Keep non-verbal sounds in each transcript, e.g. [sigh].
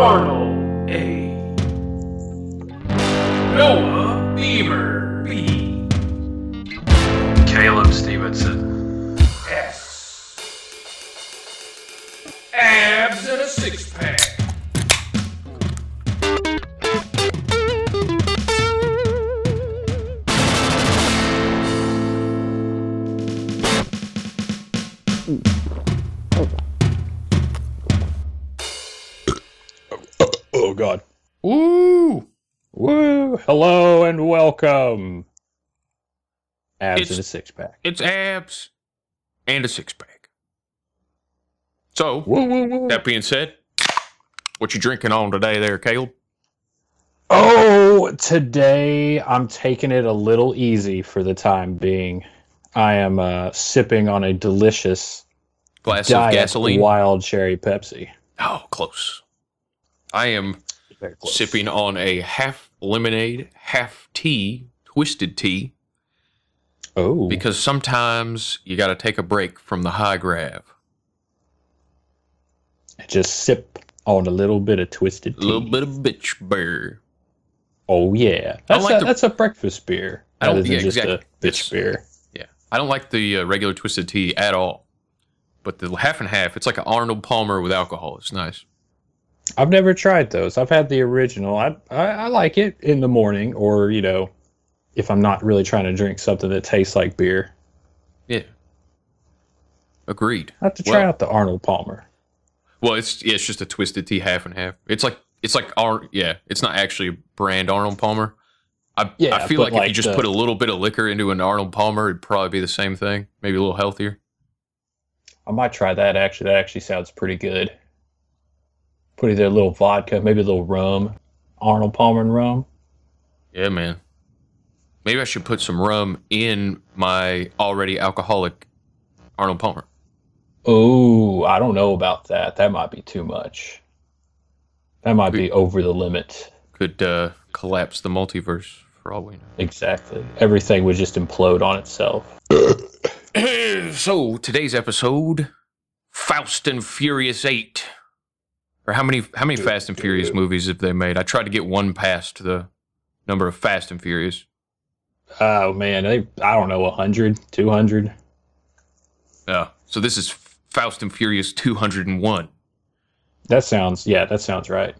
Arnold A. Noah Hello and welcome. Abs It's- in a six pack. It's abs and a six pack. So, Woo woo woo. that being said, what you drinking on today there, Caleb? Oh, today I'm taking it a little easy for the time being. I am uh, sipping on a delicious Glass of gasoline. wild cherry Pepsi. Oh, close. I am. Sipping on a half lemonade, half tea, twisted tea, Oh, because sometimes you got to take a break from the high grav. just sip on a little bit of twisted tea. A little bit of bitch beer. Oh yeah, that's like a, the- that's a breakfast beer I don't- yeah, just exactly. a bitch beer. Yeah, I don't like the uh, regular twisted tea at all. But the half and half, it's like an Arnold Palmer with alcohol. It's nice. I've never tried those. I've had the original. I, I I like it in the morning, or you know, if I'm not really trying to drink something that tastes like beer. Yeah. Agreed. I have to try Well- out the Arnold Palmer. Well, it's yeah, it's just a twisted tea half and half. It's like it's like Ar- yeah, it's not actually a brand Arnold Palmer. I Yeah, I feel but like, if you just the- put a little bit of liquor into an Arnold Palmer, it'd probably be the same thing. Maybe a little healthier. I might try that. Actually, that actually sounds pretty good. Put either a little vodka, maybe a little rum, Arnold Palmer and rum. Yeah, man. Maybe I should put some rum in my already alcoholic Arnold Palmer. Oh, I don't know about that. That might be too much. That might be over the limit. Could uh, collapse the multiverse for all we know. Exactly. Everything would just implode on itself. [coughs] so today's episode, Faust and Furious Eight. Or how many how many Fast and Furious movies have they made? I tried to get one past the number of Fast and Furious. Oh man, they I don't know, 100, 200. Yeah. So this is Faust and Furious 201. That sounds yeah, that sounds right.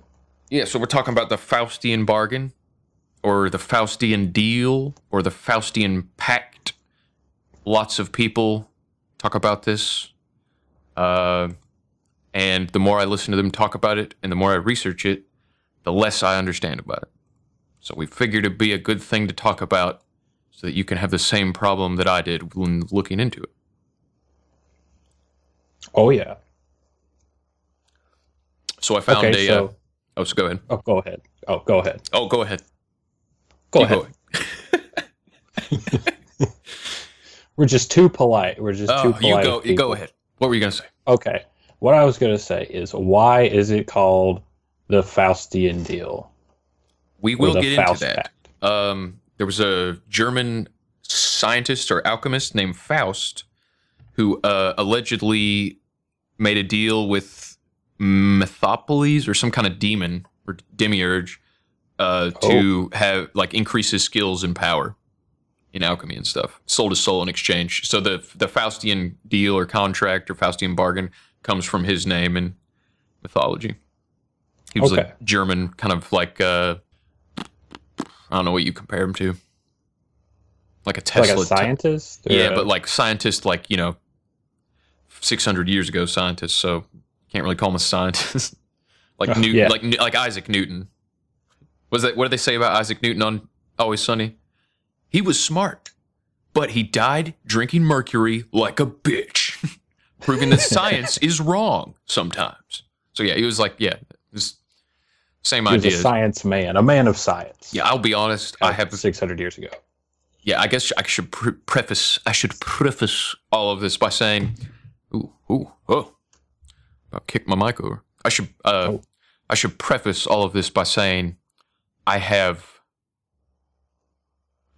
Yeah, so we're talking about the Faustian bargain, or the Faustian deal, or the Faustian pact. Lots of people talk about this. Uh, and the more I listen to them talk about it, and the more I research it, the less I understand about it. So we figured it'd be a good thing to talk about so that you can have the same problem that I did when looking into it. Oh yeah. So I found Okay, a. uh, so oh, so go ahead. oh go ahead. Oh, go ahead. Oh, go ahead. Go Keep ahead. [laughs] We're just too polite. We're just too Oh, polite. you go. You go ahead. What were you gonna say? Okay. What I was going to say is why is it called the Faustian deal? We will get into that. Um, there was a German scientist or alchemist named Faust who uh, allegedly made a deal with Methopolis or some kind of demon or demiurge uh, to have like increase his skills and power in alchemy and stuff. Sold his soul in exchange. So the the Faustian deal or contract or Faustian bargain comes from his name in mythology. He was Okay. a German kind of like uh, I don't know what you compare him to. Like a Tesla. like a scientist? or yeah, a- but like scientist, like you know, six hundred years ago, scientist. So can't really call him a scientist. [laughs] like Oh, Newton, yeah. like like Isaac Newton. Was that what did they say about Isaac Newton on Always Sunny? He was smart, but he died drinking mercury like a bitch, proving that [laughs] science is wrong sometimes. So yeah, he was like, yeah, this same he was a idea. science man, a man of science. Yeah, I'll be honest. I have six hundred years ago. yeah, I guess I should pre- preface. I should preface all of this by saying, "Ooh, ooh, oh, I'll kick my mic over." I should. Uh, Oh. I should preface all of this by saying, I have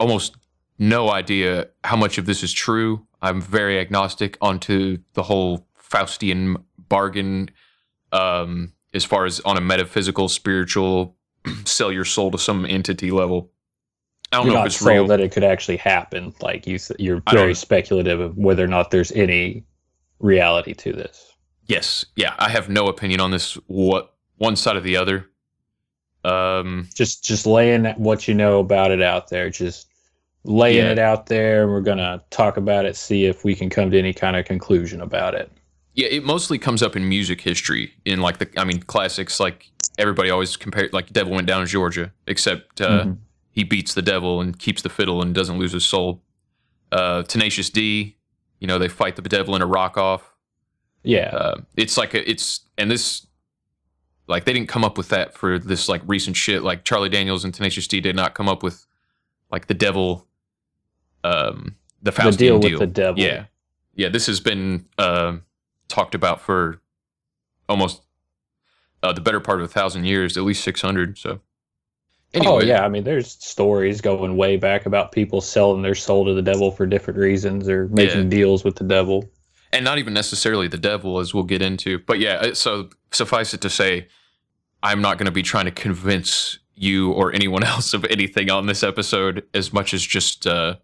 almost no idea how much of this is true. I'm very agnostic onto the whole Faustian bargain um, as far as on a metaphysical, spiritual, [clears throat] sell your soul to some entity level. I don't You're know not if it's real. that it could actually happen. Like you, you're very speculative of whether or not there's any reality to this. yes, yeah, I have no opinion on this. What one side or the other. Um, Just, just laying what you know about it out there. Just laying Yeah. it out there, we're gonna talk about it. See if we can come to any kind of conclusion about it. Yeah, it mostly comes up in music history. In like the, I mean, classics. Like everybody always compare, like "Devil Went Down to Georgia," except uh, Mhm. he beats the devil and keeps the fiddle and doesn't lose his soul. Uh, Tenacious D, you know, they fight the devil in a rock off. Yeah, Uh, it's like a, it's and this, like they didn't come up with that for this like recent shit. Like Charlie Daniels and Tenacious D did not come up with like the devil, um, the the deal deal with the devil. yeah, yeah. This has been um talked about for almost uh, the better part of a thousand years, at least six hundred. So, anyway, Oh yeah, I mean, there's stories going way back about people selling their soul to the devil for different reasons or making Yeah. deals with the devil. and not even necessarily the devil, as we'll get into. But yeah, uh, so suffice it to say, I'm not going to be trying to convince you or anyone [laughs] else of anything on this episode as much as just uh,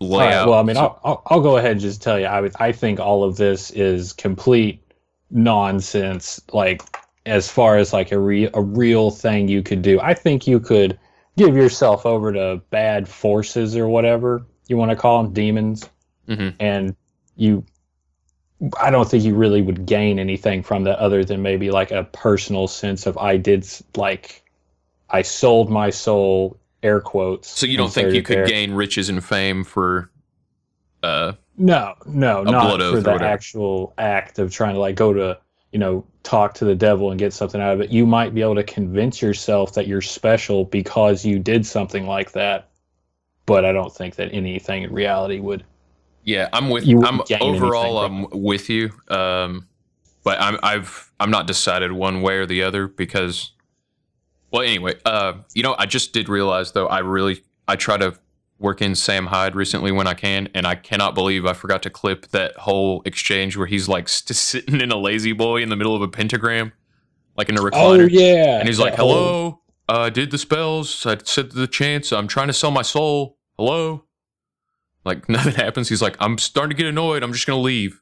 lay All right, well, I mean, So- I'll, I'll, I'll go ahead and just tell you, I would, I think all of this is complete nonsense. Like, as far as like a re- a real thing you could do, I think you could give yourself over to bad forces or whatever you want to call them, demons, Mhm. and you. I don't think you really would gain anything from that other than maybe like a personal sense of I did like I sold my soul air quotes. so you don't think you could there. gain riches and fame for? Uh, No, no, not for the actual act of trying to like go to, you know, talk to the devil and get something out of it. You might be able to convince yourself that you're special because you did something like that. But I don't think that anything in reality would. Yeah, I'm with. You I'm overall. I'm with you. Um, but I'm I've I'm not decided one way or the other because. Well, anyway, uh, you know, I just did realize though. I really I try to work in Sam Hyde recently when I can, and I cannot believe I forgot to clip that whole exchange where he's like st- sitting in a lazy boy in the middle of a pentagram, like in a recliner. Oh yeah, And he's like, "Hello, uh, did the spells. I said the chance. I'm trying to sell my soul. Hello." Like [laughs] nothing happens. He's like, "I'm starting to get annoyed. I'm just gonna leave."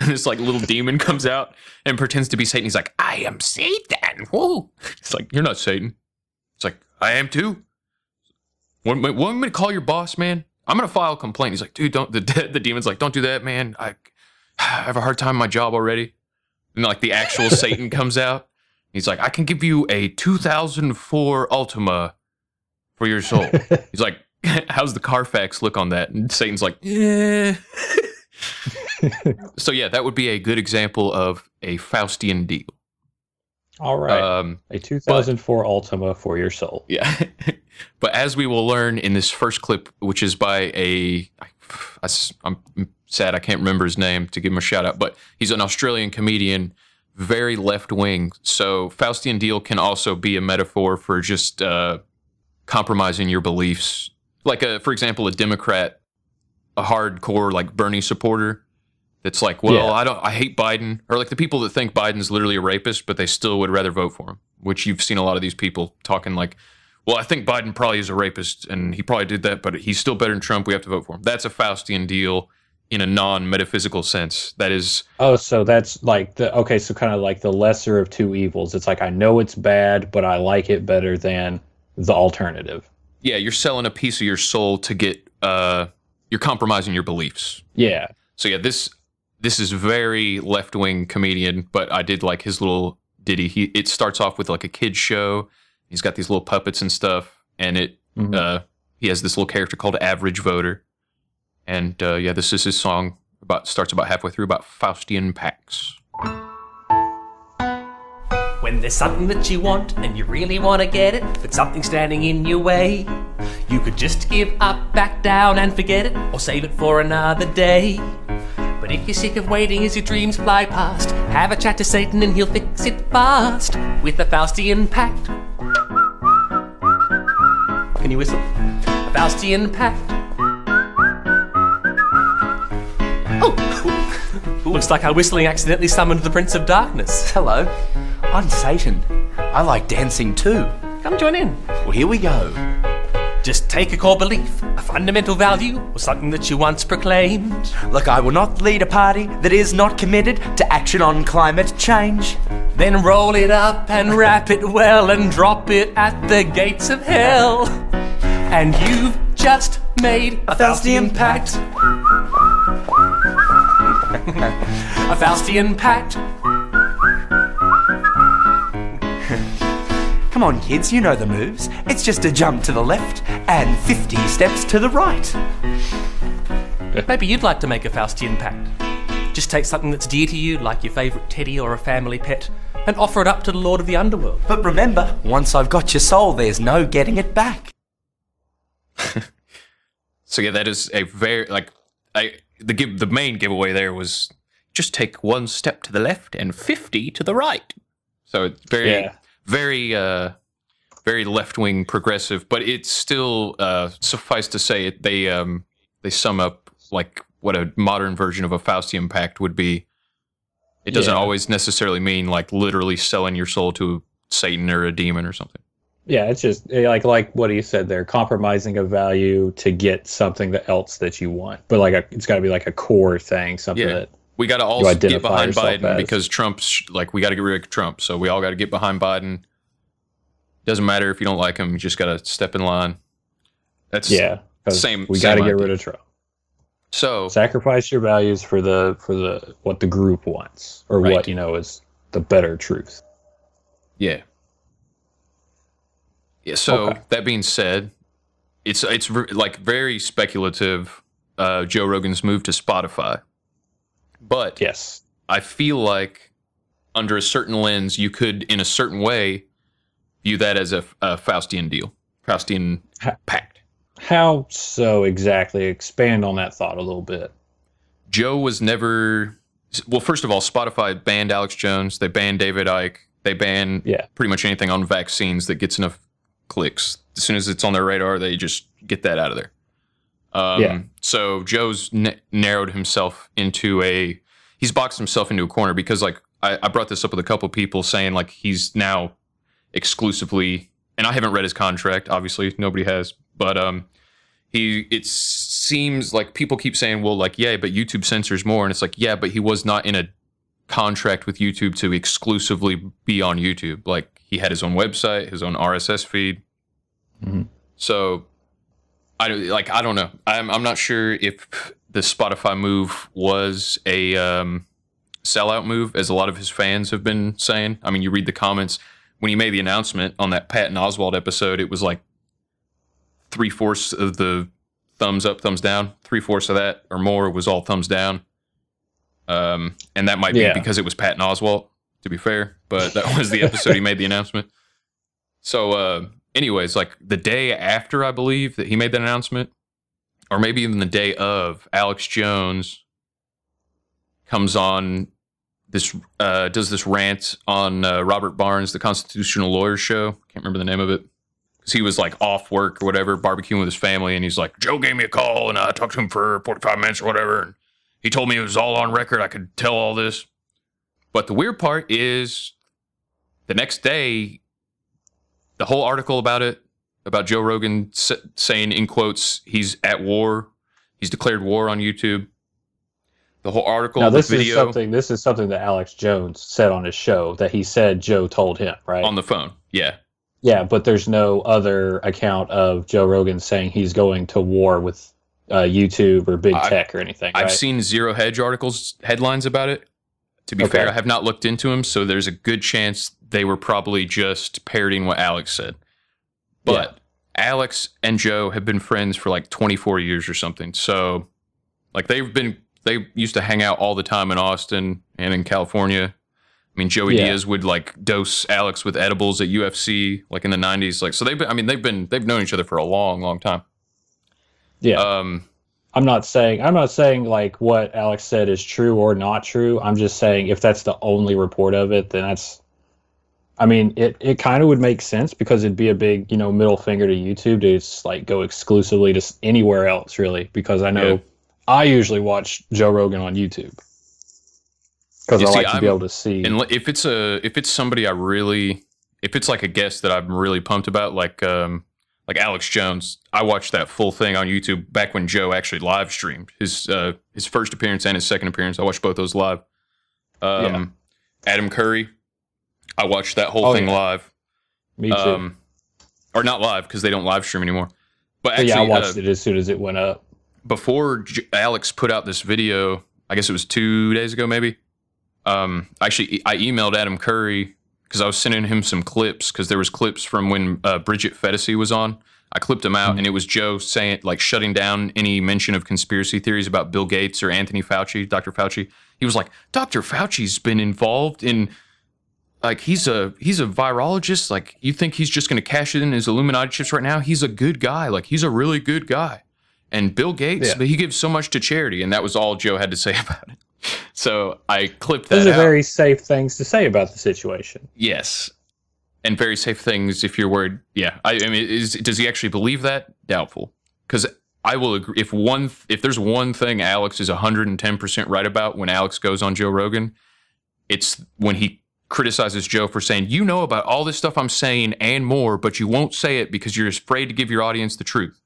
And [laughs] this like little demon comes out and pretends to be Satan. He's like, "I am Satan." Whoa! It's like you're not Satan. It's like I am too. Want me, want me to call your boss, man? I'm gonna file a complaint. He's like, "Dude, don't." [laughs] The the demon's like, "Don't do that, man. I, [sighs] I have a hard time in my job already." And like the actual [laughs] Satan comes out. He's like, I can give you a 2004 Altima for your soul. He's like, how's the Carfax look on that? And Satan's like, yeah. [laughs] so yeah, that would be a good example of a Faustian deal. All right, Um, a 2004 Altima for your soul. yeah. [laughs] but as we will learn in this first clip, which is by a, I, am sad I can't remember his name to give him a shout out, but he's an Australian comedian, very left wing. So Faustian deal can also be a metaphor for just uh, compromising your beliefs. Like, a, for example, a Democrat, a hardcore like Bernie supporter. That's like, well, Yeah. I don't, I hate Biden, or like the people that think Biden's literally a rapist, but they still would rather vote for him. Which you've seen a lot of these people talking like, well, I think Biden probably is a rapist and he probably did that, but he's still better than Trump. We have to vote for him. That's a Faustian deal in a non metaphysical sense. That is, Oh, so that's like the okay, so kind of like the lesser of two evils. It's like I know it's bad, but I like it better than the alternative. yeah, you're selling a piece of your soul to get, uh, you're compromising your beliefs. Yeah. So yeah, this this is very left wing comedian, but I did like his little ditty. He it starts off with like a kid show. He's got these little puppets and stuff, and it Mhm. uh, he has this little character called Average Voter, and uh, yeah, this is his song about starts about halfway through about Faustian pacts. When there's something that you want and you really want to get it, but something's standing in your way, you could just give up, back down, and forget it, or save it for another day. But if you're sick of waiting as your dreams fly past, have a chat to Satan and he'll fix it fast with the Faustian Pact. Can you whistle? A Faustian Pact. Oh, [laughs] Looks like our whistling accidentally summoned the Prince of Darkness. Hello, I'm Satan. I like dancing too. Come join in. Well, here we go. Just take a core belief, a fundamental value, or something that you once proclaimed. Look, I will not lead a party that is not committed to action on climate change. Then roll it up and wrap it well and drop it at the gates of hell. And you've just made a Faustian pact. [laughs] a Faustian pact. Come on, kids, you know the moves. It's just a jump to the left and 50 steps to the right. Maybe you'd like to make a Faustian pact. Just take something that's dear to you, like your favourite teddy or a family pet, and offer it up to the Lord of the Underworld. But remember, once I've got your soul, there's no getting it back. [laughs] So yeah, that is a very like I the give the main giveaway there was just take one step to the left and fifty to the right. So it's very Yeah. Very uh very left wing progressive, but it's still uh suffice to say it they um they sum up like what a modern version of a Faustian pact would be. It doesn't Yeah. always necessarily mean like literally selling your soul to Satan or a demon or something. Yeah, it's just eh, like like what he said there, compromising a value to get something that else that you want. But like a, it's got to be like a core thing, something Yeah. that We got to all get behind Biden as. because Trump's like we got to get rid of Trump. So we all got to get behind Biden. Doesn't matter if you don't like him; you just got to step in line. That's yeah. Same- We got to get rid of Trump. So Sacrifice your values for the for the what the group wants or Right. what you know is the better truth. yeah, yeah. So Okay. that being said, it's it's like very speculative. Uh, Joe Rogan's move to Spotify, but Yes. I feel like under a certain lens, you could, in a certain way, view that as a, a Faustian deal, Faustian Ha- pact. How so exactly? Expand on that thought a little bit. Joe was never. Well, first of all, Spotify banned Alex Jones. They banned David Icke. They ban Yeah. pretty much anything on vaccines that gets enough clicks. As soon as it's on their radar, they just get that out of there. Um, Yeah. So Joe's n- narrowed himself into a. He's boxed himself into a corner because, like, I, I brought this up with a couple people saying, like, he's now exclusively, and I haven't read his contract. Obviously, nobody has, but um, he it seems like people keep saying, well, like, yeah, but YouTube censors more, and it's like, yeah, but he was not in a contract with YouTube to exclusively be on YouTube. Like, he had his own website, his own RSS feed. Mhm. So, I don't like. I don't know. I'm I'm not sure if the Spotify move was a um, sellout move, as a lot of his fans have been saying. I mean, you read the comments when he made the announcement on that Patton Oswalt episode. It was like three fourths of the thumbs up, thumbs down. Three fourths of that or more was all thumbs down. Um, and that might be Yeah. because it was Patton Oswalt, to be fair. But that was the episode he made the announcement. So, uh, anyways, like the day after, I believe that he made that announcement, or maybe even the day of, Alex Jones comes on this uh, does this rant on uh, Robert Barnes, the constitutional lawyer show. Can't remember the name of it because he was like off work or whatever, barbecuing with his family, and he's like, Joe gave me a call, and I talked to him for forty five minutes or whatever, and he told me it was all on record. I could tell all this. But the weird part is, the next day, the whole article about it, about Joe Rogan s- saying in quotes, he's at war, he's declared war on YouTube. The whole article, Now the this video is something. This is something that Alex Jones said on his show that he said Joe told him. Right. on the phone. Yeah. yeah, but there's no other account of Joe Rogan saying he's going to war with uh, YouTube or big I've- tech or anything. I've right? seen Zero Hedge articles, headlines about it. To be Okay. fair, I have not looked into them, so there's a good chance they were probably just parroting what Alex said. But Alex and Joe have been friends for like 24 years or something. So, like, they've been, they used to hang out all the time in Austin and in California. I mean, Joey Yeah. Diaz would like dose Alex with edibles at UFC, like in the 90s. Like, so they've been, I mean, they've been, they've known each other for a long, long time. yeah. Um, I'm not saying I'm not saying like what Alex said is true or not true. I'm just saying if that's the only report of it, then that's. I mean, it, it kind of would make sense because it'd be a big, you know, middle finger to YouTube to just like go exclusively to anywhere else, really. Because I know Yeah. I usually watch Joe Rogan on YouTube. because You I see, like to be I'm- able to see. And if it's a if it's somebody I really if it's like a guest that I'm really pumped about, like um like Alex Jones, I watched that full thing on YouTube back when Joe actually live streamed his uh his first appearance and his second appearance. I watched both those live. Um Adam Curry, I watched that whole Oh, thing yeah. live. Me too. Um or not live because they don't live stream anymore. But actually, yeah, I uh, watched it as soon as it went up. before J- Alex put out this video, I guess it was two days ago, maybe. Um, actually, I emailed Adam Curry because I was sending him some clips because there was clips from when uh, Bridget Phetasy was on. I clipped them out, and it was Joe saying like shutting down any mention of conspiracy theories about Bill Gates or Anthony Fauci, Dr. Fauci. He was like, Dr. Fauci's been involved in like he's a he's a virologist. Like you think he's just going to cash in his Illuminati chips right now? He's a good guy. Like he's a really good guy. And Bill Gates, Yeah. but he gives so much to charity, and that was all Joe had to say [laughs] about it. So I clipped that Those are out. very safe things to say about the situation. yes, and very safe things if you're worried. Yeah, I, I mean, is does he actually believe that? Doubtful, because I will agree. If one, if there's one thing Alex is 110 percent right about when Alex goes on Joe Rogan, it's when he criticizes Joe for saying, "You know about all this stuff I'm saying and more, but you won't say it because you're afraid to give your audience the truth."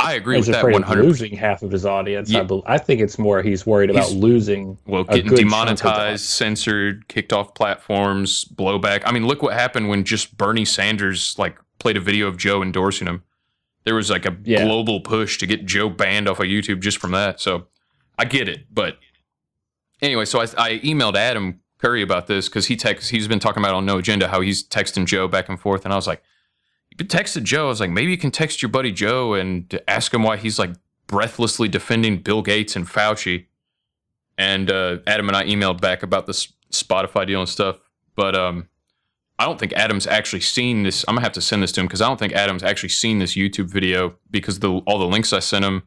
I agree He's with that 100. losing half of his audience. Yeah. I, bel I think it's more he's worried about He's- losing. Well, getting good chunk of the demonetized, censored, kicked off platforms, blowback. I mean, look what happened when just Bernie Sanders like played a video of Joe endorsing him. There was like a Yeah. global push to get Joe banned off of YouTube just from that. So I get it, but anyway, so I, I emailed Adam Curry about this because he text he's been talking about on No Agenda how he's texting Joe back and forth, and I was like, you could text Joe. I was like, maybe you can text your buddy Joe and ask him why he's like breathlessly defending Bill Gates and Fauci. And uh, Adam and I emailed back about this Spotify deal and stuff, but um, I don't think Adam's actually seen this. I'm gonna have to send this to him because I don't think Adam's actually seen this YouTube video because the all the links I sent him,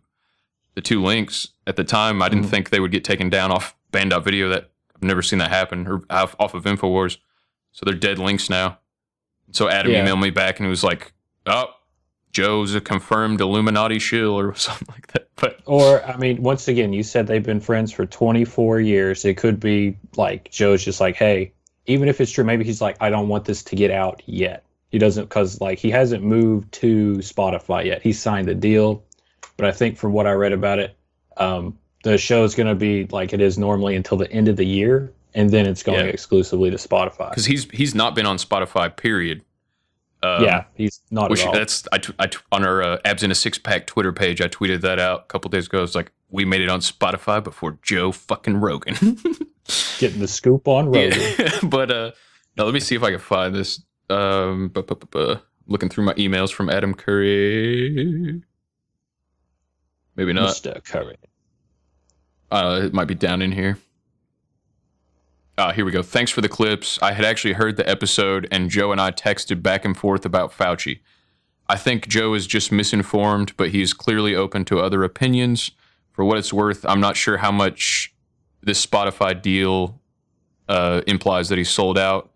the two links at the time, I didn't Mhm. think they would get taken down off Banned Video. That I've never seen that happen or off, off of Infowars, so they're dead links now. So Adam Yeah. emailed me back and he was like, "Oh, Joe's a confirmed Illuminati shill or [laughs] something like that." But Or, I mean, once again, you said they've been friends for 24 years. It could be like Joe's just like, hey, even if it's true, maybe he's like, I don't want this to get out yet. He doesn't, because like he hasn't moved to Spotify yet. He signed the deal. But I think from what I read about it, um, the show is going to be like it is normally until the end of the year. And then it's going Yeah. exclusively to Spotify. because he's he's not been on Spotify, period. Um, yeah, he's not Which that's I, t- I t- on our uh, abs in a six pack Twitter page. I tweeted that out a couple days ago. It's like we made it on Spotify before Joe fucking Rogan. [laughs] Getting the scoop on Rogan. yeah. [laughs] but uh, now let me see if I can find this. Um, bu- bu- bu- looking through my emails from Adam Curry. Maybe not. Mr. Curry. Uh, it might be down in here. Uh, here we go. Thanks for the clips. I had actually heard the episode, and Joe and I texted back and forth about Fauci. I think Joe is just misinformed, but he's clearly open to other opinions. For what it's worth, I'm not sure how much this Spotify deal uh, implies that he's sold out.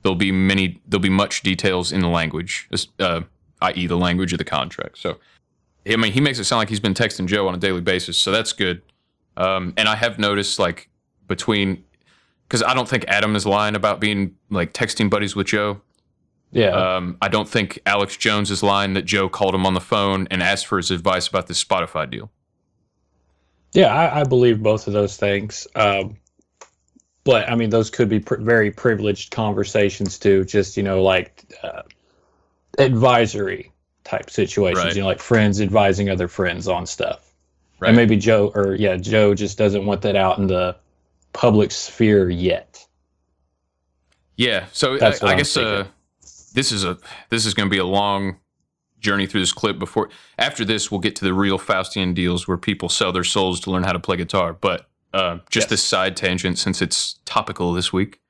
There'll be many. There'll be much details in the language, uh, i.e., the language of the contract. So, I mean, he makes it sound like he's been texting Joe on a daily basis, so that's good. Um, and I have noticed, like, between because I don't think Adam is lying about being like texting buddies with Joe. Yeah. Um, I don't think Alex Jones is lying that Joe called him on the phone and asked for his advice about this Spotify deal. Yeah, I, I believe both of those things. Um, but I mean, those could be pr- very privileged conversations too. Just you know, like uh, advisory type situations. Right. You know, like friends advising other friends on stuff. Right. And maybe Joe, or yeah, Joe just doesn't want that out in the public sphere yet. Yeah. So I, I guess uh, this is a this is going to be a long journey through this clip. Before after this, we'll get to the real Faustian deals where people sell their souls to learn how to play guitar. But uh, just Yes. this side tangent, since it's topical this week.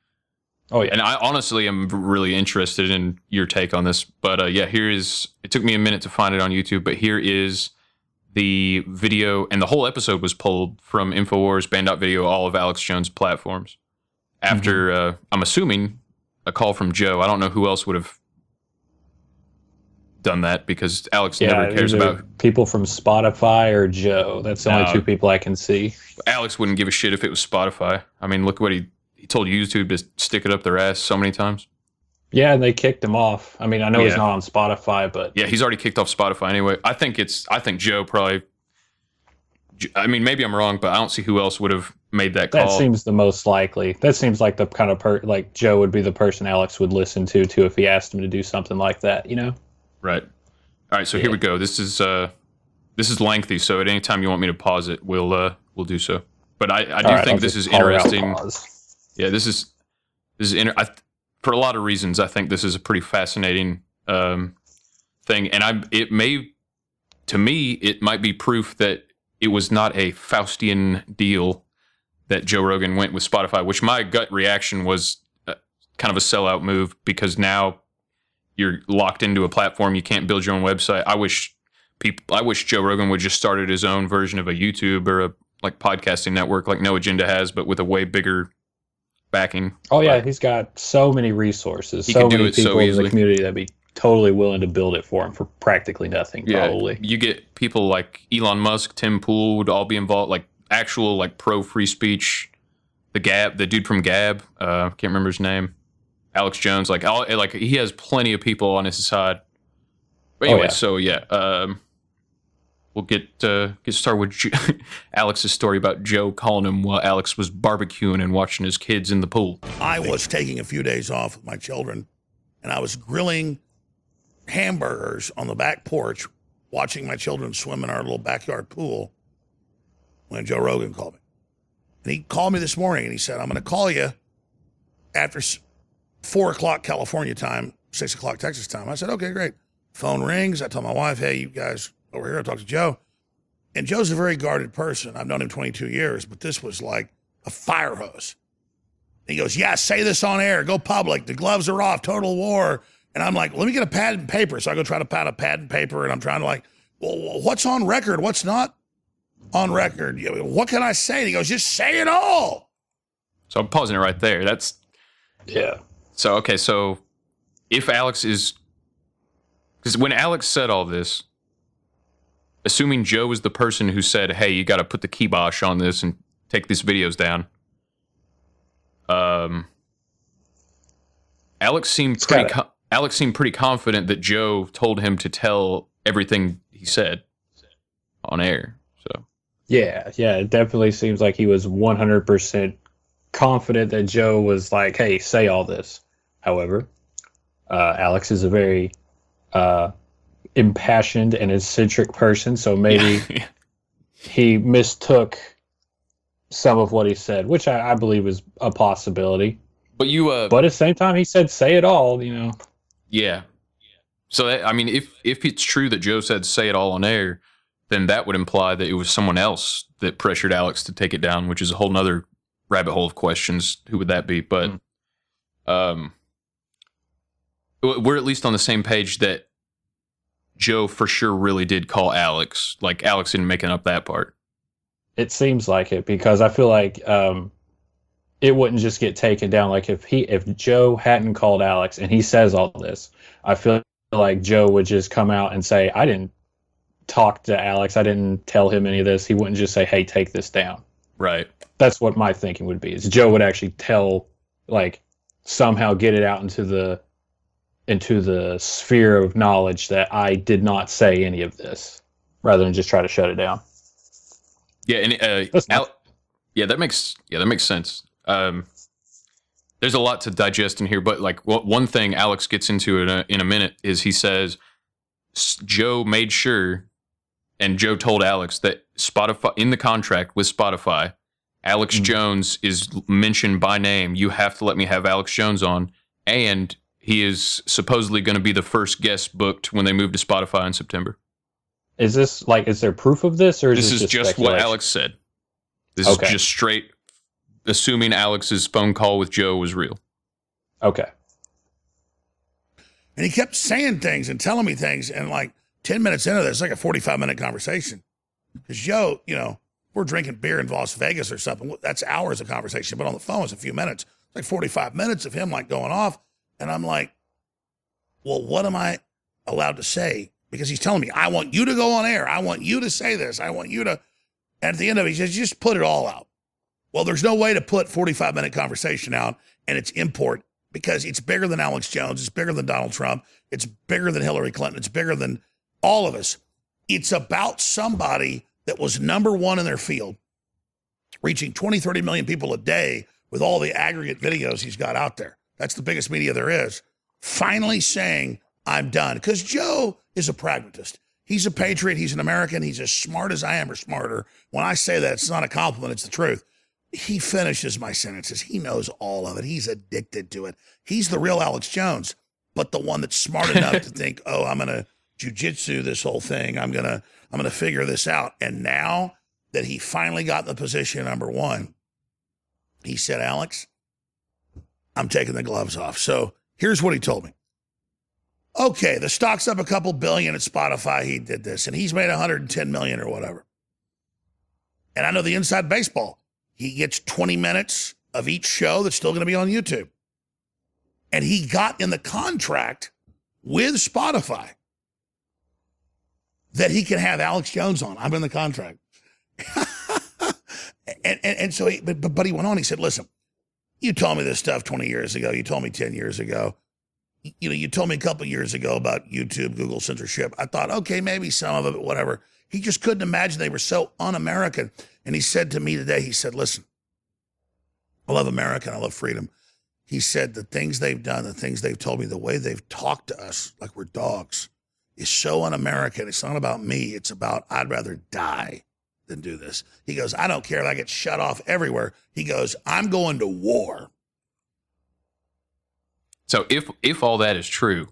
Oh yeah, And I honestly am really interested in your take on this. But uh, yeah, here is. It took me a minute to find it on YouTube, but here is the video, and the whole episode was pulled from Infowars, Banned.video, all of Alex Jones' platforms. After uh, I'm assuming a call from Joe. I don't know who else would have done that because Alex Yeah, never cares about. people from Spotify or Joe. That's the only two people I can see. Alex wouldn't give a shit if it was Spotify. I mean, look what he he told YouTube to stick it up their ass so many times. Yeah, and they kicked him off. I mean, I know he's not on Spotify, but Yeah, he's already kicked off Spotify anyway. I think it's. I think Joe probably. I mean, maybe I'm wrong, but I don't see who else would have made that call. that seems the most likely. That seems like the kind of per like Joe would be the person Alex would listen to too if he asked him to do something like that. You know? Right. All right. So here we go. This is uh, this is lengthy. So at any time you want me to pause it, we'll uh, we'll do so. But I, I do right, think I'll this is call it out interesting. Yeah, this is this is inter- I, for a lot of reasons. I think this is a pretty fascinating um, thing, and I it may to me it might be proof that it was not a Faustian deal that Joe Rogan went with Spotify. Which my gut reaction was uh, kind of a sellout move because now you're locked into a platform. You can't build your own website. I wish people. I wish Joe Rogan would just started his own version of a YouTube or a like podcasting network like No Agenda has, but with a way bigger backing. Oh yeah, he's got so many resources, He so can do many it so people in the community that'd be totally willing to build it for him for practically nothing. Probably. you get people like Elon Musk, Tim Pool would all be involved, like actual like pro free speech. The Gab, the dude from Gab, uh, can't remember his name. Alex Jones, like all, like he has plenty of people on his side. But Oh, anyway, yeah. so yeah, um, we'll get uh, get started with [laughs] Alex's story about Joe calling him while Alex was barbecuing and watching his kids in the pool. I was taking a few days off with my children, and I was grilling hamburgers on the back porch, watching my children swim in our little backyard pool. When Joe Rogan called me, and he called me this morning, and he said, "I'm going to call you after four o'clock California time, six o'clock Texas time." I said, "Okay, great." Phone rings. I tell my wife, "Hey, you guys over here." I talk to Joe, and Joe's a very guarded person. I've known him 22 years, but this was like a fire hose. He goes, Yeah, say this on air. Go public. The gloves are off. Total war. And I'm like, Let me get a pad and paper. So I go try to pad a pad and paper. And I'm trying to, like, Well, what's on record? What's not on record? What can I say? And he goes, Just say it all. So I'm pausing it right there. That's Yeah. So okay, so if Alex is because when Alex said all this, assuming Joe was the person who said, "Hey, you got to put the kibosh on this and take these videos down," um, Alex seemed pretty. gotta- Alex seemed pretty confident that Joe told him to tell everything he said on air. So Yeah, yeah, it definitely seems like he was 100% confident that Joe was like, hey, say all this. However, uh, Alex is a very uh, impassioned and eccentric person, so maybe [laughs] he mistook some of what he said, which I, I believe is a possibility. but you, uh, But at the same time, he said, say it all, you know. Yeah. So that, I mean, if if it's true that Joe said say it all on air, then that would imply that it was someone else that pressured Alex to take it down, which is a whole nother rabbit hole of questions. Who would that be? But um, we're at least on the same page that Joe for sure really did call Alex. Like Alex didn't making up that part. It seems like it because I feel like um, it wouldn't just get taken down. Like if he, if Joe hadn't called Alex and he says all this, I feel like Joe would just come out and say, "I didn't talk to Alex. I didn't tell him any of this." He wouldn't just say, "Hey, take this down." Right. That's what my thinking would be. Is Joe would actually tell, like, somehow get it out into the into the sphere of knowledge that I did not say any of this, rather than just try to shut it down. Yeah, and uh, Al- yeah, that makes yeah that makes sense. Um, there's a lot to digest in here, but like wha- one thing Alex gets into in a, in a minute is he says Joe made sure, and Joe told Alex that Spotify in the contract with Spotify, Alex Mhm. Jones is mentioned by name. You have to let me have Alex Jones on, and he is supposedly going to be the first guest booked when they move to Spotify in September. Is this like is there proof of this or is This this is just what? Alex said. This Okay. is just straight assuming Alex's phone call with Joe was real. Okay. And he kept saying things and telling me things. And like 10 minutes into this, like a 45 minute conversation. Because Joe, you know, we're drinking beer in Las Vegas or something. That's hours of conversation. But on the phone, it's a few minutes. It's like 45 minutes of him like going off. And I'm like, well, what am I, allowed to say because he's telling me, I want you to go on air. I want you to say this. I want you to. And at the end of it, he says, just put it all out. Well, there's no way to put 45 minute conversation out and it's import because it's bigger than Alex Jones. It's bigger than Donald Trump. It's bigger than Hillary Clinton. It's bigger than all of us. It's about somebody that was number one in their field, reaching 20, 30 million people a day with all the aggregate videos he's got out there. That's the biggest media there is. Finally saying, I'm done. Because Joe is a pragmatist. He's a patriot. He's an American. He's as smart as I am or smarter. When I say that, it's not a compliment, it's the truth. He finishes my sentences. He knows all of it. He's addicted to it. He's the real Alex Jones, but the one that's smart enough to [laughs] think, oh, I'm going to jujitsu this whole thing. I'm going to, I'm going to figure this out. And now that he finally got the position number one, he said, Alex, I'm taking the gloves off. So here's what he told me. Okay, the stock's up a couple billion at Spotify. He did this, and he's made 110 million or whatever. And I know the inside baseball. He gets 20 minutes of each show that's still going to be on YouTube. And he got in the contract with Spotify that he can have Alex Jones on. I'm in the contract. [laughs] and, and, and so, he, but, but he went on. He said, listen, you told me this stuff 20 years ago. You told me 10 years ago you know, you told me a couple years ago about YouTube, Google censorship. I thought, okay, maybe some of it, but whatever. He just couldn't imagine they were so un-American. And he said to me today, he said, listen, I love America and I love freedom. He said the things they've done, the things they've told me, the way they've talked to us like we're dogs is so un-American. It's not about me. It's about I'd rather die than do this. He goes, I don't care if I get shut off everywhere. He goes, I'm going to war. So if if all that is true,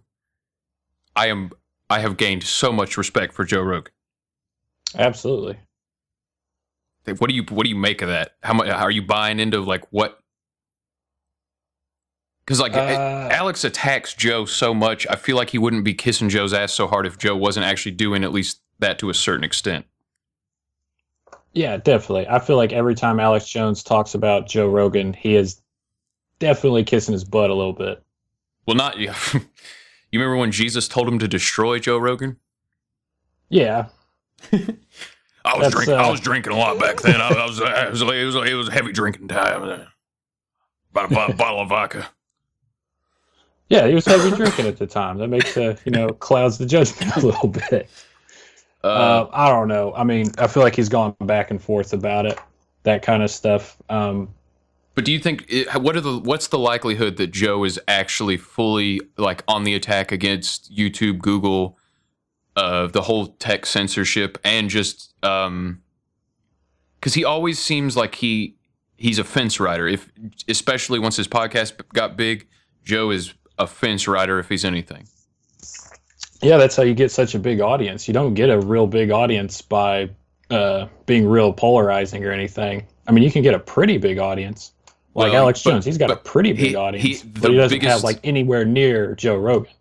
I am I have gained so much respect for Joe Rogan. Absolutely. What do you what do you make of that? How much are you buying into like what? Because like Uh, Alex attacks Joe so much, I feel like he wouldn't be kissing Joe's ass so hard if Joe wasn't actually doing at least that to a certain extent. Yeah, definitely. I feel like every time Alex Jones talks about Joe Rogan, he is definitely kissing his butt a little bit. Well, not you. [laughs] You remember when Jesus told him to destroy Joe Rogan? Yeah, [laughs] I was That's, drinking. I uh, was drinking a lot back then. I, I was, I was, it was, it was a heavy drinking time. About a bo- [laughs] bottle of vodka. yeah, he was heavy drinking at the time. That makes uh, you know clouds the judgment a little bit. Uh, Uh, I don't know. I mean, I feel like he's gone back and forth about it, that kind of stuff. Um, But do you think it, what are the what's the likelihood that Joe is actually fully like on the attack against YouTube, Google, uh, the whole tech censorship, and just um, because he always seems like he he's a fence rider. If especially once his podcast got big, Joe is a fence rider if he's anything. Yeah, that's how you get such a big audience. You don't get a real big audience by uh, being real polarizing or anything. I mean, you can get a pretty big audience. Like Well, Alex but- Jones, he's got a pretty big he- audience, the but he doesn't biggest- have like anywhere near Joe Rogan.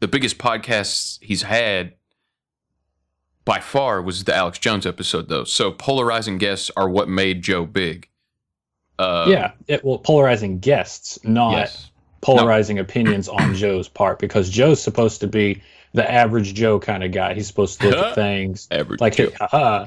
The biggest podcasts he's had by far was the Alex Jones episode, though. So polarizing guests are what made Joe big. Uh, yeah, it well polarizing guests, not Yes. polarizing opinions on Joe's part, because Joe's supposed to be the average Joe kind of guy. He's supposed to look at things Average like, Joe. uh,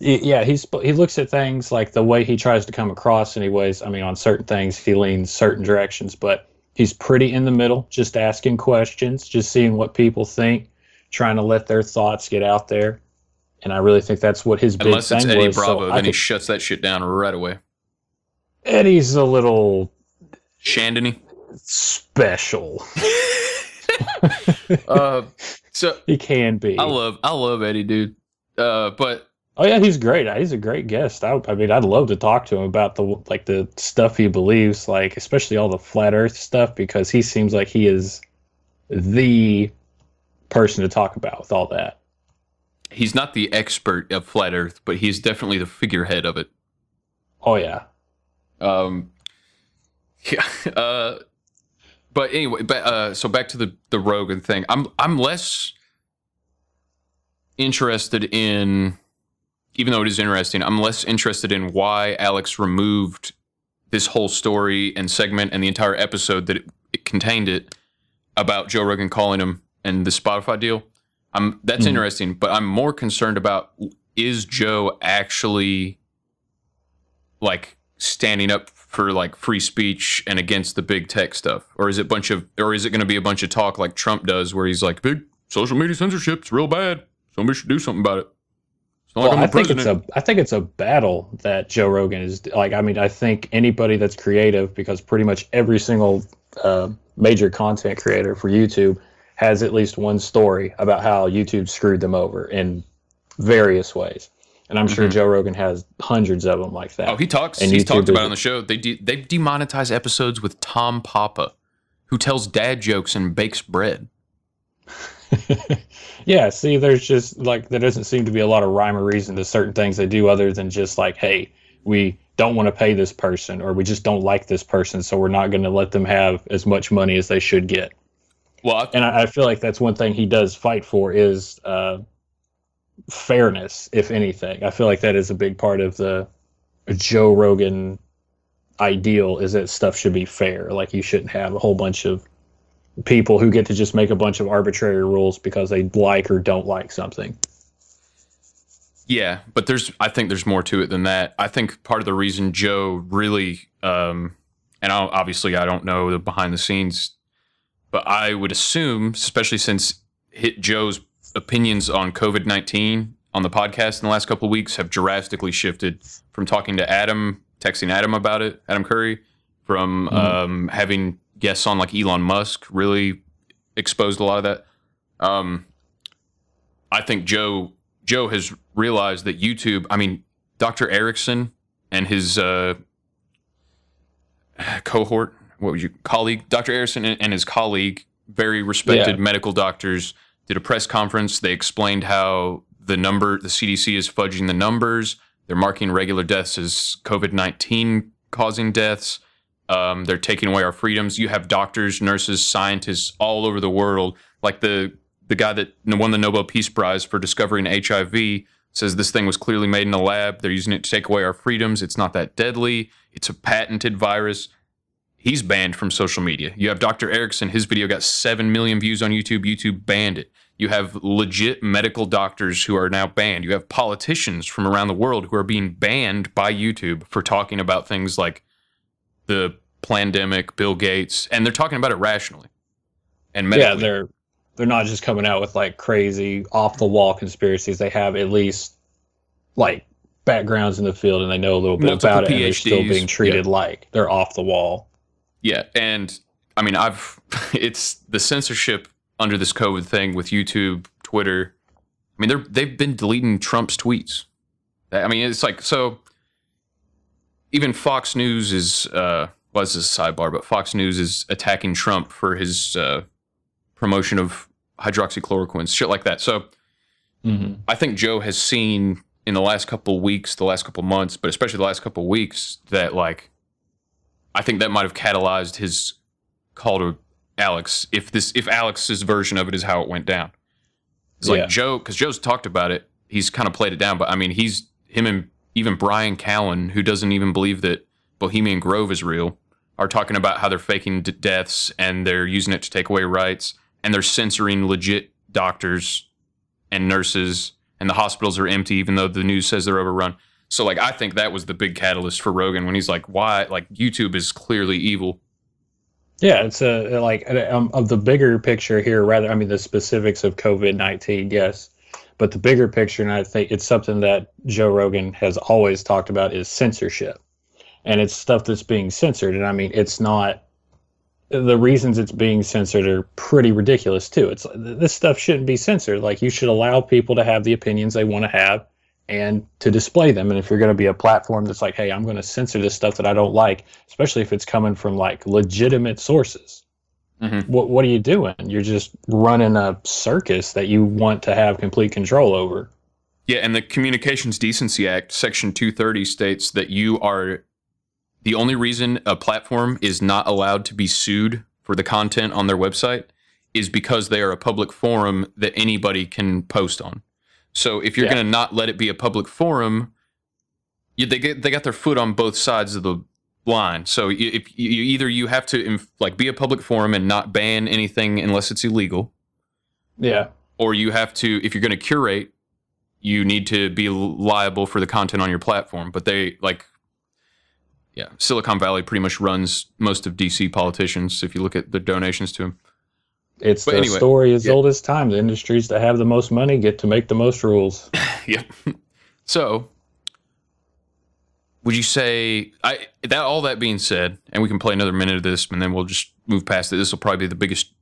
yeah, he's he looks at things like the way he tries to come across. Anyways, I mean, on certain things he leans certain directions, but he's pretty in the middle, just asking questions, just seeing what people think, trying to let their thoughts get out there. And I really think that's what his big Unless thing it's Eddie was. Bravo, I then he shuts that shit down right away. Eddie's a little Shandony. special. [laughs] [laughs] Uh, so [laughs] He can be. I love I love Eddie, dude. Uh, but Oh yeah, he's great. He's a great guest. I, I mean, I'd love to talk to him about the like the stuff he believes, like especially all the flat Earth stuff, because he seems like he is the person to talk about with all that. he's not the expert of flat Earth, but he's definitely the figurehead of it. Oh yeah, Um, [laughs] yeah. Uh, but anyway, but uh, so back to the the Rogan thing. I'm I'm less interested in, even though it is interesting. I'm less interested in why Alex removed this whole story and segment and the entire episode that it, it contained it about Joe Rogan calling him and the Spotify deal. I'm that's interesting, but I'm more concerned about is Joe actually like standing up for like free speech and against the big tech stuff, or is it bunch of, or is it going to be a bunch of talk like Trump does, where he's like, big social media censorship, it's real bad. Somebody should do something about it. It's not Well, like I think it's a I think it's a battle that Joe Rogan is like. I mean, I think anybody that's creative, because pretty much every single uh, major content creator for YouTube has at least one story about how YouTube screwed them over in various ways, and I'm sure Joe Rogan has hundreds of them like that. Mm-hmm. Oh, he talks. And he's YouTube talked about it on the show. They de- they demonetize episodes with Tom Papa, who tells dad jokes and bakes bread. [laughs] yeah, see, there's just like there doesn't seem to be a lot of rhyme or reason to certain things they do, other than just like, hey, we don't want to pay this person, or we just don't like this person, so we're not going to let them have as much money as they should get. Well, I, And I, I feel like that's one thing he does fight for is uh, fairness, if anything. I feel like that is a big part of the Joe Rogan ideal is that stuff should be fair. Like you shouldn't have a whole bunch of people who get to just make a bunch of arbitrary rules because they like or don't like something. Yeah, but there's I think there's more to it than that. I think part of the reason Joe really um and I obviously I don't know the behind the scenes but I would assume especially since hit Joe's opinions on COVID-19 on the podcast in the last couple of weeks have drastically shifted from talking to Adam, texting Adam about it, Adam Curry, from um having guests on like Elon Musk really exposed a lot of that. Um I think Joe Joe has realized that YouTube. I mean, Dr. Erickson and his uh, cohort, what would you colleague, Dr. Erickson and, and his colleague, very respected Yeah. medical doctors, did a press conference. They explained how the number, the CDC is fudging the numbers. They're marking regular deaths as COVID nineteen causing deaths. Um, they're taking away our freedoms. You have doctors, nurses, scientists all over the world, like the the guy that won the Nobel Peace Prize for discovering HIV says this thing was clearly made in a lab. They're using it to take away our freedoms. It's not that deadly. It's a patented virus. He's banned from social media. You have Dr. Erickson. His video got 7 million views on YouTube. YouTube banned it. You have legit medical doctors who are now banned. You have politicians from around the world who are being banned by YouTube for talking about things like the pandemic, Bill Gates, and they're talking about it rationally and medically. Yeah, they're they're not just coming out with like crazy off the wall conspiracies. They have at least like backgrounds in the field and they know a little bit Multiple about it and they're still being treated like they're off the wall. Yeah, and I mean, I've [laughs] it's the censorship under this COVID thing with YouTube, Twitter. I mean, they're they've been deleting Trump's tweets. I mean, it's like so. Even Fox News is uh, was this a sidebar, but Fox News is attacking Trump for his uh, promotion of hydroxychloroquine, shit like that. So Mm-hmm. I think Joe has seen in the last couple weeks, the last couple months, but especially the last couple weeks, that like I think that might have catalyzed his call to Alex. If this, if Alex's version of it is how it went down, it's Yeah. like Joe, because Joe's talked about it. He's kind of played it down, but I mean, he's him and even Bryan Callen, who doesn't even believe that Bohemian Grove is real, are talking about how they're faking d- deaths and they're using it to take away rights and they're censoring legit doctors and nurses and the hospitals are empty even though the news says they're overrun. So like I think that was the big catalyst for Rogan when he's like, "Why? Like YouTube is clearly evil." Yeah, it's a like um, of the bigger picture here. Rather, I mean the specifics of COVID nineteen, yes, but the bigger picture, and I think it's something that Joe Rogan has always talked about is censorship, and it's stuff that's being censored. And I mean, it's not the reasons it's being censored are pretty ridiculous too. It's this stuff shouldn't be censored. Like you should allow people to have the opinions they want to have and to display them. And if you're going to be a platform that's like, hey, I'm going to censor this stuff that I don't like, especially if it's coming from like legitimate sources, Mhm. what what are you doing? You're just running a circus that you want to have complete control over. Yeah, and the Communications Decency Act, Section 230, states that you are the only reason a platform is not allowed to be sued for the content on their website is because they are a public forum that anybody can post on. So if you're Yeah. going to not let it be a public forum, you, they get they got their foot on both sides of the line. So y- if you either you have to inf- like be a public forum and not ban anything unless it's illegal, Yeah. or you have to if you're going to curate you need to be liable for the content on your platform but they like yeah silicon valley pretty much runs most of dc politicians if you look at the donations to them It's But the anyway, story as yeah. old as time. The industries that have the most money get to make the most rules. [laughs] yep so would you say i that all that being said and we can play another minute of this and then we'll just move past it this will probably be the biggest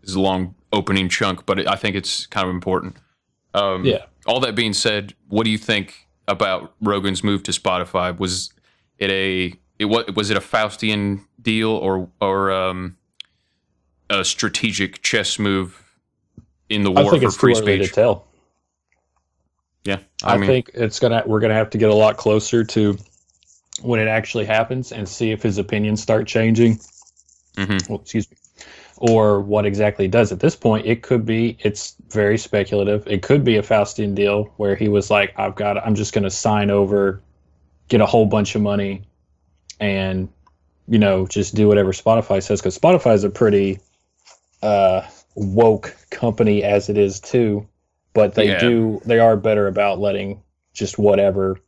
this is a long opening chunk but i think it's kind of important um, Yeah. all that being said what do you think about rogan's move to spotify was it a it was, was it a faustian deal or or um, a strategic chess move in the I war for free speech to tell. yeah I, think it's gonna we're gonna have to get a lot closer to when it actually happens and see if his opinions start changing. Mhm. Well, excuse me. Or what exactly he does at this point. It could be it's very speculative. It could be a Faustian deal where he was like, I've got I'm just gonna sign over, get a whole bunch of money and you know, just do whatever Spotify says because Spotify is a pretty uh woke company as it is too but they Yeah. do they are better about letting just whatever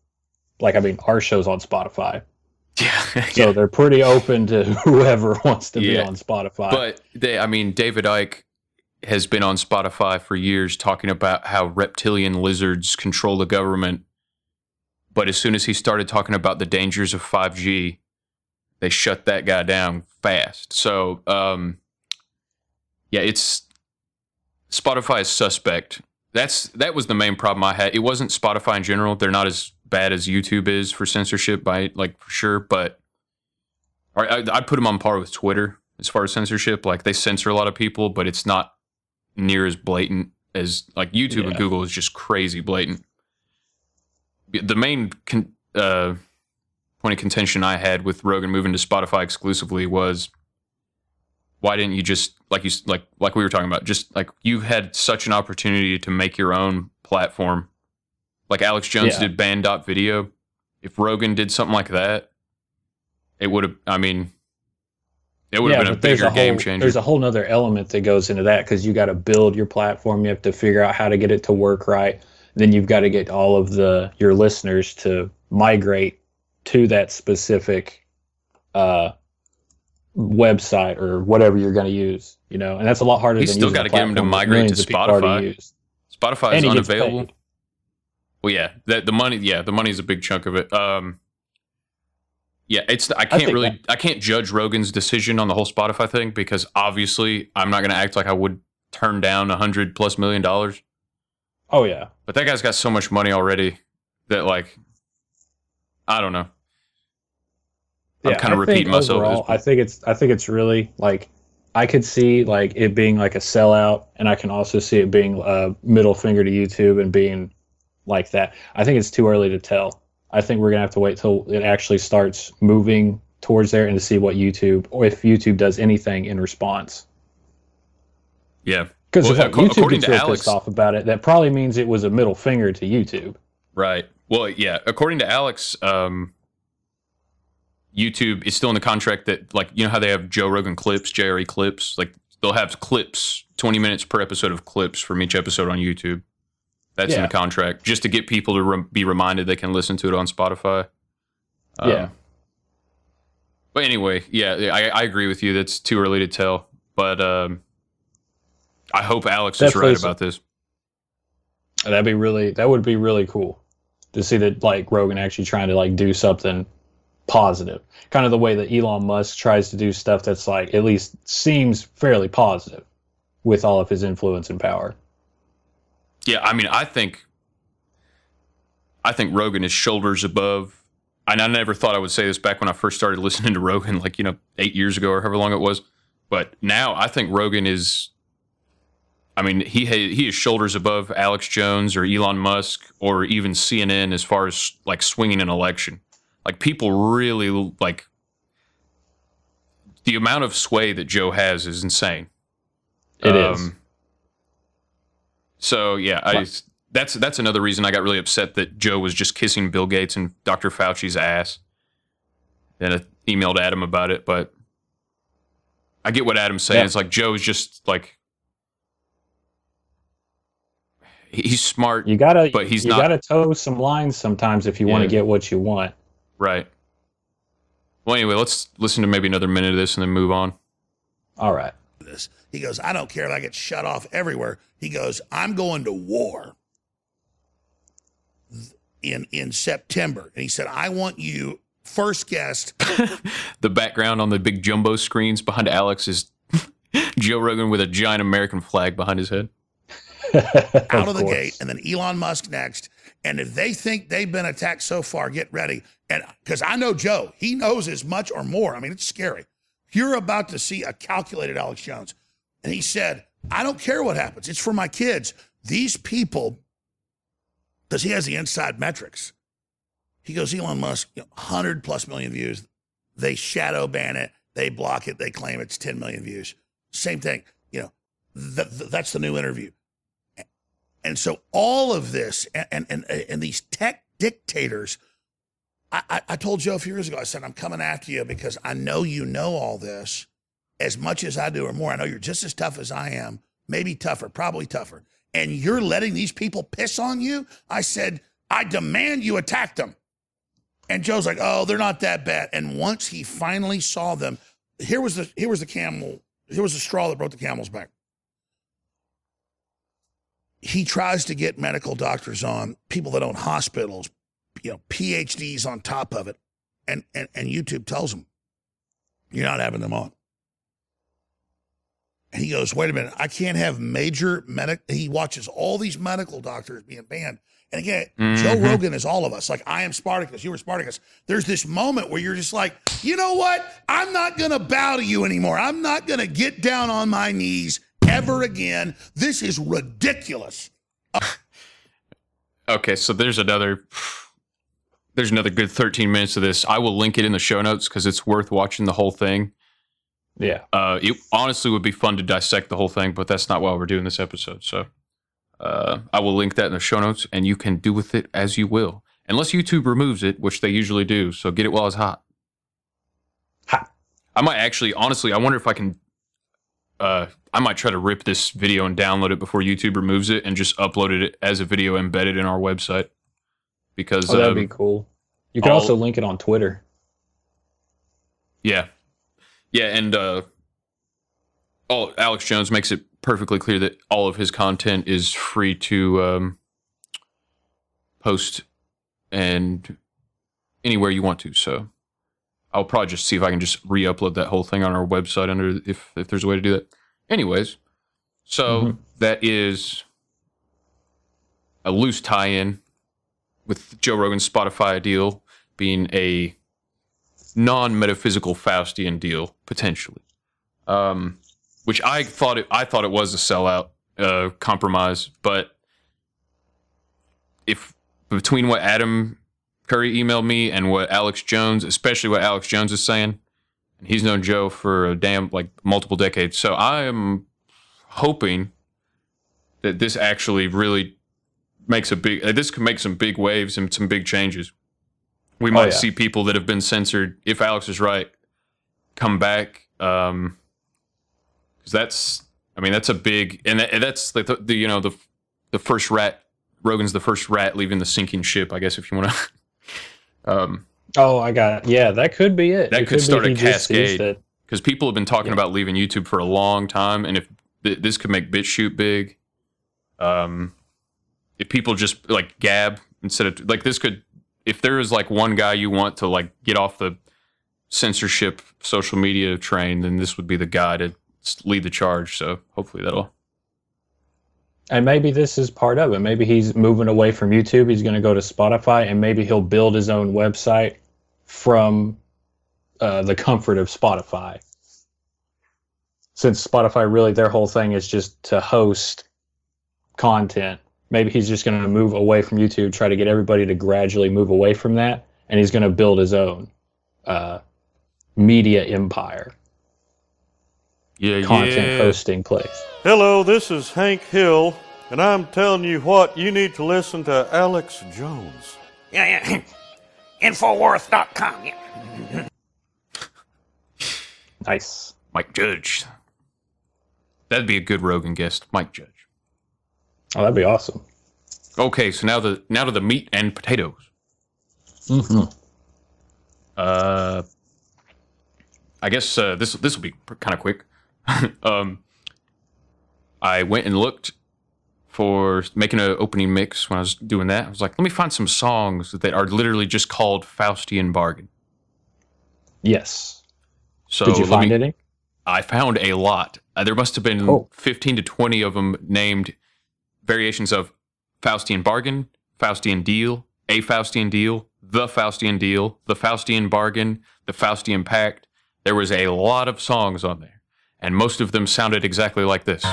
like i mean our show's on spotify [laughs] yeah so they're pretty open to [laughs] whoever wants to be on spotify But they, I mean, David Icke has been on Spotify for years talking about how reptilian lizards control the government. But as soon as he started talking about the dangers of 5G, they shut that guy down fast. So, um, yeah, it's Spotify is suspect. That's that was the main problem I had. It wasn't Spotify in general. They're not as bad as YouTube is for censorship, by like for sure. But I, I'd put them on par with Twitter as far as censorship. Like they censor a lot of people, but it's not near as blatant as like YouTube and Google is just crazy blatant. The main con- uh, point of contention I had with Rogan moving to Spotify exclusively was why didn't you just like you like like we were talking about just like you had such an opportunity to make your own platform like Alex Jones Yeah. did Banned.video if Rogan did something like that it would have I mean it would have been a but there's bigger game changer There's a whole nother element that goes into that because you got to build your platform. You have to figure out how to get it to work right. Then you've got to get all of the your listeners to migrate to that specific uh, website or whatever you're going to use. You know, and that's a lot harder. You than still a gotta get 'em to migrate to millions of people already Spotify. Spotify is unavailable well yeah the, the money yeah the money is a big chunk of it um yeah it's I can't think really that- I can't judge Rogan's decision on the whole Spotify thing because obviously I'm not going to act like I would turn down a hundred plus million dollars Oh yeah, But that guy's got so much money already that like I don't know. I'm yeah, kinda I repeating myself overall, I think it's I think it's really like I could see like it being like a sellout, and I can also see it being a middle finger to YouTube and being like that. I think it's too early to tell. I think we're gonna have to wait till it actually starts moving towards there and to see what YouTube or if YouTube does anything in response. Yeah. Because Well, if acco- YouTube gets Alex- pissed off about it, that probably means it was a middle finger to YouTube. Right. Well, yeah. According to Alex, um, YouTube is still in the contract that, like, you know how they have Joe Rogan clips, JRE clips? Like, they'll have clips, 20 minutes per episode of clips from each episode on YouTube. That's in the contract, just to get people to rem- be reminded they can listen to it on Spotify. Um, Yeah. But anyway, yeah, I, I agree with you. That's too early to tell. But um, I hope Alex is right about this. That'd be really that would be really cool to see that like Rogan actually trying to like do something positive. Kind of the way that Elon Musk tries to do stuff that's like at least seems fairly positive with all of his influence and power. Yeah, I mean, I think, I think Rogan is shoulders above. And I never thought I would say this back when I first started listening to Rogan, like you know, eight years ago or however long it was. But now I think Rogan is. I mean, he he is shoulders above Alex Jones or Elon Musk or even CNN as far as like swinging an election. Like people really like the amount of sway that Joe has is insane. It is. Um, So yeah, I that's that's another reason I got really upset that Joe was just kissing Bill Gates and Dr. Fauci's ass. And I emailed Adam about it, but I get what Adam's saying. Yeah. It's like Joe's just like he's smart, You gotta, But he's you not- gotta toe some lines sometimes if you want to get what you want. Right? Well, anyway, let's listen to maybe another minute of this and then move on. All right. this. He goes, I don't care if I get shut off everywhere. He goes, I'm going to war in in September. And he said, I want you first guest. [laughs] The background on the big jumbo screens behind Alex is [laughs] Joe Rogan with a giant American flag behind his head. [laughs] out of, the course. gate, and then Elon Musk next. And if they think they've been attacked so far, get ready. And because I know Joe, he knows as much or more. I mean, it's scary. You're about to see a calculated Alex Jones. And he said, I don't care what happens. It's for my kids. These people, because he has the inside metrics. He goes, Elon Musk, you know, 100 plus million views. They shadow ban it. They block it. They claim it's 10 million views. Same thing. You know, th- th- that's the new interview. And so all of this and and and, these tech dictators, I, I, I told Joe a few years ago, I said, I'm coming after you because I know you know all this as much as I do or more. I know you're just as tough as I am, maybe tougher, probably tougher. And you're letting these people piss on you? I said, I demand you attack them. And Joe's like, oh, they're not that bad. And once he finally saw them, here was the here was the camel, here was the straw that broke the camel's back he tries to get medical doctors on, people that own hospitals, you know, PhDs on top of it. And, and, and YouTube tells him, you're not having them on. And he goes, wait a minute, I can't have major medic. He watches all these medical doctors being banned. And again, Joe Mhm. Rogan is all of us. Like, I am Spartacus. You were Spartacus. There's this moment where you're just like, you know what? I'm not going to bow to you anymore. I'm not going to get down on my knees ever again. This is ridiculous. [laughs] Okay, so there's another there's another good 13 minutes of this. I will link it in the show notes because it's worth watching the whole thing. Yeah. Uh, it honestly would be fun to dissect the whole thing, but that's not why we're doing this episode. So uh, I will link that in the show notes, and you can do with it as you will, unless YouTube removes it, which they usually do. So get it while it's hot. Hot. I might actually, honestly, I wonder if I can. Uh, I might try to rip this video and download it before YouTube removes it, and just upload it as a video embedded in our website. Because Oh, that'd um, be cool. You can I'll- also link it on Twitter. Yeah. Yeah, and uh oh Alex Jones makes it perfectly clear that all of his content is free to um post and anywhere you want to. So I'll probably just see if I can just re-upload that whole thing on our website under if if there's a way to do that. Anyways, so Mhm. that is a loose tie-in with Joe Rogan's Spotify deal being a non-metaphysical Faustian deal potentially, um, which I thought it. I thought it was a sellout uh, compromise, but if between what Adam Curry emailed me and what Alex Jones, especially what Alex Jones is saying, and he's known Joe for a damn like multiple decades, so I am hoping that this actually really makes a big. This could make some big waves and some big changes we might yeah. see people that have been censored if alex is right come back um because that's i mean that's a big and, that, and that's the, the you know the the first rat rogan's the first rat leaving the sinking ship i guess if you want to [laughs] um Oh, I got it. Yeah, that could be it. That It could be start a he just sees cascade. because people have been talking Yeah. about leaving youtube for a long time and if th- this could make BitChute big um if people just like gab instead of like this could if there is like one guy you want to like get off the censorship social media train then this would be the guy to lead the charge so hopefully that'll And maybe this is part of it. Maybe he's moving away from YouTube. He's going to go to Spotify, and maybe he'll build his own website from uh, the comfort of Spotify. Since Spotify really, their whole thing is just to host content. Maybe he's just going to move away from YouTube, try to get everybody to gradually move away from that, and he's going to build his own uh, media empire, yeah content yeah hosting place. Hello, this is Hank Hill, and I'm telling you what, you need to listen to Alex Jones. Yeah, yeah. [clears throat] Infowars.com. Yeah. [laughs] Nice. mike judge that'd be a good rogan guest mike judge Oh, that'd be awesome. Okay, so now the now to the meat and potatoes. Mm-hmm. Uh, I guess uh, this this will be kind of quick. [laughs] um, I went and looked for making an opening mix when I was doing that. I was like, let me find some songs that are literally just called Faustian Bargain. Yes. So Did you find me- any? I found a lot. Uh, there must have been Oh. 15 to 20 of them named variations of Faustian Bargain, Faustian Deal, A Faustian Deal, The Faustian Deal, The Faustian Bargain, The Faustian Pact. There was a lot of songs on there, and most of them sounded exactly like this.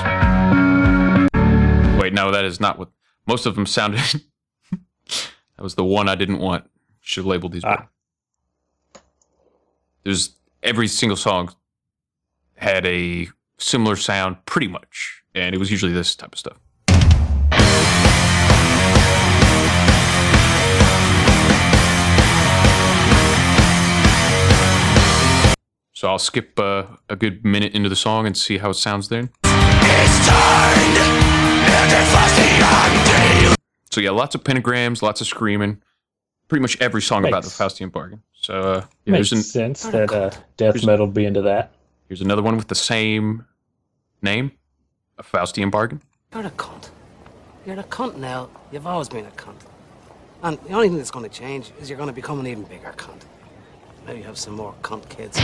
Wait, no, that is not what. Most of them sounded. [laughs] that was the one I didn't want. Should have labeled these. Ah. There's every single song had a similar sound, pretty much, and it was usually this type of stuff. So I'll skip uh, a good minute into the song and see how it sounds then. So yeah, lots of pentagrams, lots of screaming. Pretty much every song about the Faustian bargain. So uh, yeah, Makes there's an, sense that uh, death metal be into that. here's another one with the same name, a Faustian bargain. You're a cunt. You're a cunt now. You've always been a cunt. And the only thing that's going to change is you're going to become an even bigger cunt. Now you have some more cunt kids.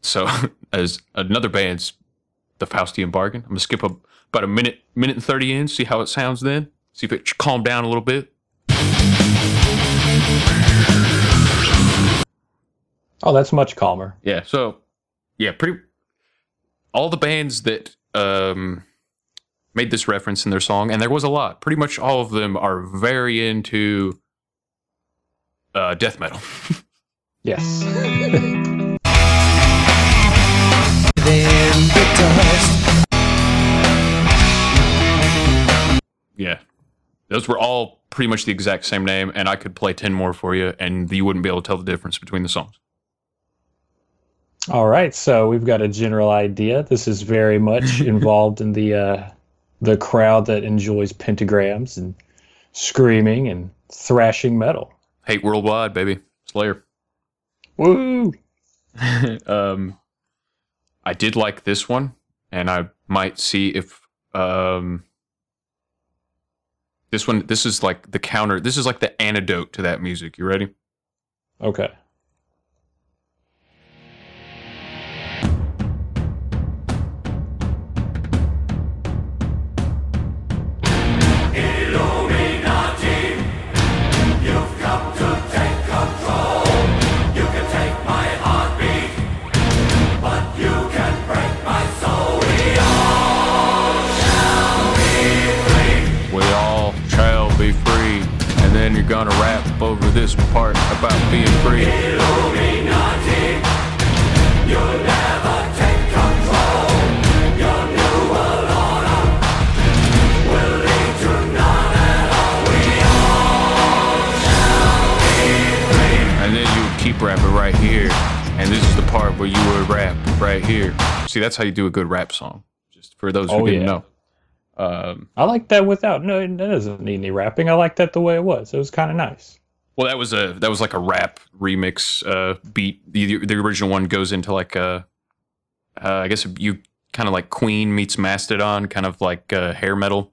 So [laughs] as another band's the Faustian bargain. I'm gonna skip a, about a minute, minute and thirty in, see how it sounds then. See if it calmed down a little bit. Oh, that's much calmer. Yeah. So yeah, pretty. All the bands that um, made this reference in their song, and there was a lot. Pretty much all of them are very into uh, death metal. [laughs] Yes. Yeah. Those were all pretty much the exact same name, and I could play 10 more for you, and you wouldn't be able to tell the difference between the songs. All right, so we've got a general idea. This is very much [laughs] involved in the uh, the crowd that enjoys pentagrams and screaming and thrashing metal. Hate Worldwide, baby. Slayer. Woo! [laughs] um, I did like this one, and I might see if um, this one. This is like the counter. This is like the antidote to that music. You ready? Okay. Over this part about being free. And then you would keep rapping right here, and this is the part where you would rap right here. See, that's how you do a good rap song. Just for those who Oh, didn't yeah. know. Um, I like that without no, it doesn't need any rapping. I like that the way it was. It was kind of nice. Well, that was a that was like a rap remix uh, beat. The the original one goes into like a, uh, I guess you kind of like Queen meets Mastodon, kind of like uh, hair metal,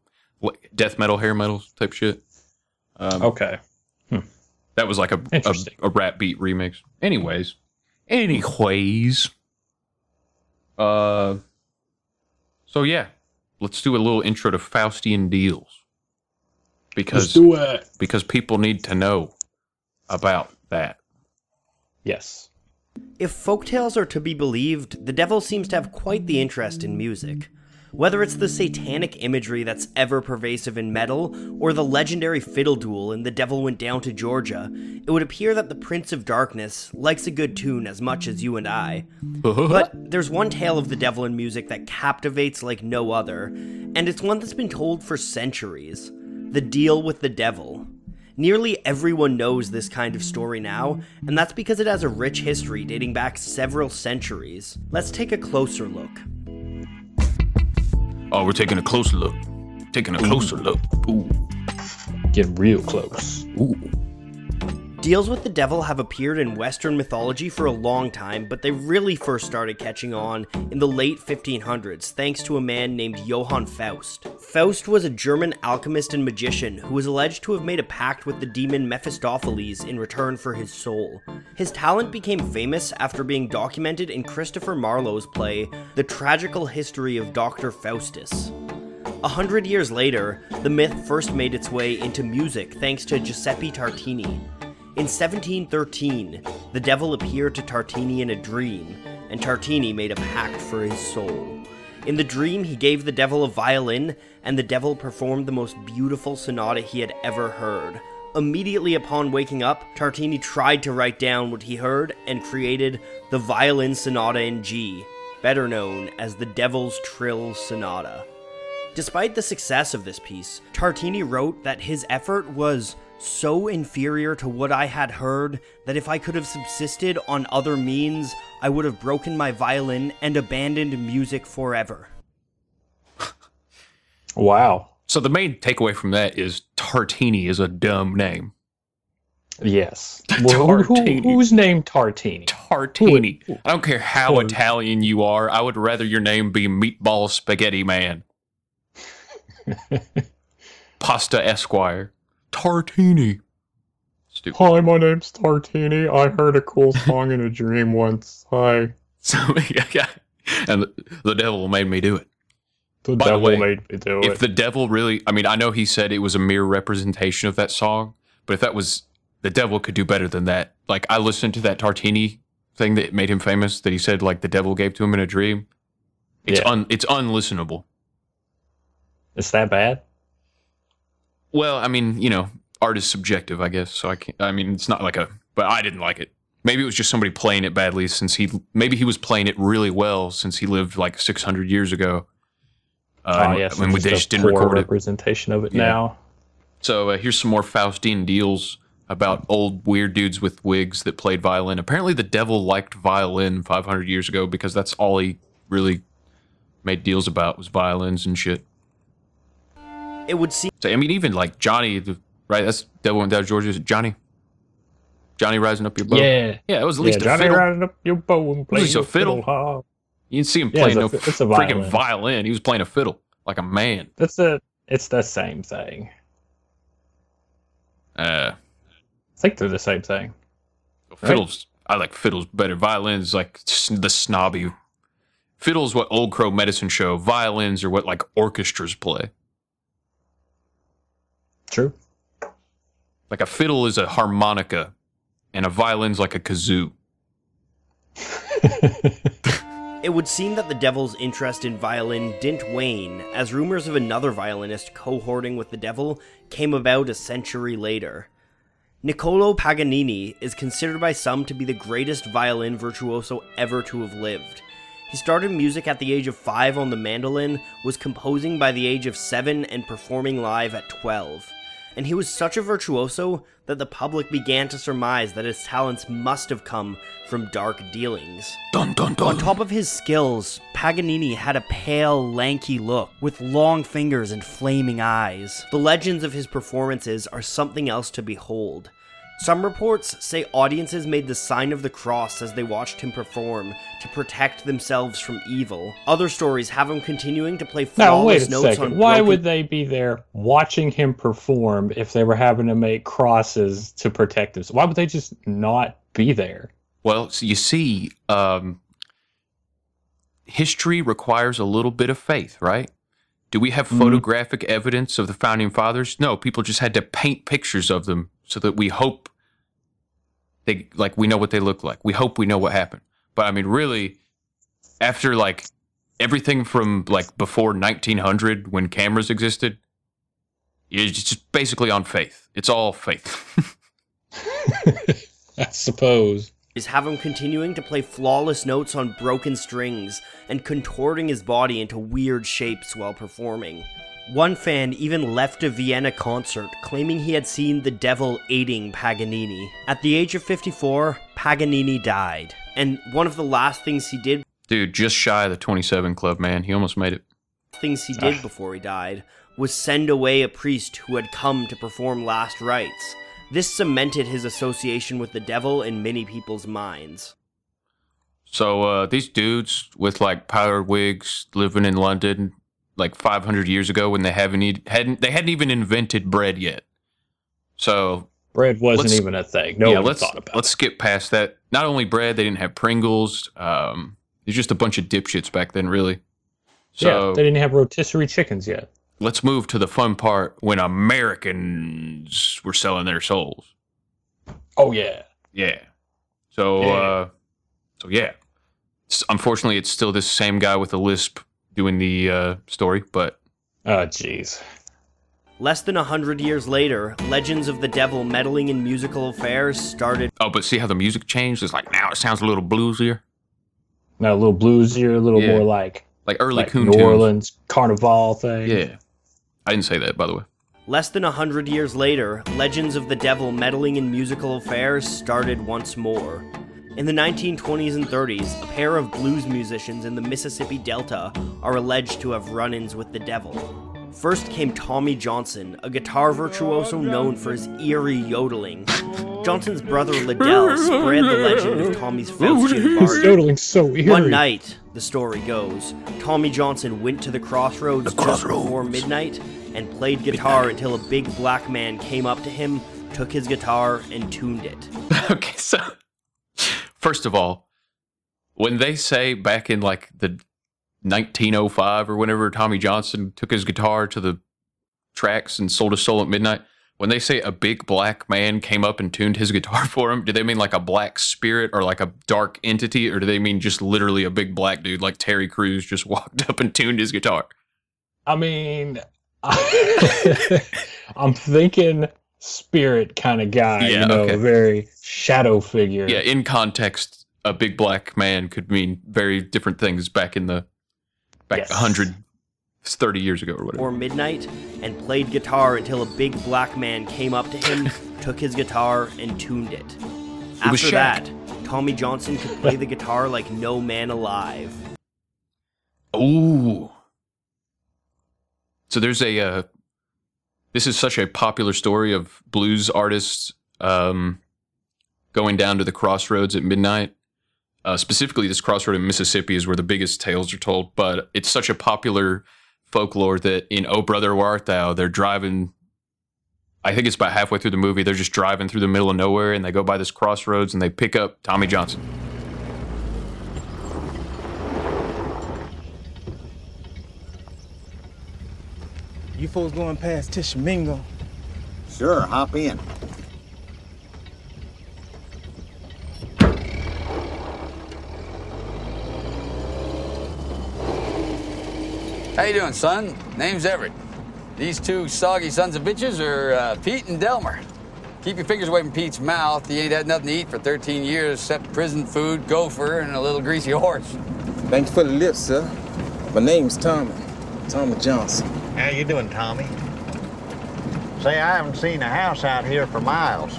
death metal, hair metal type shit. Um, Okay. That was like a, a a rap beat remix. Anyways, anyways, uh, so yeah, let's do a little intro to Faustian deals because it. because people need to know about that. Yes. If folktales are to be believed, the devil seems to have quite the interest in music. Whether it's the satanic imagery that's ever pervasive in metal, or the legendary fiddle duel in The Devil Went Down to Georgia, it would appear that the Prince of Darkness likes a good tune as much as you and I. [laughs] But there's one tale of the devil in music that captivates like no other, and it's one that's been told for centuries The Deal with the Devil. Nearly everyone knows this kind of story now, and that's because it has a rich history dating back several centuries. Let's take a closer look. Oh, we're taking a closer look. Taking a closer look. Ooh. Get real close. Ooh. Deals with the devil have appeared in Western mythology for a long time, but they really first started catching on in the late 1500s thanks to a man named Johann Faust. Faust was a German alchemist and magician who was alleged to have made a pact with the demon Mephistopheles in return for his soul. His talent became famous after being documented in Christopher Marlowe's play, The Tragical History of Dr. Faustus. A hundred years later, the myth first made its way into music thanks to Giuseppe Tartini. In 1713, the devil appeared to Tartini in a dream, and Tartini made a pact for his soul. In the dream, he gave the devil a violin, and the devil performed the most beautiful sonata he had ever heard. Immediately upon waking up, Tartini tried to write down what he heard and created the Violin Sonata in G, better known as the Devil's Trill Sonata. Despite the success of this piece, Tartini wrote that his effort was so inferior to what I had heard that if I could have subsisted on other means, I would have broken my violin and abandoned music forever. [laughs] Wow. So the main takeaway from that is Tartini is a dumb name. Yes. [laughs] Well, who- who- Tartini. who's named Tartini? Tartini. I don't care how Who- Italian you are. I would rather your name be Meatball Spaghetti Man. [laughs] Pasta Esquire. Tartini. Stupid. Hi, my name's Tartini. I heard a cool [laughs] song in a dream once. Hi. So [laughs] yeah, yeah. And the, the devil made me do it. The By the devil way, made me do it. If it. the devil really, I mean, I know he said it was a mere representation of that song, but if that was, the devil could do better than that. Like, I listened to that Tartini thing that made him famous that he said, like, the devil gave to him in a dream. It's, Yeah. un, it's unlistenable. Is that bad? Well, I mean, you know, art is subjective, I guess. So I can't, I mean, it's not like a, but I didn't like it. Maybe it was just somebody playing it badly since he, maybe he was playing it really well since he lived like 600 years ago. Uh, oh, and- yes. when it's they just just didn't record it. representation of it Yeah. now. So uh, here's some more Faustian deals about old weird dudes with wigs that played violin. Apparently, the devil liked violin 500 years ago because that's all he really made deals about was violins and shit. It would seem So I mean, even like Johnny, right? That's Devil and Dad George. Is Johnny? Johnny rising up your bow. Yeah. yeah. It was at Yeah, least a Johnny fiddle. riding up your bow and playing a fiddle. fiddle. You didn't see him Yeah, playing no it's a- it's a freaking violin. violin. He was playing a fiddle like a man. That's a. It's the same thing. Uh, I think they're the same thing. Fiddles, I like fiddles better. Violins, like the snobby. Fiddles, what Old Crow Medicine show. Violins are what like orchestras play. True. Like a fiddle is a harmonica, and a violin's like a kazoo. It would seem that the devil's interest in violin didn't wane, as rumors of another violinist cohorting with the devil came about a century later. Niccolo Paganini is considered by some to be the greatest violin virtuoso ever to have lived. He started music at the age of 5 on the mandolin, was composing by the age of 7, and performing live at 12. And he was such a virtuoso that the public began to surmise that his talents must have come from dark dealings. Dun dun dun. On top of his skills, Paganini had a pale, lanky look with long fingers and flaming eyes. The legends of his performances are something else to behold. Some reports say audiences made the sign of the cross as they watched him perform to protect themselves from evil. Other stories have him continuing to play flawless Now wait a notes second. on Why broken- would they be there watching him perform if they were having to make crosses to protect themselves? Why would they just not be there? Well, so you see, um, history requires a little bit of faith, right? Do we have photographic evidence of the founding fathers? No, people just had to paint pictures of them so that we hope they like we know what they look like. We hope we know what happened. But I mean, really, after like everything from like before 1900 when cameras existed, it's just basically on faith. It's all faith. [laughs] I suppose. is have him continuing to play flawless notes on broken strings and contorting his body into weird shapes while performing. One fan even left a Vienna concert claiming he had seen the devil aiding Paganini. At the age of 54, Paganini died, and one of the last things he did Dude, just shy of the 27 club, man. He almost made it. things he did before he died was send away a priest who had come to perform last rites. This cemented his association with the devil in many people's minds. So uh, these dudes with like powdered wigs living in London like 500 years ago when they haven't hadn't they hadn't even invented bread yet. So Bread wasn't even a thing. No yeah, one let's thought about let's skip past that. Not only bread, they didn't have Pringles. Um, there's just a bunch of dipshits back then, really. So yeah, they didn't have rotisserie chickens yet. let's move to the fun part when Americans were selling their souls. Oh yeah. Yeah. So Yeah. uh so yeah. Unfortunately, it's still this same guy with a lisp doing the uh story, but Oh jeez. Less than a hundred years later, legends of the devil meddling in musical affairs started. oh, but see how the music changed? It's like now it sounds a little bluesier, Now a little bluesier, a little Yeah. more like like early like coon New tunes. Orleans carnival thing. Yeah. I didn't say that, by the way. Less than a hundred years later, legends of the devil meddling in musical affairs started once more. In the 1920s and 30s, a pair of blues musicians in the Mississippi Delta are alleged to have run ins with the devil. First came Tommy Johnson, a guitar virtuoso known for his eerie yodeling. Johnson's brother LeDell spread the legend of Tommy's Faustian [laughs] His bargain. yodeling's so eerie. One night, the story goes, Tommy Johnson went to the crossroads just before midnight and played guitar until a big black man came up to him, took his guitar, and tuned it. [laughs] okay, so first of all, when they say back in like the 1905 or whenever Tommy Johnson took his guitar to the tracks and sold his soul at midnight, when they say a big black man came up and tuned his [laughs] guitar for him, do they mean like a black spirit or like a dark entity, or do they mean just literally a big black dude like Terry Crews just [laughs] walked up and tuned his guitar? I mean, [laughs] I'm thinking spirit kind of guy. Yeah, you know, okay. very shadow figure. Yeah, in context, a big black man could mean very different things back in the back Yes. 130 years ago or whatever. Or midnight and played guitar until a big black man came up to him, [laughs] took his guitar, and tuned it. was After Shaq. that, Tommy Johnson could play the guitar like no man alive. Ooh. So there's a. Uh, this is such a popular story of blues artists um, going down to the crossroads at midnight. Uh, specifically, this crossroad in Mississippi is where the biggest tales are told. But it's such a popular folklore that in "Oh Brother Where Art Thou," they're driving. I think it's about halfway through the movie. They're just driving through the middle of nowhere, and they go by this crossroads, and they pick up Tommy Johnson. You folks going past Tishomingo? Sure, hop in. How you doing, son? Name's Everett. These two soggy sons of bitches are uh, Pete and Delmar. Keep your fingers away from Pete's mouth. He ain't had nothing to eat for 13 years except prison food, gopher, and a little greasy horse. Thanks for the lift, sir. My name's Tommy. Tommy Johnson. How you doing, Tommy? Say, I haven't seen a house out here for miles.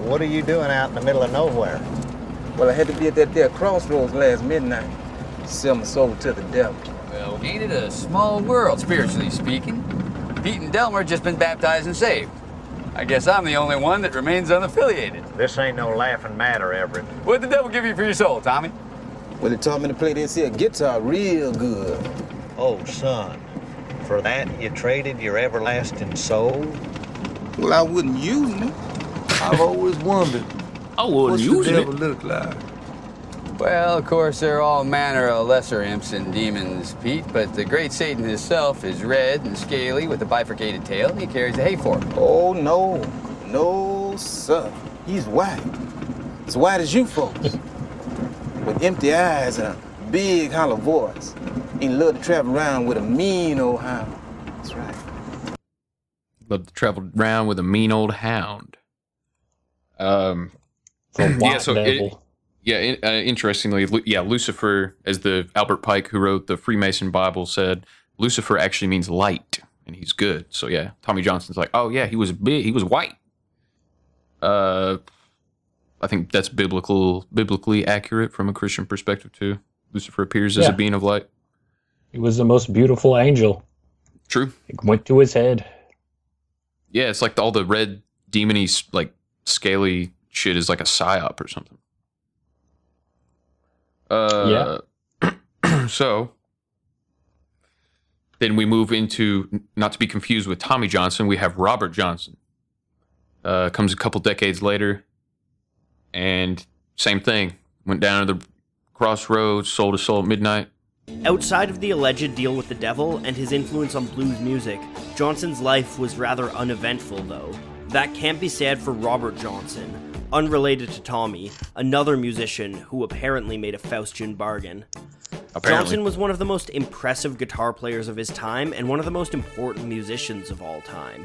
What are you doing out in the middle of nowhere? Well, I had to be at that there crossroads last midnight. Sell my soul to the devil. Well, ain't it a small world, spiritually speaking? Pete and Delmar just been baptized and saved. I guess I'm the only one that remains unaffiliated. This ain't no laughing matter, Everett. What'd the devil give you for your soul, Tommy? Well, he taught me to play this here guitar real good. Oh, son. For that, you traded your everlasting soul? Well, I wouldn't use it. I've always wondered. I wouldn't use it. what's use the it. devil look like? Well, of course, there are all manner of lesser imps and demons, Pete, but the great Satan himself is red and scaly with a bifurcated tail, and he carries a hay fork. Oh, no. No, sir. He's white. As white as you folks. with empty eyes and a big hollow voice. He loved to travel around with a mean old hound. That's right. Love to travel around with a mean old hound. Um, The yeah, white so it, devil. Yeah, in- uh, interestingly, Lu- yeah, Lucifer, as the Albert Pike who wrote the Freemason Bible said, Lucifer actually means light and he's good. So yeah, Tommy Johnson's like, oh yeah, he was big, he was white. Uh, I think that's biblical, biblically accurate from a Christian perspective too. Lucifer appears as Yeah. a being of light. He was the most beautiful angel. True. It went to his head. Yeah, it's like all the red demony like scaly shit is like a psyop or something. Uh, yeah. [clears throat] so then we move into not to be confused with Tommy Johnson. We have Robert Johnson. Uh, comes a couple decades later, and same thing. Went down to the crossroads, soul to soul at midnight. Outside of the alleged deal with the devil and his influence on blues music, Johnson's life was rather uneventful, though. That can't be said for Robert Johnson, unrelated to Tommy, another musician who apparently made a Faustian bargain. Apparently. Johnson was one of the most impressive guitar players of his time and one of the most important musicians of all time.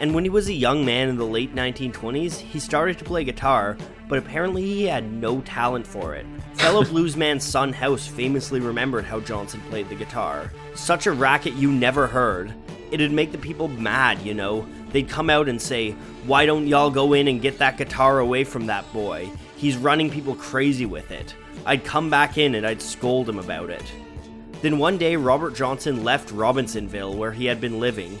And when he was a young man in the late 1920s, he started to play guitar, but apparently he had no talent for it. Fellow [laughs] bluesman Son House famously remembered how Johnson played the guitar. Such a racket you never heard. It'd make the people mad, you know. They'd come out and say, Why don't y'all go in and get that guitar away from that boy? He's running people crazy with it. I'd come back in and I'd scold him about it. Then one day, Robert Johnson left Robinsonville, where he had been living.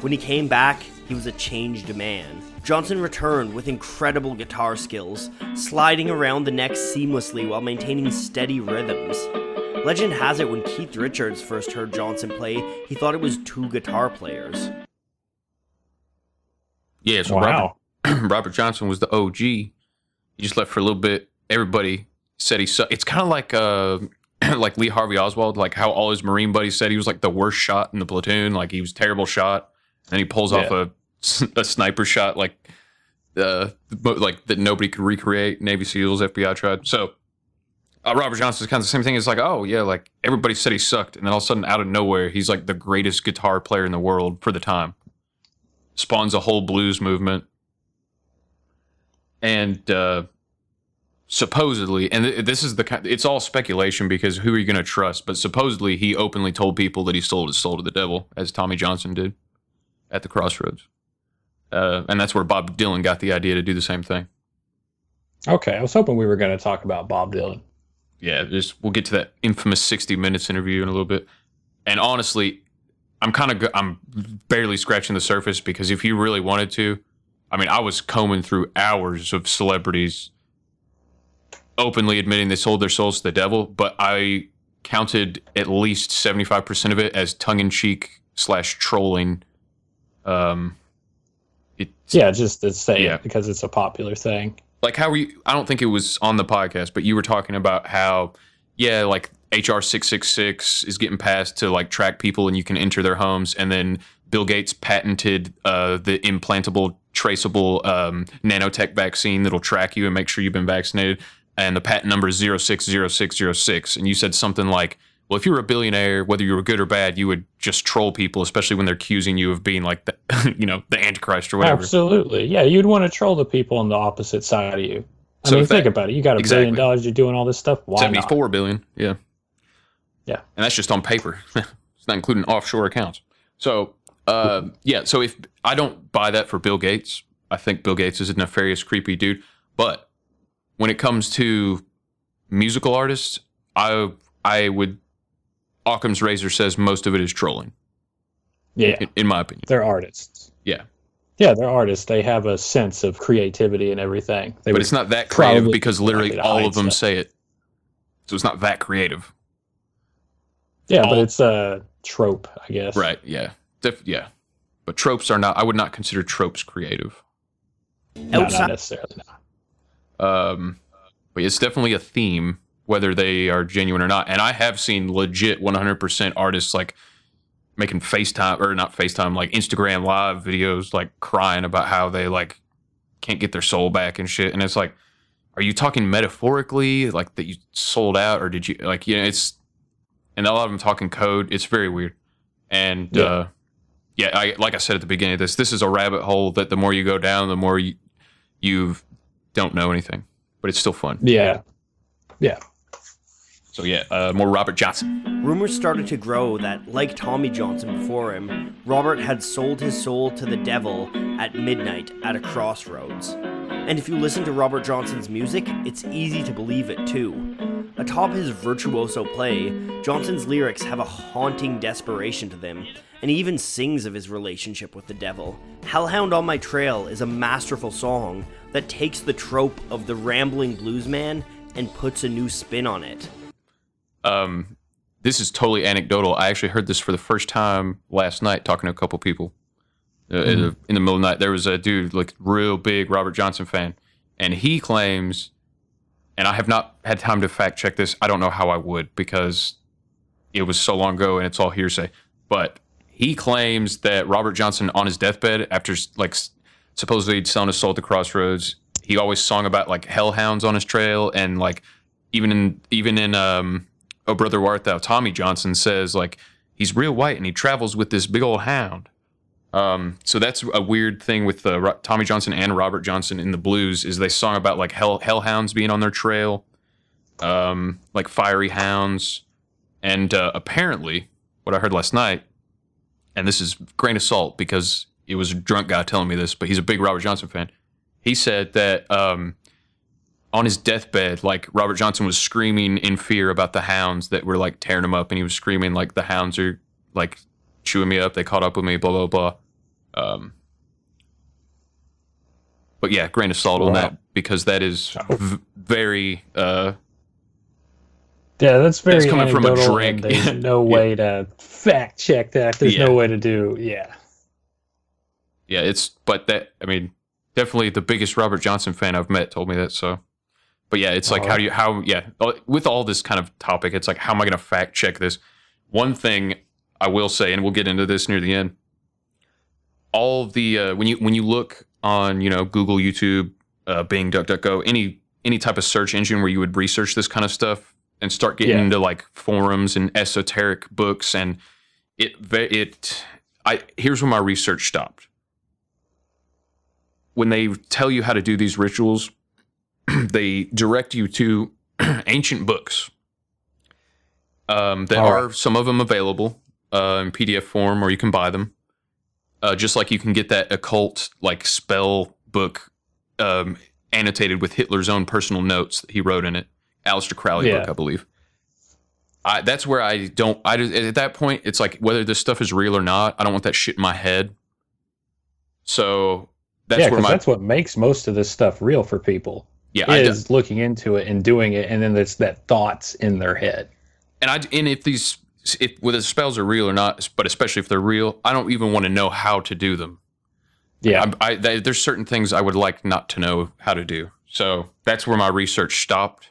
When he came back, he was a changed man. Johnson returned with incredible guitar skills, sliding around the neck seamlessly while maintaining steady rhythms. Legend has it when Keith Richards first heard Johnson play, he thought it was two guitar players. Yeah, so Wow. Robert, [clears throat] Robert Johnson was the OG. He just left for a little bit. Everybody said he sucked. It's kind of like uh, [clears throat] like Lee Harvey Oswald, like how all his Marine buddies said he was like the worst shot in the platoon. Like he was a terrible shot, and he pulls off a, a sniper shot like uh, like that nobody could recreate. Navy SEALs, FBI tried. So uh, Robert Johnson's kind of the same thing. It's like, oh yeah, like everybody said he sucked, and then all of a sudden, out of nowhere, he's like the greatest guitar player in the world for the time. Spawns a whole blues movement, and uh, supposedly, and this is the kind. It's all speculation because who are you going to trust? But supposedly, he openly told people that he sold his soul to the devil, as Tommy Johnson did at the crossroads, uh, and that's where Bob Dylan got the idea to do the same thing. Okay, I was hoping we were going to talk about Bob Dylan. yeah, just we'll get to that infamous 60 minutes interview in a little bit. And honestly, I'm kind of I'm barely scratching the surface because if you really wanted to, I mean, I was combing through hours of celebrities openly admitting they sold their souls to the devil, but I counted at least 75% of it as tongue in cheek slash trolling. Um, it, Yeah, just to say Yeah. it because it's a popular thing. like how were you i don't think it was on the podcast but you were talking about how yeah like hr 666 is getting passed to like track people and you can enter their homes and then bill gates patented uh, the implantable traceable um, nanotech vaccine that'll track you and make sure you've been vaccinated and the patent number is 060606 and you said something like well if you were a billionaire whether you were good or bad you would just troll people especially when they're accusing you of being like the [laughs] you know the antichrist or whatever Absolutely. Yeah, you'd want to troll the people on the opposite side of you. I So mean, think that- about it. You got a Exactly. billion dollars, you're doing all this stuff. Why not? 74 billion. Yeah. Yeah. And that's just on paper. [laughs] it's not including offshore accounts. So, uh, yeah. So if I don't buy that for Bill Gates, I think Bill Gates is a nefarious, creepy dude. But when it comes to musical artists, I I would Occam's razor says most of it is trolling. Yeah. In, in my opinion. They're artists. Yeah. Yeah, they're artists. They have a sense of creativity and everything. They but it's not that creative because literally all of them stuff. say it. So it's not that creative. Yeah, all- but it's a trope, I guess. Right. Yeah. Def- yeah. But tropes are not. I would not consider tropes creative. No, Outside- not necessarily. No. Um, but it's definitely a theme, whether they are genuine or not. And I have seen legit 100% artists like making FaceTime or not FaceTime, like Instagram live videos, like crying about how they like can't get their soul back and shit. And it's like, are you talking metaphorically, like that you sold out, or did you like? You know, it's and a lot of them talking code. It's very weird. And Yeah. uh, yeah, I like I said at the beginning of this, this is a rabbit hole that the more you go down, the more you you don't know anything, but it's still fun. Yeah. Yeah. So yeah, uh, more Robert Johnson. Rumors started to grow that, like Tommy Johnson before him, Robert had sold his soul to the devil at midnight at a crossroads. And if you listen to Robert Johnson's music, it's easy to believe it too. Atop his virtuoso play, Johnson's lyrics have a haunting desperation to them, and he even sings of his relationship with the devil. Hellhound on My Trail is a masterful song that takes the trope of the rambling bluesman and puts a new spin on it. Um, this is totally anecdotal. I actually heard this for the first time last night, talking to a couple people. Uh, in, the, in the middle of the night, there was a dude, like real big Robert Johnson fan, and he claims, and I have not had time to fact check this. I don't know how I would because it was so long ago and it's all hearsay. But he claims that Robert Johnson, on his deathbed, after like supposedly selling his soul at the crossroads, he always sung about like hellhounds on his trail and like even in even in um oh brother where art thou tommy johnson says like he's real white and he travels with this big old hound um so that's a weird thing with uh, tommy johnson and robert johnson in the blues is they song about like hell hellhounds being on their trail um like fiery hounds and uh, apparently what i heard last night and this is grain of salt because it was a drunk guy telling me this but he's a big robert johnson fan he said that um, on his deathbed, like Robert Johnson was screaming in fear about the hounds that were like tearing him up, and he was screaming like the hounds are like chewing me up. They caught up with me. Blah blah blah. Um, but yeah, grain of salt on that because that is v- very. Uh, Yeah, that's very That's coming from a drink. There's [laughs] no way to fact check that. There's Yeah. no way to do. Yeah, yeah, it's but that I mean definitely the biggest Robert Johnson fan I've met told me that. So, but yeah, it's like Oh. how do you how yeah with all this kind of topic, it's like how am I going to fact check this? One thing I will say, and we'll get into this near the end. All of the uh, when you when you look on you know Google, YouTube, uh, Bing, DuckDuckGo, any any type of search engine where you would research this kind of stuff and start getting Yeah. into like forums and esoteric books and it it I here's where my research stopped when they tell you how to do these rituals, [clears throat] they direct you to [clears throat] ancient books. Um, there All are some of them available uh, in PDF form, or you can buy them. Uh, just like you can get that occult like spell book um, annotated with Hitler's own personal notes that he wrote in it, Aleister Crowley Yeah. book, I believe. I, that's where I don't. I just- at that point, it's like whether this stuff is real or not. I don't want that shit in my head. So that's yeah, where my that's what makes most of this stuff real for people. Yeah, I d- is looking into it and doing it, and then it's that thoughts in their head. and I and if these if whether the spells are real or not, but especially if they're real, I don't even want to know how to do them. Yeah, I, I, th- there's certain things I would like not to know how to do. So that's where my research stopped.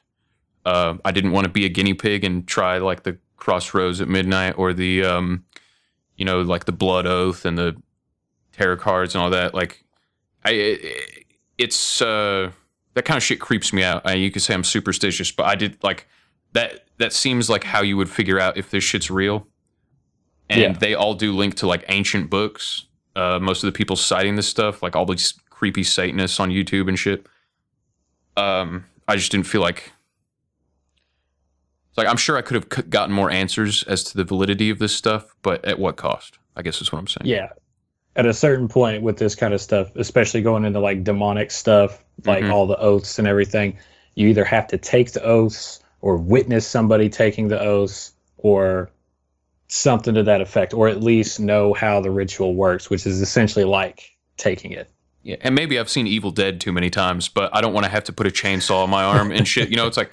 Uh, I didn't want to be a guinea pig and try like the crossroads at midnight or the, um, you know, like the blood oath and the tarot cards and all that. Like, I, it, it's uh, that kind of shit creeps me out. I, you could say I'm superstitious, but I did like that. That seems like how you would figure out if this shit's real. And Yeah. they all do link to like ancient books. Uh, most of the people citing this stuff, like all these creepy Satanists on YouTube and shit. Um, I just didn't feel like. Like I'm sure I could have gotten more answers as to the validity of this stuff, but at what cost? I guess is what I'm saying. yeah. At a certain point with this kind of stuff, especially going into like demonic stuff, like Mhm. all the oaths and everything, you either have to take the oaths or witness somebody taking the oaths or something to that effect, or at least know how the ritual works, which is essentially like taking it. Yeah, and maybe I've seen Evil Dead too many times, but I don't want to have to put a chainsaw on my arm and shit. You know, it's like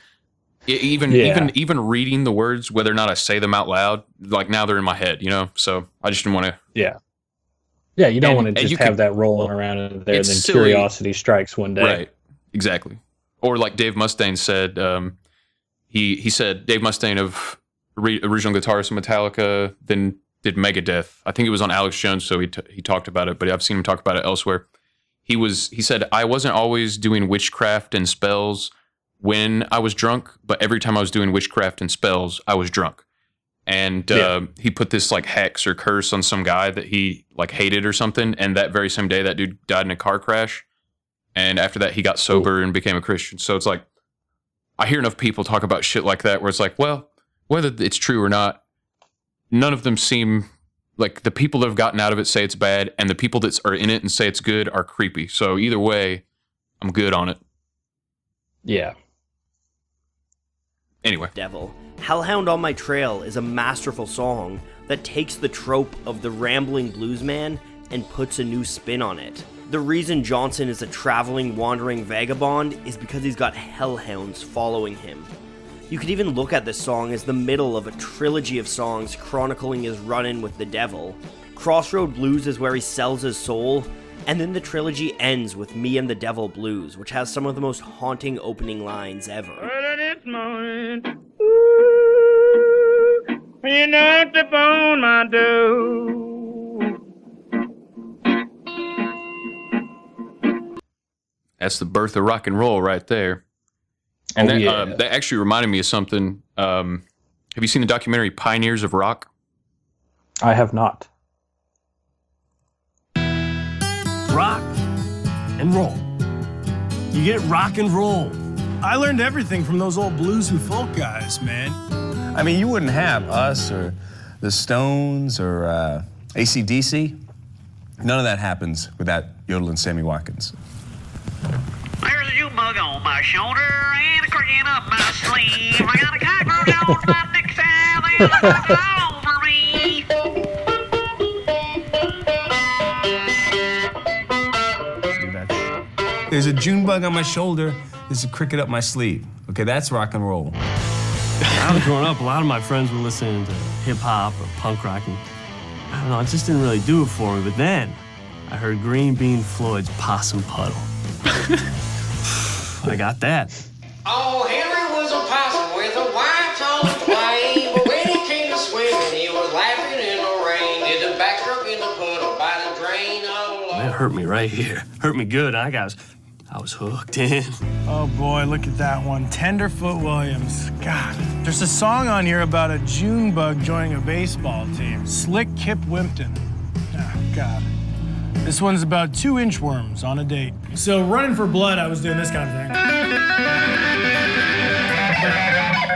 even Yeah. even even reading the words, whether or not I say them out loud, like now they're in my head. You know, so I just didn't want to. Yeah. Yeah, you don't And- want to just have could- that rolling around in there, and then silly. curiosity strikes one day. Right. Exactly. Or like Dave Mustaine said, um, he he said Dave Mustaine of re- original guitarist of Metallica, then did Megadeth. I think it was on Alex Jones, so he t- he talked about it, but I've seen him talk about it elsewhere. He was he said I wasn't always doing witchcraft and spells when I was drunk, but every time I was doing witchcraft and spells, I was drunk. And uh, Yeah. he put this like hex or curse on some guy that he like hated or something, and that very same day, that dude died in a car crash and after that he got sober and became a christian so it's like I hear enough people talk about shit like that where it's like, well, whether it's true or not, none of them seem like the people that have gotten out of it say it's bad, and the people that are in it and say it's good are creepy. So either way, I'm good on it. Yeah. Anyway, Devil. Hellhound on My Trail is a masterful song that takes the trope of the rambling bluesman and puts a new spin on it. The reason Johnson is a traveling, wandering vagabond is because he's got hellhounds following him. You could even look at this song as the middle of a trilogy of songs chronicling his run in with the devil. Crossroad Blues is where he sells his soul, and then the trilogy ends with Me and the Devil Blues, which has some of the most haunting opening lines ever. Early this morning, ooh, you knocked upon my door. That's the birth of rock and roll right there. And Oh, that, yeah. um, that actually reminded me of something. Um, have you seen the documentary Pioneers of Rock? I have not. Rock and roll. You get rock and roll. I learned everything from those old blues and folk guys, man. I mean, you wouldn't have us or the Stones or uh, ACDC. None of that happens without yodeling Sammy Watkins. There's a jukebug on my shoulder and a cricket up my sleeve. I got a cockroach on my neck and it's all over me. There's a June bug on my shoulder. There's a cricket up my sleeve. Okay, that's rock and roll. When I was growing up, a lot of my friends were listening to hip hop or punk rock, and I don't know, it just didn't really do it for me. But then I heard Green Bean Floyd's Possum Puddle. [laughs] I got that. Oh, Henry was a possum with a white on flame. But when he came to swimming, he was laughing in the rain. Did the backstroke in the puddle by the drain. Oh, Lord. It hurt me right here. Hurt me good. I got, I was hooked in. Oh boy, look at that one. Tenderfoot Williams. God. There's a song on here about a June bug joining a baseball team. Slick Kip Wimpton. Oh, God. This one's about two inchworms on a date. So, running for blood, I was doing this kind of thing.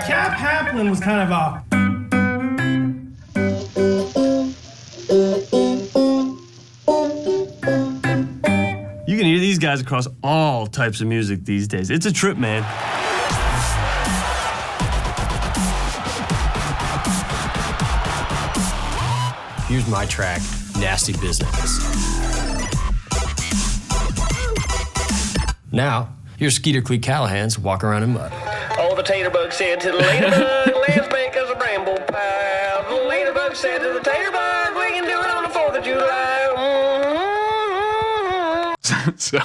Cap Haplin was kind of a You can hear these guys across all types of music these days. It's a trip, man. Here's my track, Nasty Business. Now, here's Skeeter Cleek Callahan's Walk Around in Mud. Oh, the tater bug said to the ladybug, let's make us a bramble pie. The ladybug said to the tater bug, we can do it on the 4th of July. Mm-hmm. [laughs] so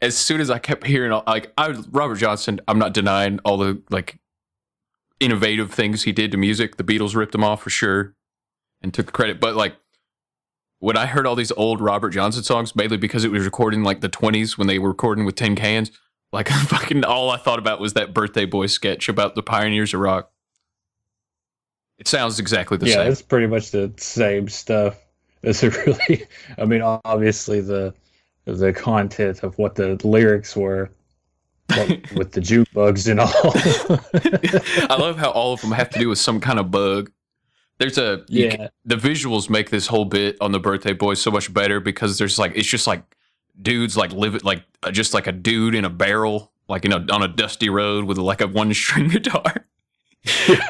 as soon as I kept hearing all, like I Robert Johnson, I'm not denying all the like innovative things he did to music. The Beatles ripped him off for sure and took the credit. But like when I heard all these old Robert Johnson songs, mainly because it was recorded in like the 20s when they were recording with tin cans, like [laughs] fucking all I thought about was that Birthday Boy sketch about the pioneers of rock. It sounds exactly the yeah, same. Yeah, it's pretty much the same stuff. [laughs] It's a really, I mean, obviously the the content of what the lyrics were, [laughs] with the jukebox and all. I love how all of them have to do with some kind of bug. There's a Yeah. ca- the visuals make this whole bit on the birthday boy so much better because there's like it's just like dudes like live it like uh, just like a dude in a barrel like you know on a dusty road with like a one string [laughs] guitar.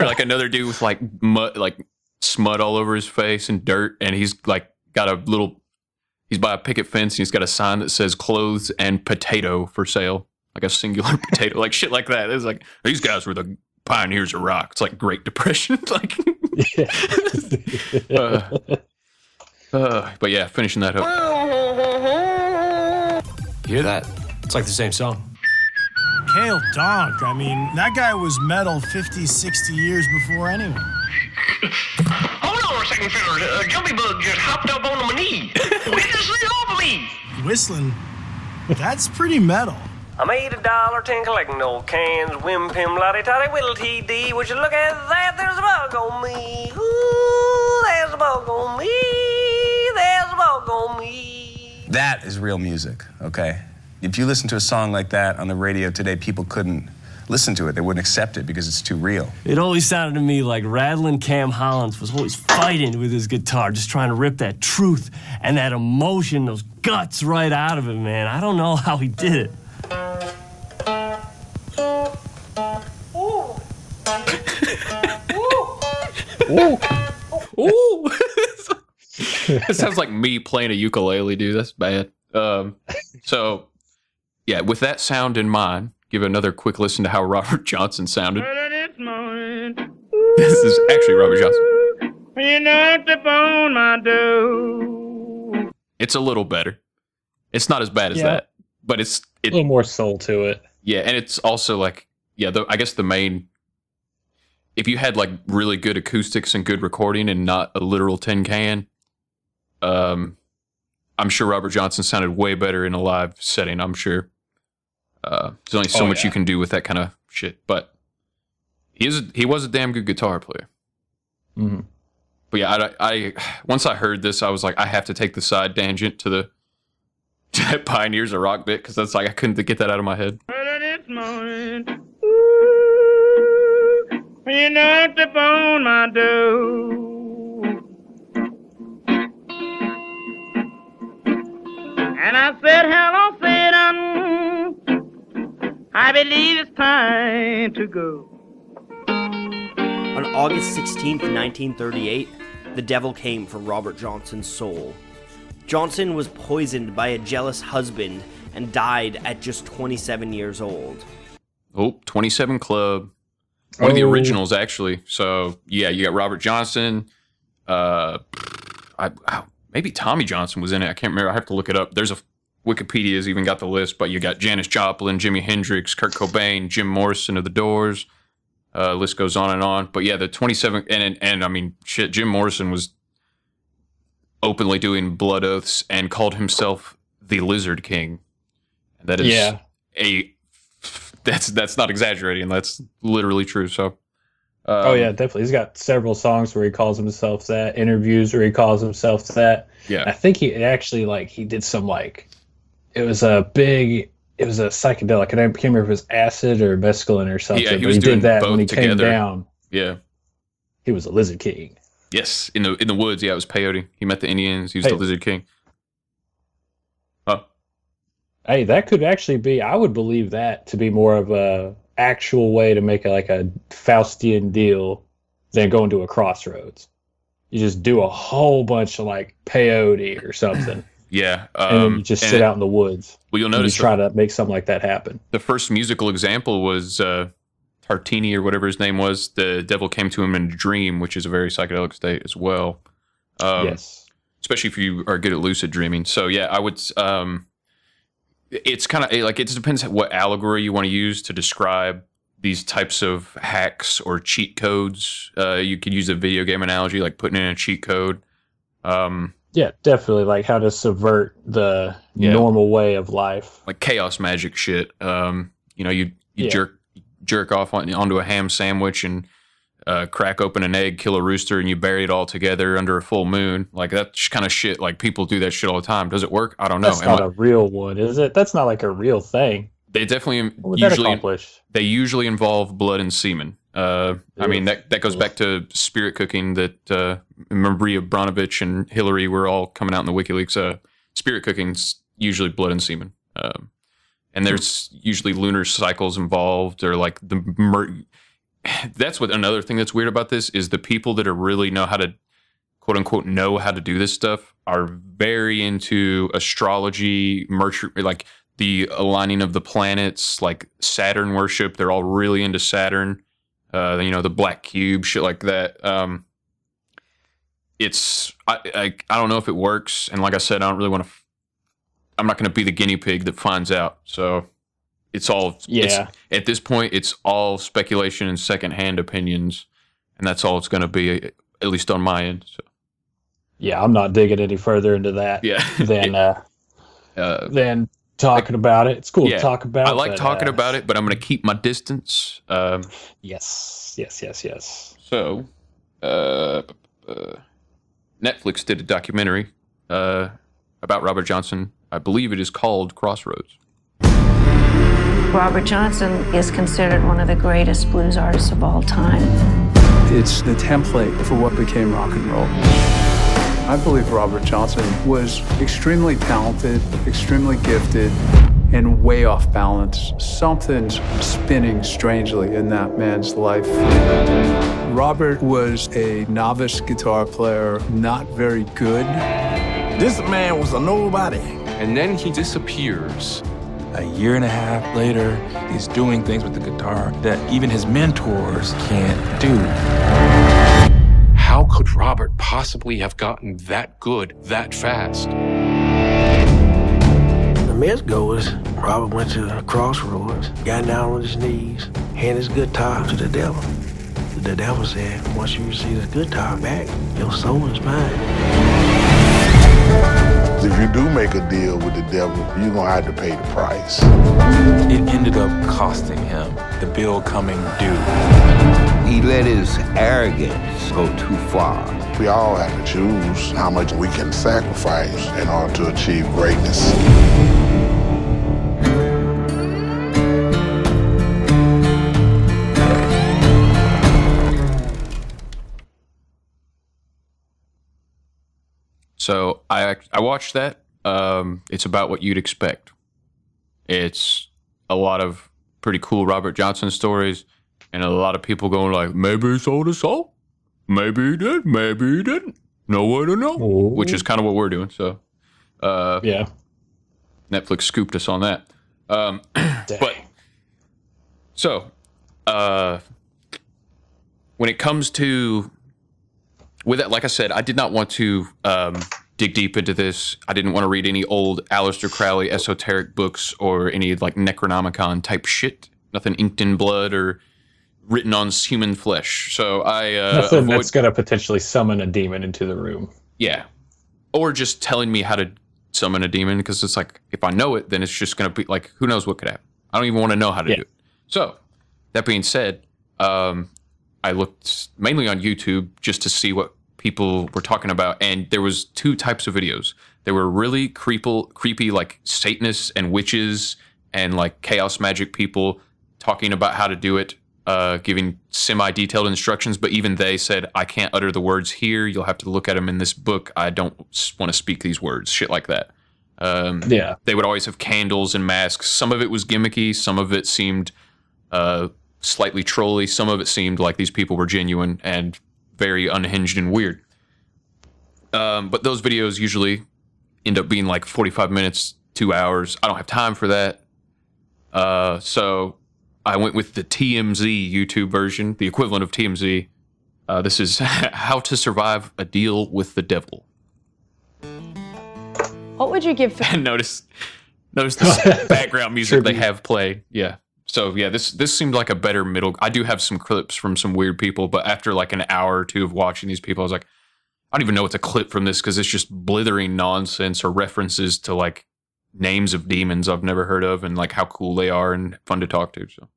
Or like another dude with like mud like smut all over his face and dirt and he's like got a little he's by a picket fence and he's got a sign that says clothes and potato for sale. Like a singular [laughs] potato like shit like that. It's like these guys were the pioneers of rock. It's like great depression. [laughs] Like [laughs] uh, uh, but yeah finishing that up You hear that? It's like the same song. Kale Donk. I mean, that guy was metal 50, 60 years before anyone. [laughs] Hold on a second, fellas. Uh, Jumpy Bug just hopped up onto my knee. [laughs] Witness it off of me. Whistling, that's pretty metal. I made a dollar ten collecting old cans. Whim pim lottie toddy whittle TD. Would you look at that? There's a bug on me. Ooh, there's a bug on me. There's a bug on me. That is real music, okay? if you listen to a song like that on the radio today, people couldn't listen to it. They wouldn't accept it because it's too real. It always sounded to me like Rattling Cam Hollins was always fighting with his guitar, just trying to rip that truth and that emotion, those guts right out of it, man. I don't know how he did it. Ooh. Ooh. it [laughs] sounds like me playing a ukulele, dude. That's bad. Um, so, yeah, with that sound in mind, give another quick listen to how Robert Johnson sounded. This is actually Robert Johnson. Upon my door. It's a little better. It's not as bad as Yeah. that, but it's A little more soul to it. Yeah, and it's also like yeah. The, I guess the main. If you had like really good acoustics and good recording and not a literal tin can, um, I'm sure Robert Johnson sounded way better in a live setting. I'm sure. Uh, there's only so Oh, much you can do with that kind of shit, but he is he was a damn good guitar player. Mhm. But yeah, I, I [sighs] once I heard this, I was like, I have to take the side tangent to the [laughs] Pioneers of Rock bit because that's like I couldn't get that out of my head. This morning. You knocked upon my door. And I said, hello, Satan. I believe it's time to go. On August 16th, 1938, the devil came for Robert Johnson's soul. Johnson was poisoned by a jealous husband and died at just 27 years old. Oh, 27 Club. One of the Oh. originals, actually. So, yeah, you got Robert Johnson. Uh, I, I- maybe Tommy Johnson was in it. I can't remember. I have to look it up. There's a Wikipedia's even got the list, but you got Janis Joplin, Jimi Hendrix, Kurt Cobain, Jim Morrison of the Doors. Uh, list goes on and on. But yeah, the 27 and, and and I mean, shit, Jim Morrison was openly doing blood oaths and called himself the Lizard King. That is Yeah. a that's that's not exaggerating. That's literally true. So, oh um, yeah, definitely. He's got several songs where he calls himself that. Interviews where he calls himself that. Yeah. I think he actually like he did some like it was a big it was a psychedelic. And I can't remember if it was acid or mescaline or something. Yeah, he but was he doing did that both when he came together. down. yeah, He was a lizard king. Yes, in the in the woods. Yeah, it was peyote. He met the Indians. He was Hey. the Lizard King. Oh, Hey, that could actually be. I would believe that to be more of a actual way to make a, like a Faustian deal than going to a crossroads. You just do a whole bunch of like peyote or something, [clears throat] yeah. and then Um, you just sit out in the woods. Well, you'll and you notice try to make something like that happen. the first musical example was uh, Tartini or whatever his name was. The devil came to him in a dream, which is a very psychedelic state as well. Um, yes. especially if you are good at lucid dreaming. So yeah, I would. Um, it's kind of like it just depends what allegory you want to use to describe these types of hacks or cheat codes. Uh, you could use a video game analogy, like putting in a cheat code. Um, Yeah, definitely. Like how to subvert the Yeah. normal way of life. like chaos magic shit. Um, you know, you you Yeah. jerk jerk off on, onto a ham sandwich and uh, crack open an egg, kill a rooster, and you bury it all together under a full moon. Like that kind of shit. Like people do that shit all the time. Does it work? I don't know. That's Am not I- a real one, is it? That's not like a real thing. they definitely What would that usually accomplish? they usually involve blood and semen. Uh, I mean that that goes back to spirit cooking. That uh, Marina Abramovich and Hillary were all coming out in the WikiLeaks. Uh, spirit cooking's usually blood and semen, um, and there's usually lunar cycles involved, or like the mer- [sighs] that's what another thing that's weird about this is the people that are really know how to quote unquote know how to do this stuff are very into astrology, mercury, like the aligning of the planets, like Saturn worship. They're all really into Saturn. Uh, you know, the black cube, shit like that. Um, it's I, I I don't know if it works, and like I said, I don't really want to. F- I'm not going to be the guinea pig that finds out. So it's all it's- Yeah. at this point, it's all speculation and secondhand opinions, and that's all it's going to be, at least on my end. So Yeah, I'm not digging any further into that yeah, [laughs] than uh, uh, than talking about it. It's cool yeah, to talk about. I like but, talking uh, about it, but I'm going to keep my distance. Um, Yes, yes, yes, yes. So, uh, uh, Netflix did a documentary uh, about Robert Johnson. I believe it is called Crossroads. Robert Johnson is considered one of the greatest blues artists of all time. It's the template for what became rock and roll. I believe Robert Johnson was extremely talented, extremely gifted, and way off balance. Something's spinning strangely in that man's life. Robert was a novice guitar player, not very good. This man was a nobody. And then he disappears. A year and a half later, he's doing things with the guitar that even his mentors can't do. How could Robert possibly have gotten that good that fast? The myth goes Robert went to a crossroads, got down on his knees, handed his guitar to the devil. The devil said, once you receive this guitar back, your soul is mine. If you do make a deal with the devil, you're gonna have to pay the price. It ended up costing him, the bill coming due. He let his arrogance go too far. We all have to choose how much we can sacrifice in order to achieve greatness. So I I watched that. Um, it's about what you'd expect. It's a lot of pretty cool Robert Johnson stories, and a lot of people going like, maybe he sold his soul, maybe he did, maybe he didn't. No way to know. Which is kind of what we're doing. So, uh, yeah, Netflix scooped us on that. Um, [clears throat] but so, uh, when it comes to with that, like I said, I did not want to um, dig deep into this. I didn't want to read any old Aleister Crowley esoteric books or any like Necronomicon type shit. Nothing inked in blood or written on human flesh. So I uh, Nothing avoid, that's going to potentially summon a demon into the room. yeah, or just telling me how to summon a demon because it's like if I know it, then it's just going to be like who knows what could happen. I don't even want to know how to do it. So that being said, um, I looked mainly on YouTube just to see what people were talking about, and there was two types of videos. There were really creepy, creepy like Satanists and witches and like chaos magic people talking about how to do it, uh, giving semi-detailed instructions. But even they said, "I can't utter the words here. You'll have to look at them in this book. I don't want to speak these words." Shit like that. Um, Yeah. they would always have candles and masks. Some of it was gimmicky. Some of it seemed uh, slightly trolly. Some of it seemed like these people were genuine and very unhinged and weird. Um, but those videos usually end up being like 45 minutes, two hours. I don't have time for that. Uh, so I went with the TMZ YouTube version, the equivalent of TMZ. Uh, this is [laughs] how to survive a deal with the devil. What would you give [laughs] for And notice, notice the [laughs] background music they have played. Yeah. So yeah, this this seemed like a better middle. I do have some clips from some weird people, but after like an hour or two of watching these people, I was like, I don't even know what's a clip from this because it's just blithering nonsense or references to like names of demons I've never heard of and like how cool they are and fun to talk to. So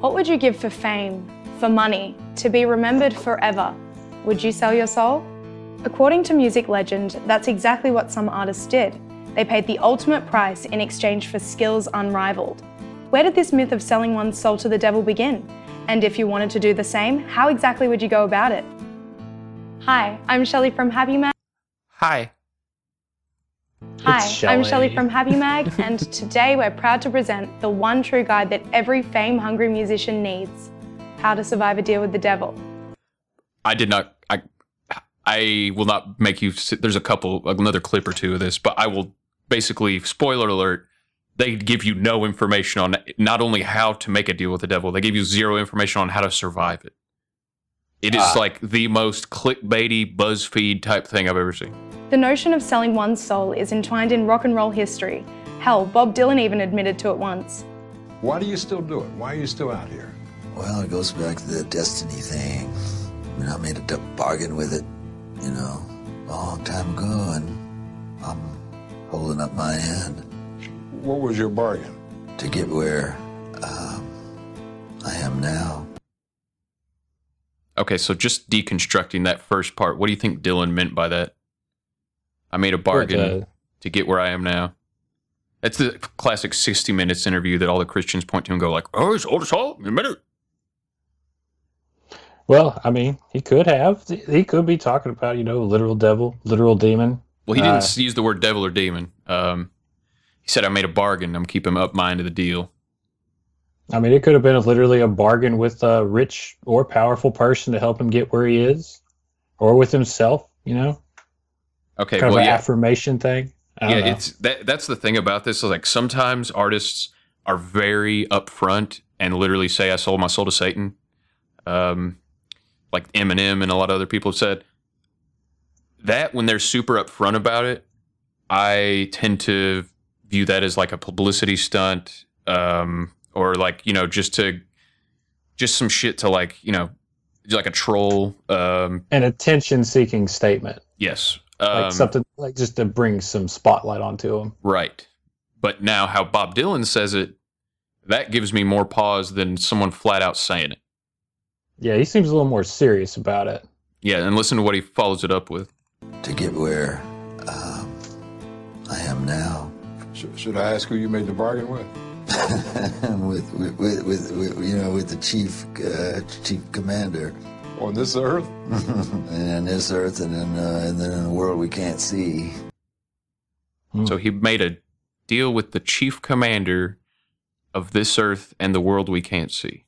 what would you give for fame, for money, to be remembered forever? Would you sell your soul? According to music legend, that's exactly what some artists did. They paid the ultimate price in exchange for skills unrivaled. Where did this myth of selling one's soul to the devil begin? And if you wanted to do the same, how exactly would you go about it? Hi, I'm Shelley from Happy Mag. Hi. Hi, It's I'm Shelley. Shelley from Happy Mag, [laughs] and today we're proud to present the one true guide that every fame hungry musician needs how to survive a deal with the devil. I did not. I I will not make you. Sit, there's a couple, another clip or two of this, but I will basically spoiler alert. They give you no information on not only how to make a deal with the devil, they give you zero information on how to survive it. It is Ah. like the most clickbaity, BuzzFeed type thing I've ever seen. The notion of selling one's soul is entwined in rock and roll history. Hell, Bob Dylan even admitted to it once. Why do you still do it? Why are you still out here? Well, it goes back to the destiny thing. I mean, I made a bargain with it, you know, a long time ago, and I'm holding up my end What was your bargain? to get where um, I am now. Okay, so just deconstructing that first part, what do you think Dylan meant by that? I made a bargain uh, to get where I am now. That's the classic 60 minutes interview that all the Christians point to and go like, "Oh, he's old as hell. You admit it." Well, I mean, he could have. He could be talking about, you know, literal devil, literal demon. Well, he didn't Uh, use the word devil or demon. Um, he said, "I made a bargain. I'm keeping up my end of the deal." I mean, it could have been literally a bargain with a rich or powerful person to help him get where he is, or with himself. You know, Okay, kind well, of an yeah, affirmation thing. Yeah. know. It's that. That's the thing about this. Is like sometimes artists are very upfront and literally say, "I sold my soul to Satan." Um, like Eminem and a lot of other people have said that when they're super upfront about it, I tend to view that as like a publicity stunt, um, or like you know just to just some shit to like you know like a troll. Um, an attention-seeking statement, yes, like um, something like just to bring some spotlight onto him. Right. But now, how Bob Dylan says it, that gives me more pause than someone flat out saying it. Yeah, he seems a little more serious about it. Yeah, and listen to what he follows it up with. To get where um, I am now. Should, should I ask who you made the bargain with? [laughs] with, with, with, with, with, you know, with the chief, uh, chief commander. On this earth? [laughs] and on this earth and then, uh, and then in a world we can't see. So he made a deal with the chief commander of this earth and the world we can't see.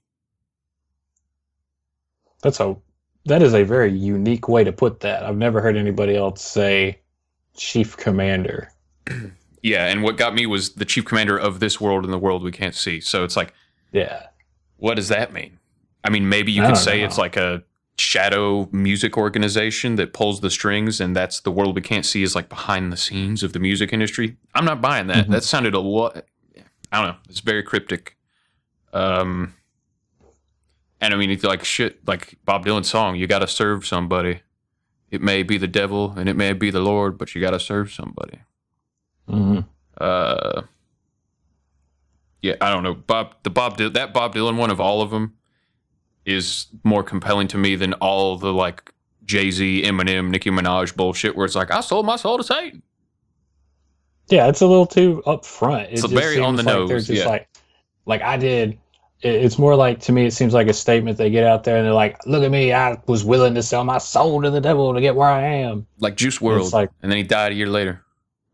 That's a that is a very unique way to put that. I've never heard anybody else say chief commander. [clears throat] Yeah, and what got me was the chief commander of this world and the world we can't see. So it's like, Yeah. what does that mean? I mean, maybe you I could say know. it's like a shadow music organization that pulls the strings, and that's the world we can't see is like behind the scenes of the music industry. I'm not buying that. Mhm. That sounded a lot. I don't know. It's very cryptic. Um, and I mean, it's like shit, like Bob Dylan's song. You got to serve somebody. It may be the devil and it may be the Lord, but you got to serve somebody. hmm Uh, yeah, I don't know. Bob, the Bob, that Bob Dylan one of all of them is more compelling to me than all the like Jay Z, Eminem, Nicki Minaj bullshit, where it's like I sold my soul to Satan. Yeah, it's a little too upfront. It It's just very on the like They're nose, just yeah. like, like I did. It- It's more like to me. It seems like a statement they get out there and they're like, "Look at me! I was willing to sell my soul to the devil to get where I am." Like Juice WRLD, like- and then he died a year later.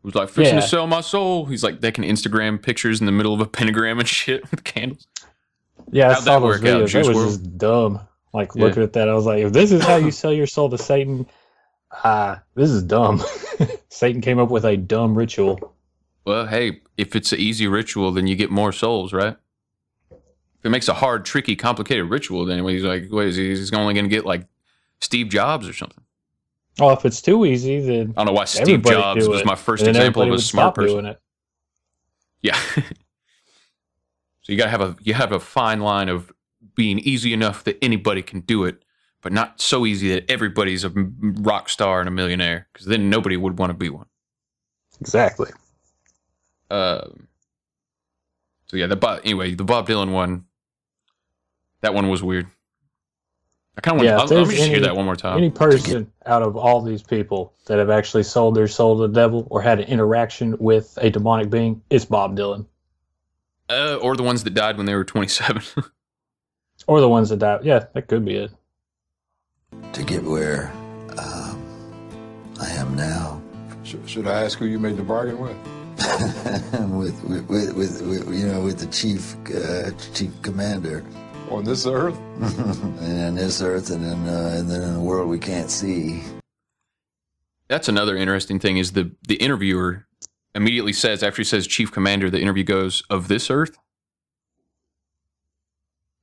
He was like fixing Yeah. to sell my soul. He's like taking Instagram pictures in the middle of a pentagram and [laughs] shit with candles. Yeah, I How'd saw that those out, videos. That was WRLD? just dumb. Like Yeah. looking at that, I was like, "If this is how you sell your soul to Satan, ah, this is dumb." [laughs] Satan came up with a dumb ritual. Well, hey, if it's an easy ritual, then you get more souls, right? If it makes a hard, tricky, complicated ritual, then he's like, wait, is he- he's only going to get like Steve Jobs or something? Oh, if it's too easy, then I don't know why Steve Jobs was it, my first and example of a would smart stop person. doing it. Yeah. [laughs] so you gotta have a you have a fine line of being easy enough that anybody can do it, but not so easy that everybody's a rock star and a millionaire, because then nobody would want to be one. Exactly. Um. So yeah, the Bob, anyway, the Bob Dylan one, that one was weird. I kind of Yeah, want. if I'll, let me just hear that one more time. Any person out of all these people that have actually sold their soul to the devil or had an interaction with a demonic being, it's Bob Dylan. Uh, or the ones that died when they were twenty-seven. [laughs] Or the ones that died. Yeah, that could be it. To get where um, I am now. Should, should I ask who you made the bargain with? with, [laughs] with, with, with, with, you know, with the chief, uh, chief commander. On this earth? [laughs] and on this earth and then, uh, and then in the world we can't see. That's another interesting thing is the the interviewer immediately says after he says chief commander, the interview goes of this earth.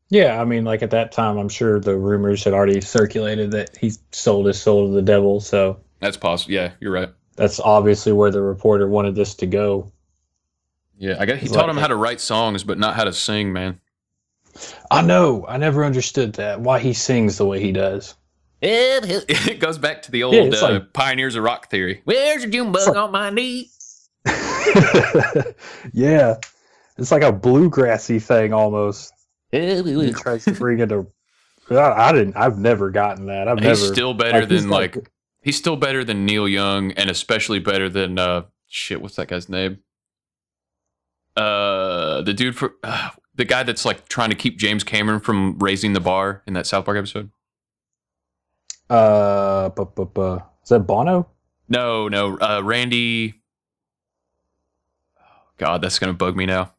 Yeah, I mean, like at that time, I'm sure the rumors had already circulated that he sold his soul to the devil. So That's possible. Yeah, you're right. that's obviously where the reporter wanted this to go. Yeah, I guess he It's taught like- him how to write songs, but not how to sing, man. I know. I never understood that. Why he sings the way he does. It [laughs] goes back to the old Yeah, uh, like- pioneers of rock theory. Where's your June bug on my knee? [laughs] yeah, it's like a bluegrassy thing almost. He tries to bring it to. I, I didn't. I've never gotten that. I've He's never. still better like, than got- like he's still better than Neil Young, and especially better than uh shit. What's that guy's name? uh, the dude for uh, the guy that's like trying to keep James Cameron from raising the bar in that South Park episode. Uh, bu- bu- bu- is that Bono? No, no, uh, Randy. God, that's gonna bug me now.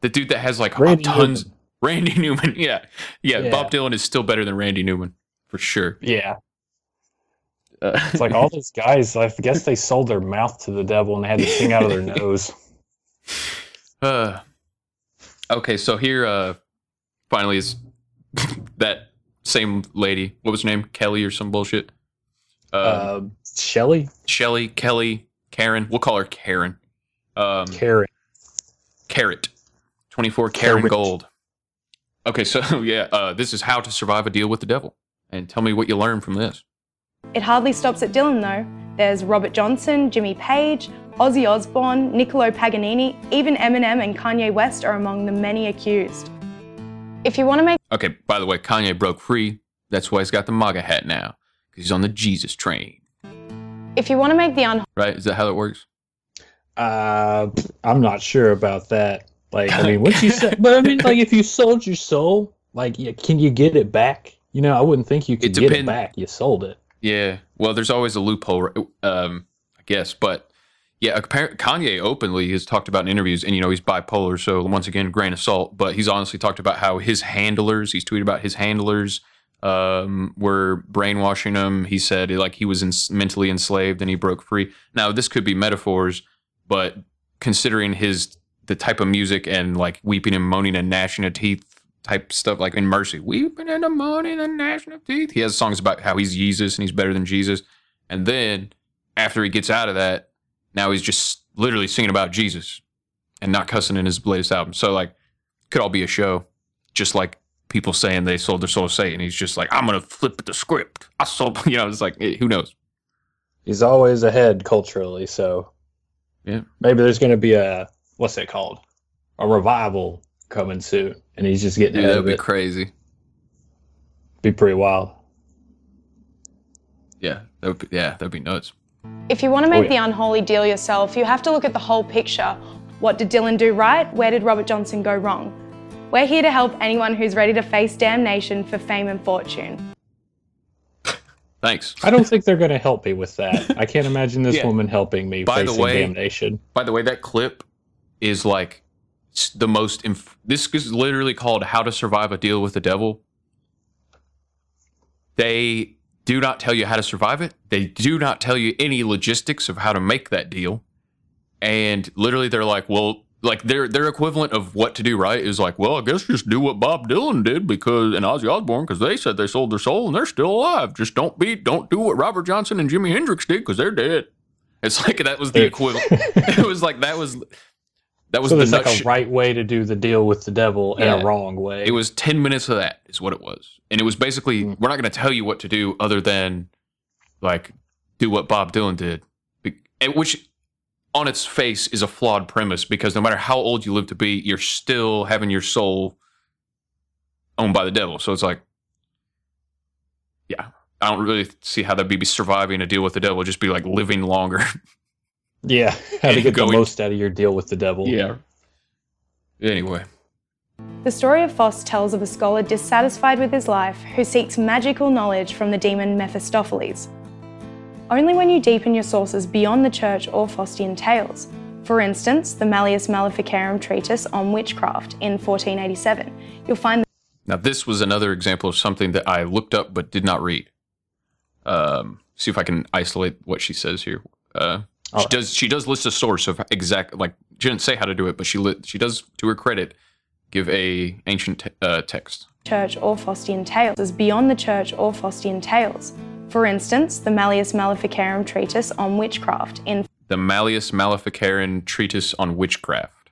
The dude that has like Randy tons. [laughs] Randy Newman, [laughs] yeah. yeah, Yeah. Bob Dylan is still better than Randy Newman for sure. Yeah. Uh, [laughs] It's like all those guys. I guess they sold their mouth to the devil and they had to sing out of their nose. Uh, okay, so here, uh, finally is [laughs] that same lady. What was her name? Kelly or some bullshit. Uh, Shelly. Shelly, Kelly, Karen. We'll call her Karen. Um, Karen. Carrot. 24 Karen Carrot. Gold. Okay, so [laughs] yeah, uh, this is how to survive a deal with the devil. And tell me what you learned from this. It hardly stops at Dylan, though. There's Robert Johnson, Jimmy Page, Ozzy Osbourne, Niccolo Paganini, even Eminem and Kanye West are among the many accused. If you want to make Okay, by the way, Kanye broke free. That's why he's got the MAGA hat now, because he's on the Jesus train. if you want to make the un Right? Is that how it works? Uh, I'm not sure about that. Like, I mean, what you said, [laughs] but I mean, like, if you sold your soul, like, yeah, can you get it back? You know, I wouldn't think you could It get it back. You sold it. Yeah. Well, there's always a loophole, um, I guess. But yeah, Kanye openly has talked about in interviews, and you know he's bipolar, so once again, grain of salt. But he's honestly talked about how his handlers, he's tweeted about his handlers um, were brainwashing him. He said like he was ins- mentally enslaved and he broke free. Now this could be metaphors, but considering his the type of music and like weeping and moaning and gnashing of teeth type stuff like in Mercy, weeping and moaning and gnashing of teeth. He has songs about how he's Jesus and he's better than Jesus. And then after he gets out of that, now he's just literally singing about Jesus and not cussing in his latest album. So like, could all be a show, just like people saying they sold their soul to Satan. He's just like, I'm gonna flip the script. I sold, [laughs] you know, it's like eh, who knows. He's always ahead culturally, so Yeah. maybe there's going to be a what's it called? A revival coming soon, and he's just getting ahead that'd be it. crazy. Be pretty wild. Yeah, that would be, yeah, that'd be nuts. If you want to oh, make yeah. the unholy deal yourself, you have to look at the whole picture. What did Dylan do right? Where did Robert Johnson go wrong? We're here to help anyone who's ready to face damnation for fame and fortune. Thanks. I don't think they're going to help me with that. I can't imagine this [laughs] Yeah. woman helping me By the way- damnation. By the way, that clip is like the most. Inf- this is literally called "How to Survive a Deal with the Devil." They do not tell you how to survive it. They do not tell you any logistics of how to make that deal. And literally, they're like, "Well, like their their equivalent of what to do right is like, well, I guess just do what Bob Dylan did because and Ozzy Osbourne because they said they sold their soul and they're still alive. Just don't be don't do what Robert Johnson and Jimi Hendrix did because they're dead." It's like that was the equivalent. [laughs] it was like that was that was so the there's like a right way to do the deal with the devil and a wrong way. It was 10 minutes of that, is what it was. And it was basically, Hmm. we're not going to tell you what to do other than, like, do what Bob Dylan did. And Which, on its face, is a flawed premise because no matter how old you live to be, you're still having your soul owned by the devil. So it's like, yeah, I don't really see how that'd be surviving a deal with the devil, just be like living longer. [laughs] yeah, [laughs] how to and get the most out of your deal with the devil. Yeah. anyway. The story of Faust tells of a scholar dissatisfied with his life who seeks magical knowledge from the demon Mephistopheles. Only when you deepen your sources beyond the church or Faustian tales, for instance, the Malleus Maleficarum treatise on witchcraft in 1487, you'll find Now, this was another example of something that I looked up but did not read. Um, see if I can isolate what she says here. Uh, she does. She does list a source of exact like she didn't say how to do it, but she lit, she does to her credit give a ancient te- uh, text. church or Faustian tales is beyond the church or Faustian tales. For instance, the Malleus Maleficarum treatise on witchcraft in The Malleus Maleficarum treatise on witchcraft.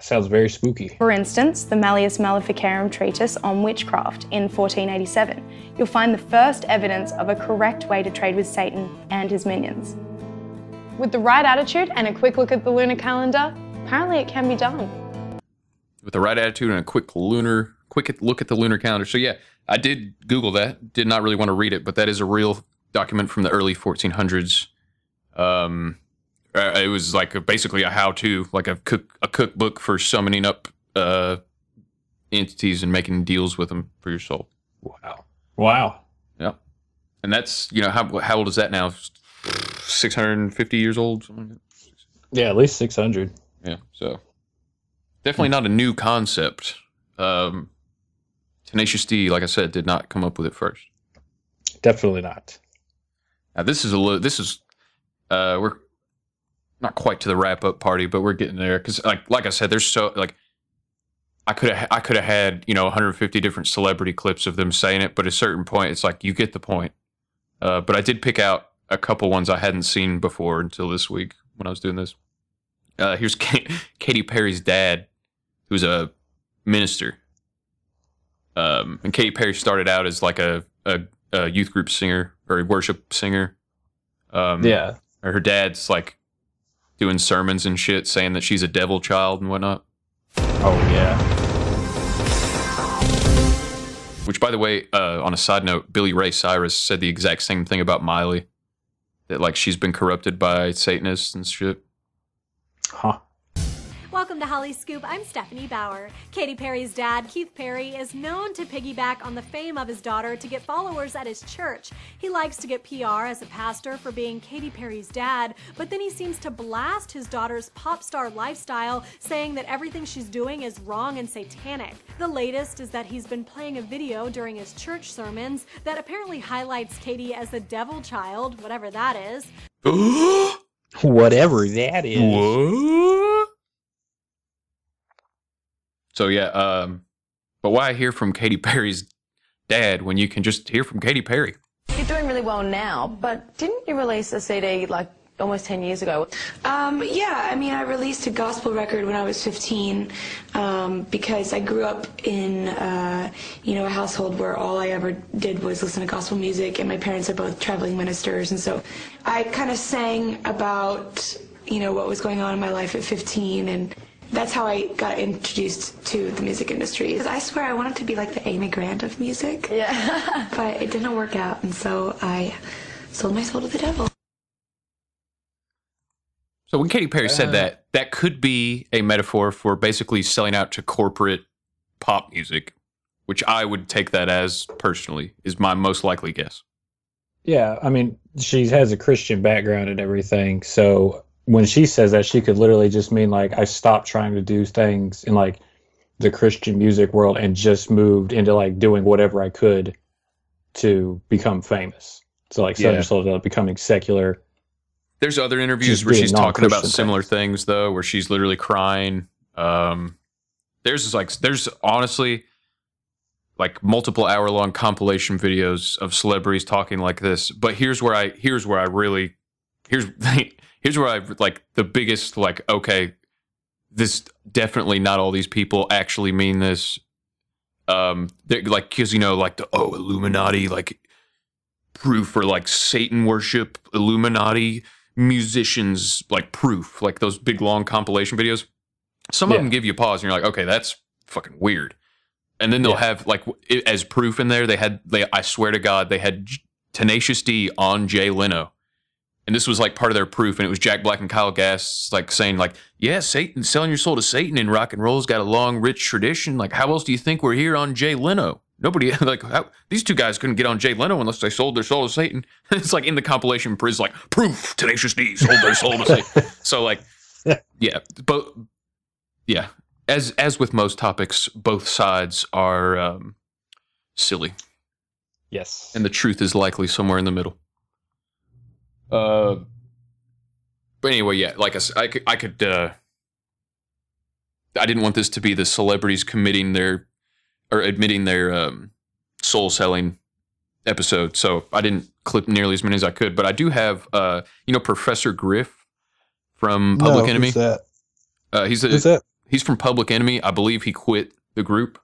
Sounds very spooky. For instance, the Malleus Maleficarum treatise on witchcraft in 1487, you'll find the first evidence of a correct way to trade with Satan and his minions. With the right attitude and a quick look at the lunar calendar, apparently it can be done. with the right attitude and a quick lunar quick look at the lunar calendar. So yeah, I did Google that. Did not really want to read it, but that is a real document from the early 1400s. Um, Uh, it was like a, basically a how-to, like a cook a cookbook for summoning up uh, entities and making deals with them for your soul. Wow. Wow. Yep. And that's you know how how old is that now? Six hundred and fifty years old. Something like that. Yeah, at least six hundred. Yeah. So definitely not a new concept. Um, Tenacious D, like I said, did not come up with it first. Definitely not. Now this is a little. This is uh, we're not quite to the wrap up party, but we're getting there because like like I said, there's so like I could have I could have had you know 150 different celebrity clips of them saying it, but at a certain point, it's like you get the point. Uh, but I did pick out a couple ones I hadn't seen before until this week when I was doing this. Uh, here's [laughs] K- Katy Perry's dad, who's a minister. Um, and Katy Perry started out as like a, a, a youth group singer or a worship singer. Um, Yeah. Her dad's like doing sermons and shit, saying that she's a devil child and whatnot. Oh yeah. Which, by the way, uh, on a side note, Billy Ray Cyrus said the exact same thing about Miley. That like she's been corrupted by Satanists and shit. Huh. Welcome to Hollyscoop. I'm Stephanie Bauer. Katy Perry's dad, Keith Perry, is known to piggyback on the fame of his daughter to get followers at his church. He likes to get PR as a pastor for being Katy Perry's dad, but then he seems to blast his daughter's pop star lifestyle, saying that everything she's doing is wrong and satanic. The latest is that he's been playing a video during his church sermons that apparently highlights Katy as a devil child, whatever that is. [gasps] Whatever that is. What? So yeah, um, but why hear from Katy Perry's dad when you can just hear from Katy Perry? You're doing really well now, but didn't you release a CD like almost 10 years ago? Um, yeah, I mean, I released a gospel record when I was 15 um, because I grew up in, uh, you know, a household where all I ever did was listen to gospel music, and my parents are both traveling ministers, and so I kind of sang about, you know, what was going on in my life at 15, and that's how I got introduced to the music industry. 'Cause I swear I wanted to be like the Amy Grant of music. Yeah. [laughs] but it didn't work out, and so I sold my soul to the devil. So when Katy Perry said Uh. that, that could be a metaphor for basically selling out to corporate pop music, which I would take that as personally is my most likely guess. Yeah, I mean, she has a Christian background and everything. So when she says that, she could literally just mean like, I stopped trying to do things in like the Christian music world and just moved into like doing whatever I could to become famous. So like selling Yeah. to becoming secular. There's other interviews where she's talking about similar things though, where she's literally crying. Um, there's like there's honestly like multiple hour long compilation videos of celebrities talking like this. But here's where I here's where I really here's [laughs] here's where I like the biggest like okay, this definitely not all these people actually mean this. Um, they're like because you know like the oh Illuminati like proof for like Satan worship, Illuminati musicians, like proof, like those big long compilation videos. Some of them give you pause, and you're like, okay, that's fucking weird. And then they'll have like as proof in there, they had they I swear to God, they had Tenacious D on Jay Leno. And this was like part of their proof, and it was Jack Black and Kyle Gass like saying like, "Yeah, Satan selling your soul to Satan in rock and roll's got a long, rich tradition. Like, how else do you think we're here on Jay Leno? Nobody [laughs] like how, these two guys couldn't get on Jay Leno unless they sold their soul to Satan. [laughs] it's like in the compilation, Priz like proof Tenacious D sold their soul to Satan. [laughs] So like, yeah, but yeah, as as with most topics, both sides are um, silly. Yes, and the truth is likely somewhere in the middle. Uh, but anyway, yeah, like I, could, I could, uh, I didn't want this to be the celebrities committing their or admitting their um, soul selling episode, so I didn't clip nearly as many as I could. But I do have, uh, you know, Professor Griff from No, Public who's Enemy. that? Uh, he's a, Who's that? He's from Public Enemy. I believe he quit the group.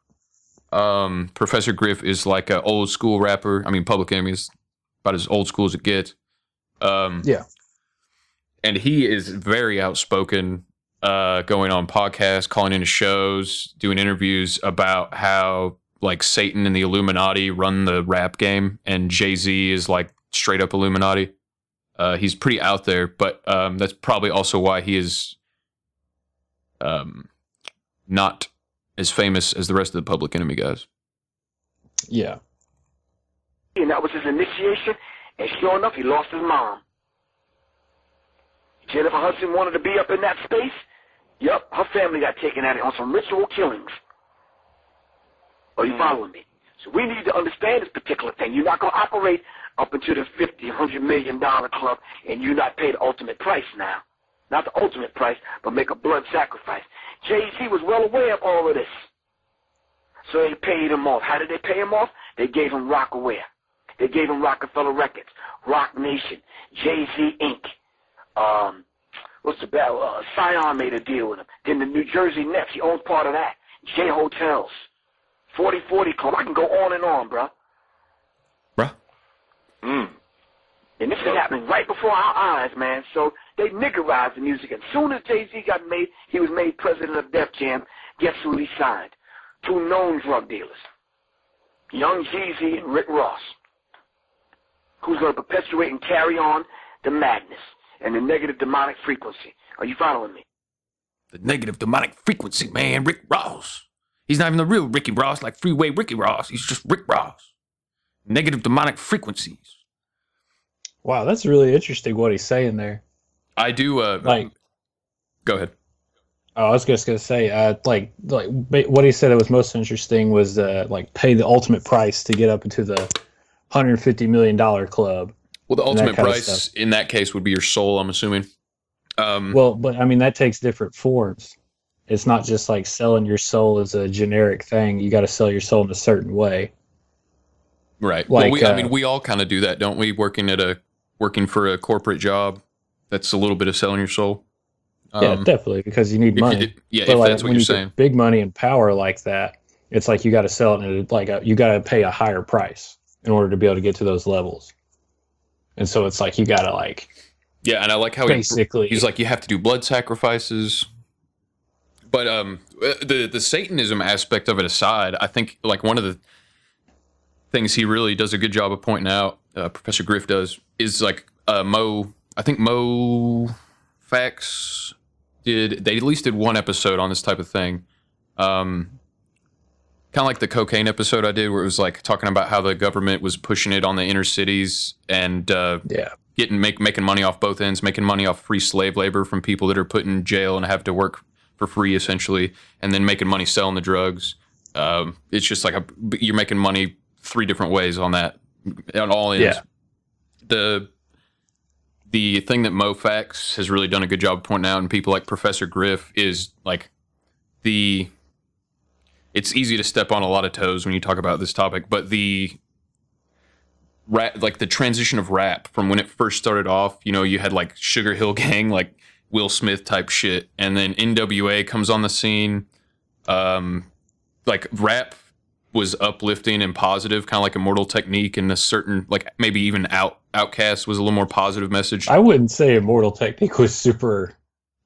Um, Professor Griff is like an old school rapper. I mean, Public Enemy is about as old school as it gets. Um, Yeah. and he is very outspoken, uh, going on podcasts, calling into shows, doing interviews about how like Satan and the Illuminati run the rap game, and Jay Z is like straight up Illuminati. Uh, he's pretty out there, but um, that's probably also why he is um, not as famous as the rest of the Public Enemy guys. Yeah. And that was his initiation, and sure enough, he lost his mom. Jennifer Hudson wanted to be up in that space. Yep, her family got taken at it on some ritual killings. Are you mm. following me? So we need to understand this particular thing. You're not going to operate up into the fifty, hundred million dollar club, and you not pay the ultimate price now. Not the ultimate price, but make a blood sacrifice. Jay-Z was well aware of all of this. So they paid him off. How did they pay him off? They gave him Rocawear. They gave him Roc-A-Fella Records, Roc Nation, Jay-Z Inc. Um, what's the bell? Uh, Scion made a deal with him. Then the New Jersey Nets, he owns part of that. J Hotels, 4040 Club. I can go on and on, bruh. Bruh. Mm. And this is happening right before our eyes, man. So they niggerized the music. As soon as Jay-Z got made, he was made president of Def Jam. Guess who he signed? Two known drug dealers. Young Jeezy and Rick Ross. Who's going to perpetuate and carry on the madness and the negative demonic frequency. Are you following me? The negative demonic frequency, man. Rick Ross. He's not even the real Ricky Ross, like Freeway Ricky Ross. He's just Rick Ross. Negative demonic frequencies. Wow, that's really interesting what he's saying there. I do. Uh, Like- go ahead. Oh, I was just gonna say, uh, like, like what he said that was most interesting was uh, like pay the ultimate price to get up into the hundred fifty million dollar club. Well, the ultimate price in that case would be your soul. I'm assuming. Um, Well, but I mean that takes different forms. It's not just like selling your soul as a generic thing. You got to sell your soul in a certain way. right. well, like, we, I uh, mean, we all kind of do that, don't we? Working at a working for a corporate job, that's a little bit of selling your soul. yeah, Um, definitely, because you need if you money. yeah, But, if like, that's what you're you saying. Big money and power like that, it's like you got to sell it at like a, you got to pay a higher price in order to be able to get to those levels. And so it's like you got to like Yeah, and I like how Basically- he, he's like you have to do blood sacrifices. But um, the the Satanism aspect of it aside, I think like one of the things he really does a good job of pointing out, uh, Professor Griff does, is like uh, Mo. I think Mo Fax did. They at least did one episode on this type of thing. Um, kind of like the cocaine episode I did, where it was like talking about how the government was pushing it on the inner cities and uh, yeah, getting make making money off both ends, making money off free slave labor from people that are put in jail and have to work for free essentially, and then making money selling the drugs. Um, it's just like a, you're making money three different ways on that, on all ends. Yeah. The the thing that MoFax has really done a good job of pointing out, and people like Professor Griff is like the. It's easy to step on a lot of toes when you talk about this topic, but the rap, like the transition of rap from when it first started off. You know, you had like Sugar Hill Gang, like Will Smith type shit, and then NWA comes on the scene. Um, like rap was uplifting and positive, kind of like Immortal Technique, and a certain like maybe even Out OutKast was a little more positive message. I wouldn't say Immortal Technique was super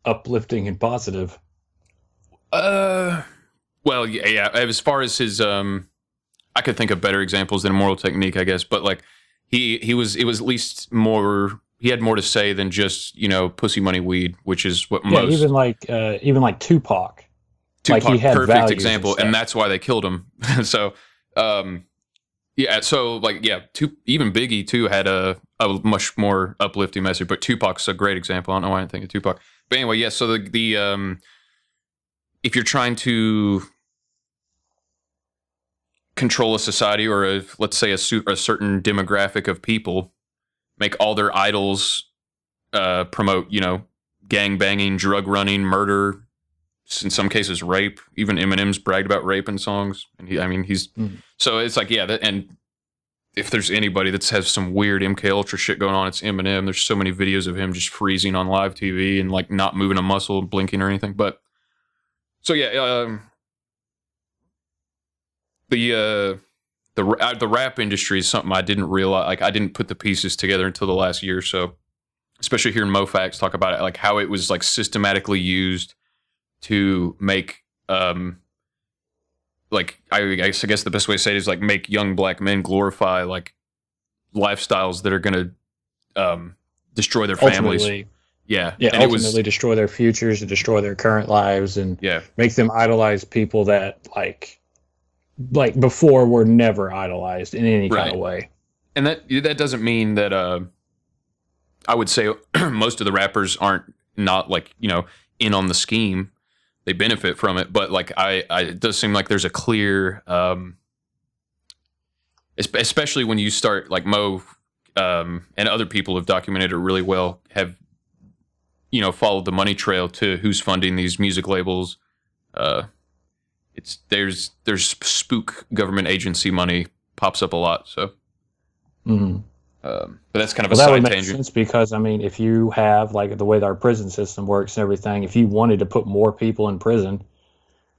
uplifting and positive. Uh, well, yeah, yeah. As far as his, um, I could think of better examples than Immortal Technique, I guess. But like, he he was it was at least more. He had more to say than just you know pussy money weed, which is what Yeah, most even like uh, even like Tupac. Tupac, like he had perfect example, and and, that's why they killed him. [laughs] so, um, yeah, so like yeah, two, even Biggie too had a a much more uplifting message, but Tupac's a great example. I don't know why I didn't think of Tupac, but anyway, yeah. So the the um, if you're trying to control a society or a, let's say a, su- a certain demographic of people, make all their idols uh, promote you know gang banging, drug running, murder, in some cases rape. Even Eminem's bragged about rape in songs, and he, I mean, he's so it's like yeah, that, and if there's anybody that has some weird MK Ultra shit going on, it's Eminem. There's so many videos of him just freezing on live TV and like not moving a muscle, blinking or anything. But so yeah, um, the uh, the ra- the rap industry is something I didn't realize. Like I didn't put the pieces together until the last year or so. Especially hearing Mofax talk about it, like how it was like systematically used to make um like I, I guess I guess the best way to say it is like make young black men glorify like lifestyles that are gonna um destroy their families. Yeah, yeah, and it was ultimately destroy their futures and destroy their current lives and yeah, make them idolize people that like like before were never idolized in any kind of way. and that that doesn't mean that uh, I would say [clears throat] most of the rappers aren't not like you know in on the scheme. They benefit from it, but like I, I it does seem like there's a clear, um, especially when you start like Mo um, and other people have documented it really well. Have you know followed the money trail to who's funding these music labels? Uh, it's there's there's spook government agency money pops up a lot. So, Mhm. um, but that's kind of Well, a that would make tangent. sense because I mean, if you have like the way that our prison system works and everything, if you wanted to put more people in prison,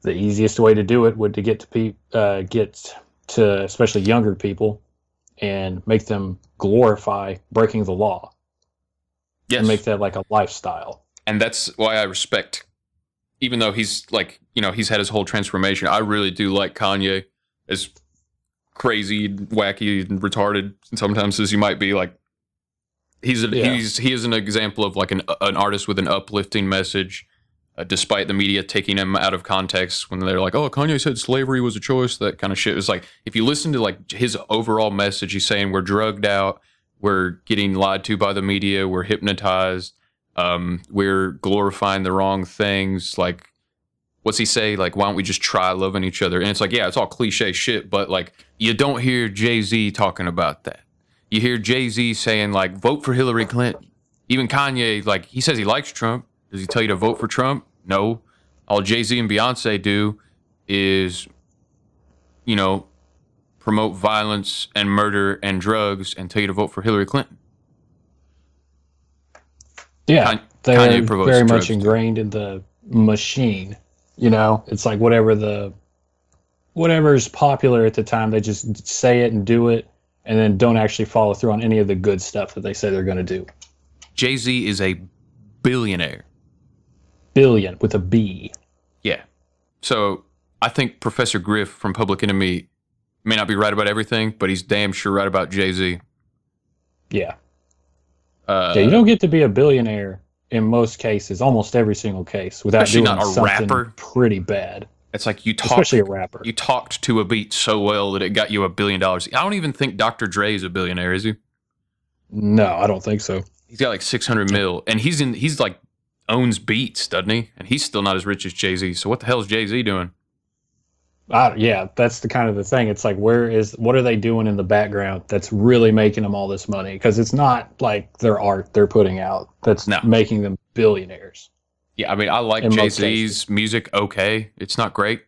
the easiest way to do it would to get to pe- uh, get to especially younger people and make them glorify breaking the law Yes. and make that like a lifestyle. and that's why I respect, even though he's like, you know, he's had his whole transformation. I really do like Kanye, as crazy, wacky, and retarded sometimes as he might be. Like, he's a, Yeah. he's he is an example of like an an artist with an uplifting message, uh, despite the media taking him out of context when they're like, "Oh, Kanye said slavery was a choice." That kind of shit. It's like if you listen to like his overall message, he's saying we're drugged out, we're getting lied to by the media, we're hypnotized um, we're glorifying the wrong things. Like, what's he say? Like, why don't we just try loving each other? And it's like, yeah, it's all cliche shit, but like, you don't hear Jay Z talking about that. You hear Jay Z saying like, vote for Hillary Clinton. Even Kanye, like, he says he likes Trump. Does he tell you to vote for Trump? No. All Jay Z and Beyonce do is, you know, promote violence and murder and drugs and tell you to vote for Hillary Clinton. Yeah, Kan- they're Kanye promotes very much ingrained in the machine. You know, it's like whatever the whatever's popular at the time, they just say it and do it, and then don't actually follow through on any of the good stuff that they say they're going to do. Jay Z is a billionaire. Billion with a B. Yeah. So I think Professor Griff from Public Enemy may not be right about everything, but he's damn sure right about Jay Z. Yeah. Uh, yeah, you don't get to be a billionaire in most cases, almost every single case, without doing not a something rapper. pretty bad. It's like you talked, Especially a rapper. You talked to a beat so well that it got you a billion dollars. I don't even think Dr. Dre is a billionaire, is he? No, I don't think so. He's got like six hundred mil, and he's in. He's like owns beats, doesn't he? And he's still not as rich as Jay Z. So what the hell is Jay Z doing? I, yeah, that's the kind of the thing. It's like, where is what are they doing in the background that's really making them all this money? Because it's not like their art they're putting out that's making them billionaires. Yeah, I mean, I like Jay Z's music. Okay, it's not great,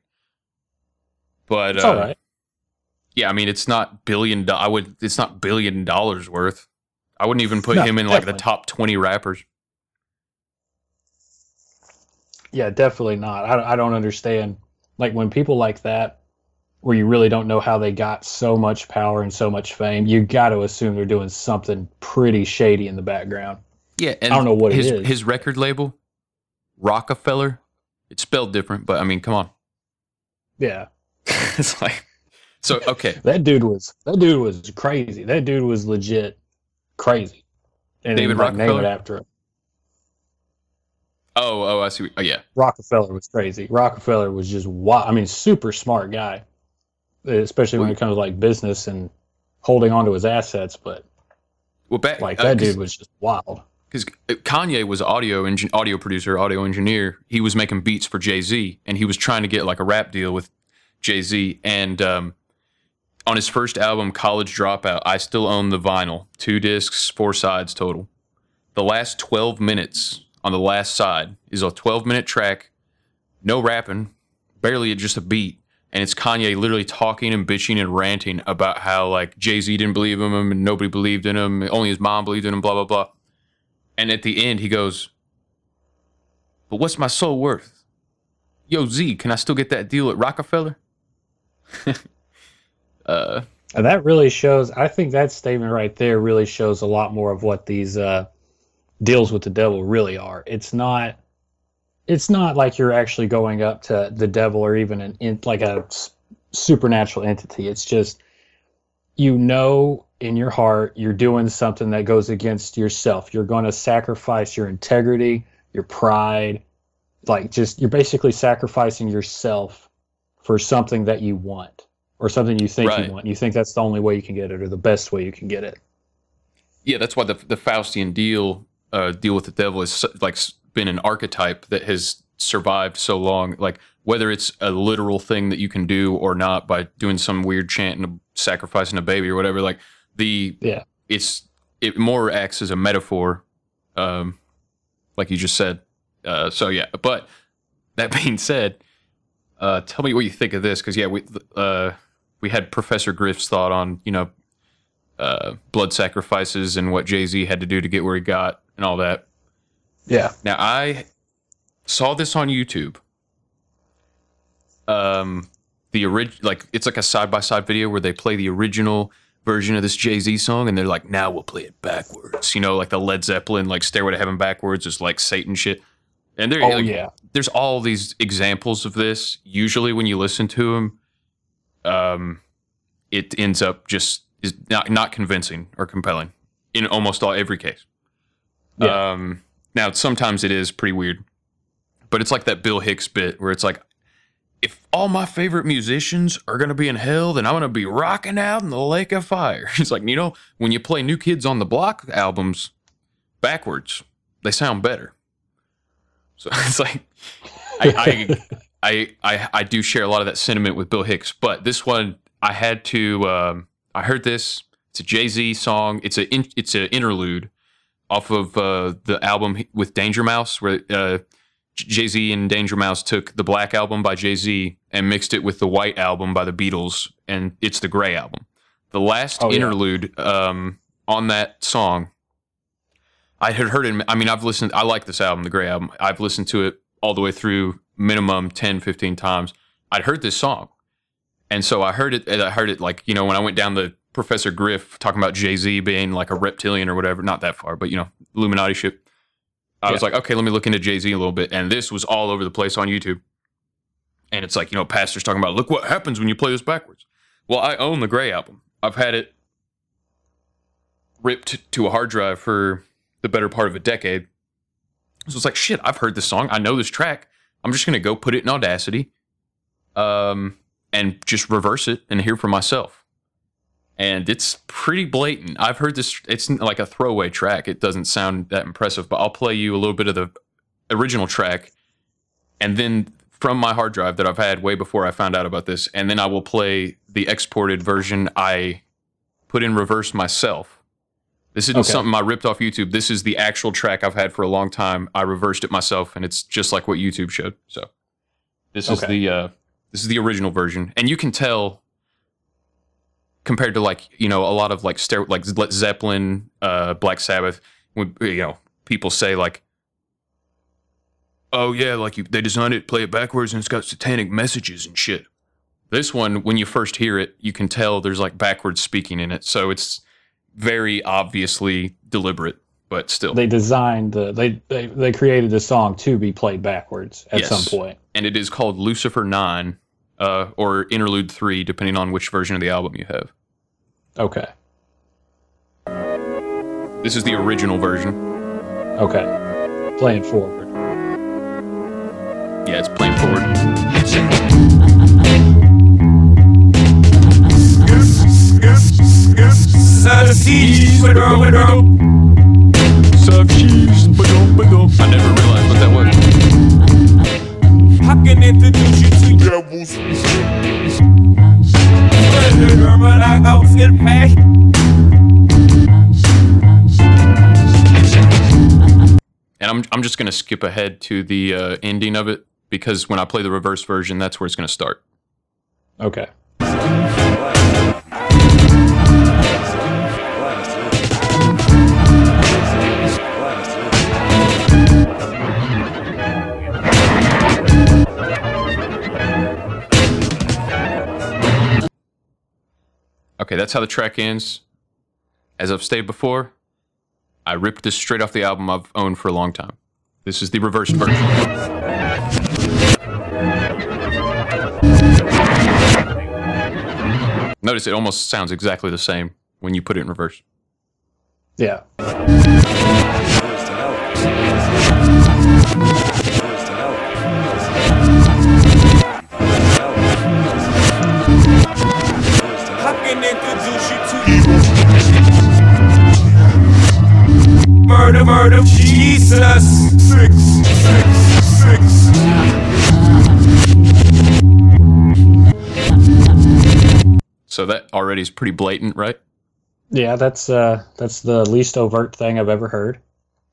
but uh, right. Yeah, I mean, it's not billion. do- I would. It's not billion dollars worth. I wouldn't even put No, him in like the top twenty rappers. Yeah, definitely not. I, I don't understand. Like when people like that, where you really don't know how they got so much power and so much fame, you got to assume they're doing something pretty shady in the background. Yeah, and I don't know what his is. his record label, Roc-A-Fella. It's spelled different, but I mean, come on. Yeah, [laughs] it's like so. Okay, that dude was that dude was crazy. That dude was legit crazy. And David like, name it Rockefeller? after him. Oh, oh, I see. Oh, yeah. Rockefeller was crazy. Rockefeller was just wild. I mean, super smart guy, especially when it comes to like business and holding on to his assets. But Well, back like uh, dude was just wild. because Kanye was audio engin- audio producer, audio engineer. He was making beats for Jay Z, and he was trying to get like a rap deal with Jay Z. And um, on his first album, College Dropout, I still own the vinyl, two discs, four sides total. The last twelve minutes on the last side is a twelve minute track, no rapping, barely just a beat. And it's Kanye literally talking and bitching and ranting about how like Jay Z didn't believe in him and nobody believed in him. Only his mom believed in him. Blah blah blah. And at the end, he goes, But what's my soul worth? Yo, Z, can I still get that deal at Roc-A-Fella? [laughs] uh, And that really shows. I think that statement right there really shows a lot more of what these uh, deals with the devil really are. It's not. It's not like you're actually going up to the devil or even an in, like a supernatural entity. It's just you know in your heart you're doing something that goes against yourself. You're going to sacrifice your integrity, your pride, like just you're basically sacrificing yourself for something that you want or something you think Right. you want. You think that's the only way you can get it or the best way you can get it. Yeah, that's why the the Faustian deal uh, deal with the devil is like been an archetype that has survived so long. Like whether it's a literal thing that you can do or not by doing some weird chant and sacrificing a baby or whatever. Like the yeah, it's it more acts as a metaphor, um, like you just said. Uh, so yeah, but that [laughs] being said, uh, tell me what you think of this because yeah, we uh, we had Professor Griff's thought on you know uh, blood sacrifices and what Jay Z had to do to get where he got and all that. Yeah. Now I saw this on YouTube. Um, the orig like it's like a side by side video where they play the original version of this Jay Z song, and they're like, now we'll play it backwards. You know, like the Led Zeppelin, like Stairway to Heaven backwards is like Satan shit. And there, Oh, like, yeah. there's all these examples of this. Usually, when you listen to them, um, it ends up just is not not convincing or compelling in almost all every case. Um, now sometimes it is pretty weird, but it's like that Bill Hicks bit where it's like, if all my favorite musicians are gonna be in hell, then I'm gonna be rocking out in the lake of fire. [laughs] It's like you know when you play New Kids on the Block albums backwards, they sound better. So [laughs] it's like I, I, [laughs] I, I, I do share a lot of that sentiment with Bill Hicks, but this one I had to. Um, I heard this. It's a Jay Z song. It's a in, it's an interlude off of uh, the album with Danger Mouse, where uh, Jay Z and Danger Mouse took the Black album by Jay Z and mixed it with the White album by the Beatles, and it's the Gray album. The last Oh, yeah. interlude um, on that song I had heard it. I mean, I've listened. I like this album, the Gray album. I've listened to it all the way through, minimum 10, 15 times. I'd heard this song, and so I heard it. And I heard it like you know when I went down the Professor Griff talking about Jay Z being like a reptilian or whatever. Not that far, but you know, Illuminati shit. I was like, okay, let me look into Jay Z a little bit, and this was all over the place on YouTube. And it's like you know, pastors talking about, look what happens when you play this backwards. Well, I own the Gray album. I've had it ripped to a hard drive for the better part of a decade. So it's like, shit, I've heard this song. I know this track. I'm just going to go put it in Audacity um, and just reverse it and hear for myself. And it's pretty blatant. I've heard this. It's like a throwaway track. It doesn't sound that impressive, but I'll play you a little bit of the original track. And then from my hard drive that I've had way before I found out about this. And then I will play the exported version I put in reverse myself. This isn't Okay. something I ripped off YouTube. This is the actual track I've had for a long time. I reversed it myself, and it's just like what YouTube showed. So this is the uh, this is the original version, and you can tell compared to like you know a lot of like ster- like Led Zeppelin, uh, Black Sabbath. When you know people say like, "Oh yeah, like you, they designed it, play it backwards, and it's got satanic messages and shit." This one, when you first hear it, you can tell there's like backwards speaking in it, so it's very obviously deliberate, but still. They designed the they they, they created the song to be played backwards at Yes. some. And it is called Lucifer 9 uh, or Interlude 3, depending on which version of the album you have. Okay. This is the original version. Okay. Playing forward. Yeah, it's playing forward. I never realized what that was. I can introduce you to devils. Like I was. And I'm, I'm just going to skip ahead to the uh, ending of it because when I play the reverse version, that's where it's going to start. Okay. Okay, that's how the track ends. As I've stated before, I ripped this straight off the album I've owned for a long time. This is the reversed version. Notice it almost sounds exactly the same when you put it in reverse. Yeah. Murder, murder, Jesus. Six, six, six. So that already is pretty blatant, right? Yeah, that's uh that's the least overt thing I've ever heard.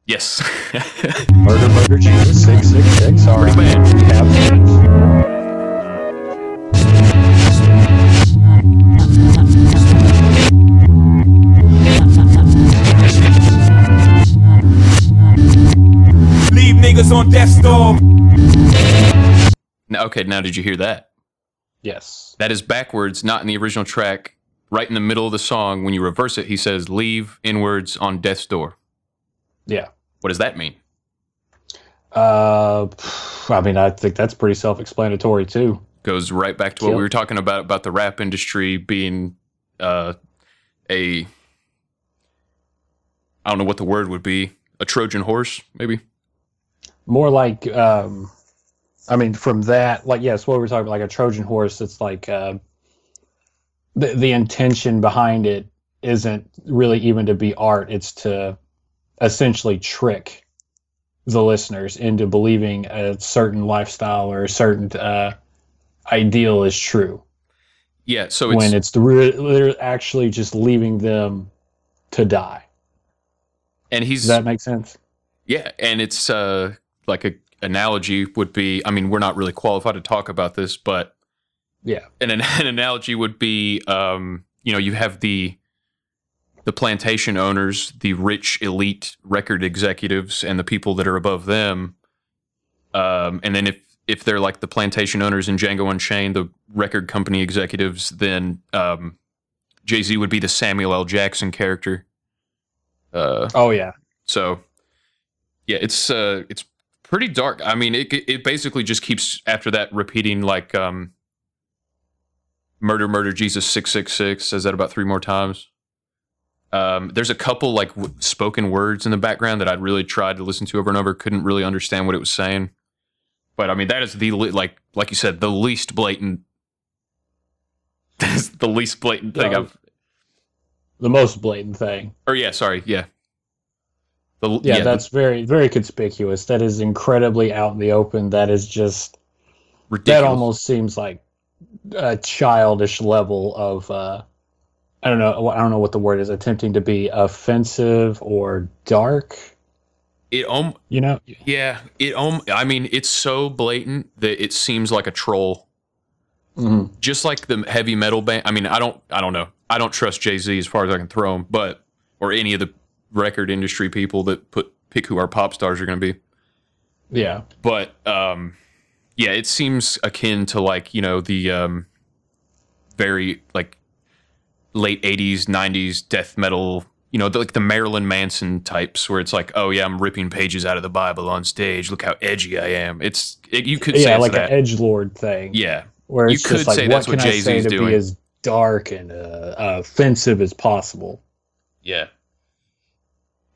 Yes. [laughs] Murder, murder, Jesus, six, six, six. All right. We have names. On death's door. Now, okay, now did you hear that? Yes. That is backwards, not in the original track. Right in the middle of the song, when you reverse it, he says, "Leave inwards on death's door." Yeah. What does that mean? Uh, I mean, I think that's pretty self-explanatory too. Goes right back to what Kill. we were talking about about the rap industry being uh, a I don't know what the word would be, a Trojan horse, maybe. More like, um, I mean, from that, like, yes, what we're talking about, like a Trojan horse. It's like uh, the the intention behind it isn't really even to be art. It's to essentially trick the listeners into believing a certain lifestyle or a certain uh, ideal is true. Yeah, so it's when it's the re- they're actually just leaving them to die. and he's Does that make sense? Yeah, and it's uh, like a analogy would be. I mean, we're not really qualified to talk about this, but Yeah. an, an analogy would be, um, you know, you have the the plantation owners, the rich elite record executives, and the people that are above them. Um, and then if if they're like the plantation owners in Django Unchained, the record company executives, then um, Jay Z would be the Samuel L. Jackson character. Uh, Oh yeah. so, yeah, it's uh, it's pretty dark. I mean, it it basically just keeps after that repeating like um, murder, murder, Jesus six six six says that about three more times. Um, there's a couple like w- spoken words in the background that I really tried to listen to over and over. Couldn't really understand what it was saying, but I mean that is the li- like like you said the least blatant. [laughs] That is the least blatant thing Yeah. I've. The most blatant thing. Or yeah, sorry, yeah. The, Yeah, the- that's very very conspicuous. That is incredibly out in the open. That is just ridiculous. that almost seems like a childish level of uh I don't know I don't know what the word is attempting to be offensive or dark, it um you know? Yeah, it um I mean it's so blatant that it seems like a troll. Mhm. Just like the heavy metal band. I mean, I don't I don't know. I don't trust Jay-Z as far as I can throw him, but or any of the record industry people that put pick who our pop stars are going to be. Yeah. But um yeah, it seems akin to like, you know, the um very like late 80s, 90s death metal, you know, the, like the Marilyn Manson types where it's like, "Oh yeah, I'm ripping pages out of the Bible on stage. Look how edgy I am." It's it, you could say yeah, like that. an edge lord thing. Yeah. Where You could just like say what that's can what I say Jay-Z's to doing. be as dark and uh, offensive as possible. Yeah.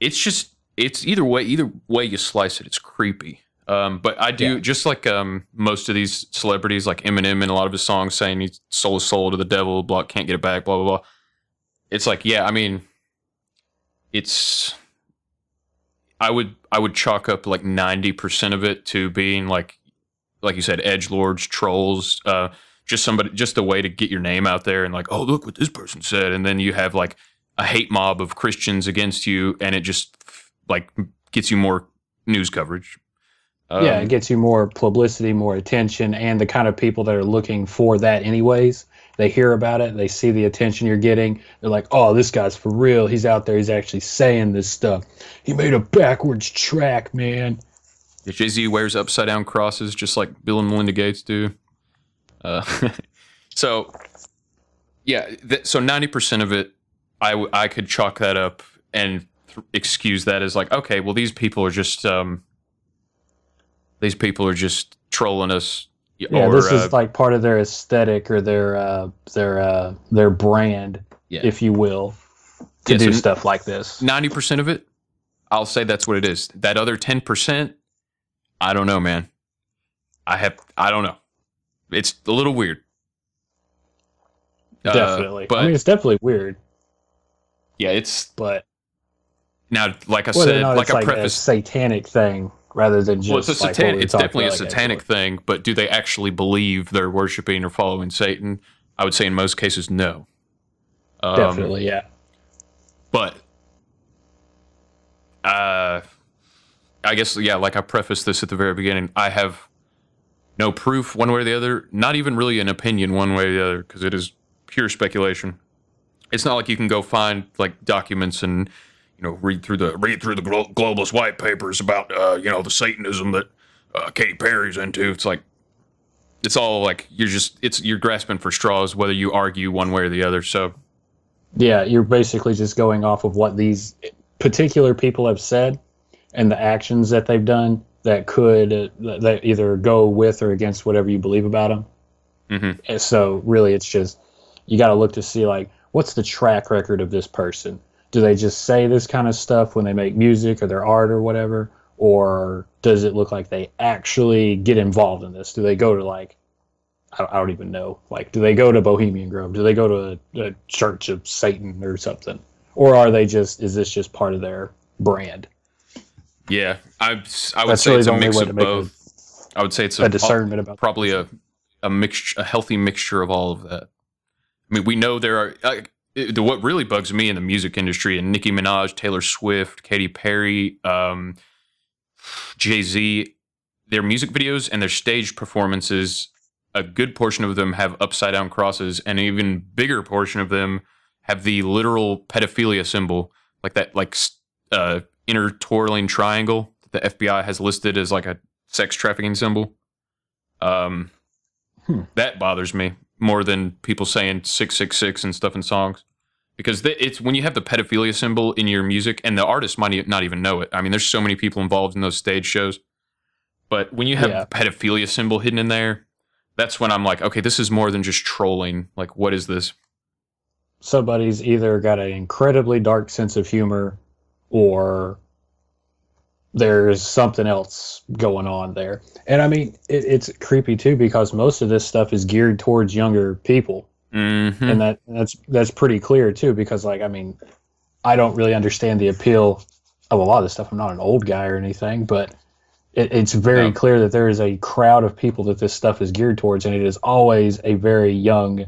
It's just it's either way either way you slice it, it's creepy. Um, but I do just like um, most of these celebrities, like Eminem and a lot of his songs, saying he sold his soul to the devil, blah, can't get it back, blah blah blah. It's like, yeah, I mean, it's. I would I would chalk up like ninety percent of it to being like, like you said, edge lords, trolls, uh, just somebody, just a way to get your name out there and like, oh look what this person said, and then you have like a hate mob of Christians against you, and it just like gets you more news coverage. yeah, Um, it gets you more publicity, more attention, and the kind of people that are looking for that, anyways. They hear about it, they see the attention you're getting. They're like, "Oh, this guy's for real. He's out there. He's actually saying this stuff. He made a backwards track, man." Jay Z wears upside down crosses just like Bill and Melinda Gates do. Uh, [laughs] so, yeah, th- so ninety percent of it, I I could chalk that up and th- excuse that as like, okay, well these people are just um, these people are just trolling us Yeah, or, this uh, is like part of their aesthetic or their uh, their uh, their brand, Yeah. if you will, to Yeah, do so stuff like this. ninety percent of it, I'll say that's what it is. That other ten percent, I don't know, man. I have, I don't know. It's a little weird. Uh, Definitely. but I mean, it's definitely weird. Yeah, it's but now, like I said, like I like a prefaced, satanic thing rather than just well, it's a like what satanic. we it's definitely a about, like, satanic thing, but do they actually believe they're worshiping or following Satan? I would say in most cases, no. Um, Definitely, yeah. But uh I guess yeah, like I prefaced this at the very beginning, I have no proof one way or the other, not even really an opinion one way or the other because it is pure speculation. It's not like you can go find like documents and you know read through the read through the glo- globalist white papers about uh you know the satanism that uh, Katy Perry's into. It's like it's all like you're just it's you're grasping for straws whether you argue one way or the other. So Yeah, you're basically just going off of what these particular people have said and the actions that they've done that could uh, that either go with or against whatever you believe about them. Mhm. And so really, it's just you got to look to see like what's the track record of this person. Do they just say this kind of stuff when they make music or their art or whatever, or does it look like they actually get involved in this? Do they go to like I don't even know. Like, do they go to Bohemian Grove? Do they go to a, a Church of Satan or something? Or are they just? Is this just part of their brand? Yeah, I I would That's say really it's a mix of make a- both. I would say it's a discernment about probably a a mixture, a healthy mixture of all of that. I mean, we know there are. Uh, it- what really bugs me in the music industry and Nicki Minaj, Taylor Swift, Katy Perry, um, Jay Z, their music videos and their stage performances. A good portion of them have upside down crosses, and an even bigger portion of them have the literal pedophilia symbol, like that, like uh, inner twirling triangle that the FBI has listed as like a sex trafficking symbol. Um, that bothers me more than people saying six six six and stuff in songs, because th- it's when you have the pedophilia symbol in your music, and the artist might not even know it. I mean, there's so many people involved in those stage shows, but when you have Yeah. the pedophilia symbol hidden in there, that's when I'm like, okay, this is more than just trolling. Like, what is this? Somebody's either got an incredibly dark sense of humor, or there's something else going on there. And I mean, it, it's creepy too because most of this stuff is geared towards younger people. Mm-hmm. and that that's that's pretty clear too because like i mean i don't really understand the appeal of a lot of this stuff i'm not an old guy or anything but it, it's very clear that there is a crowd of people that this stuff is geared towards and it is always a very young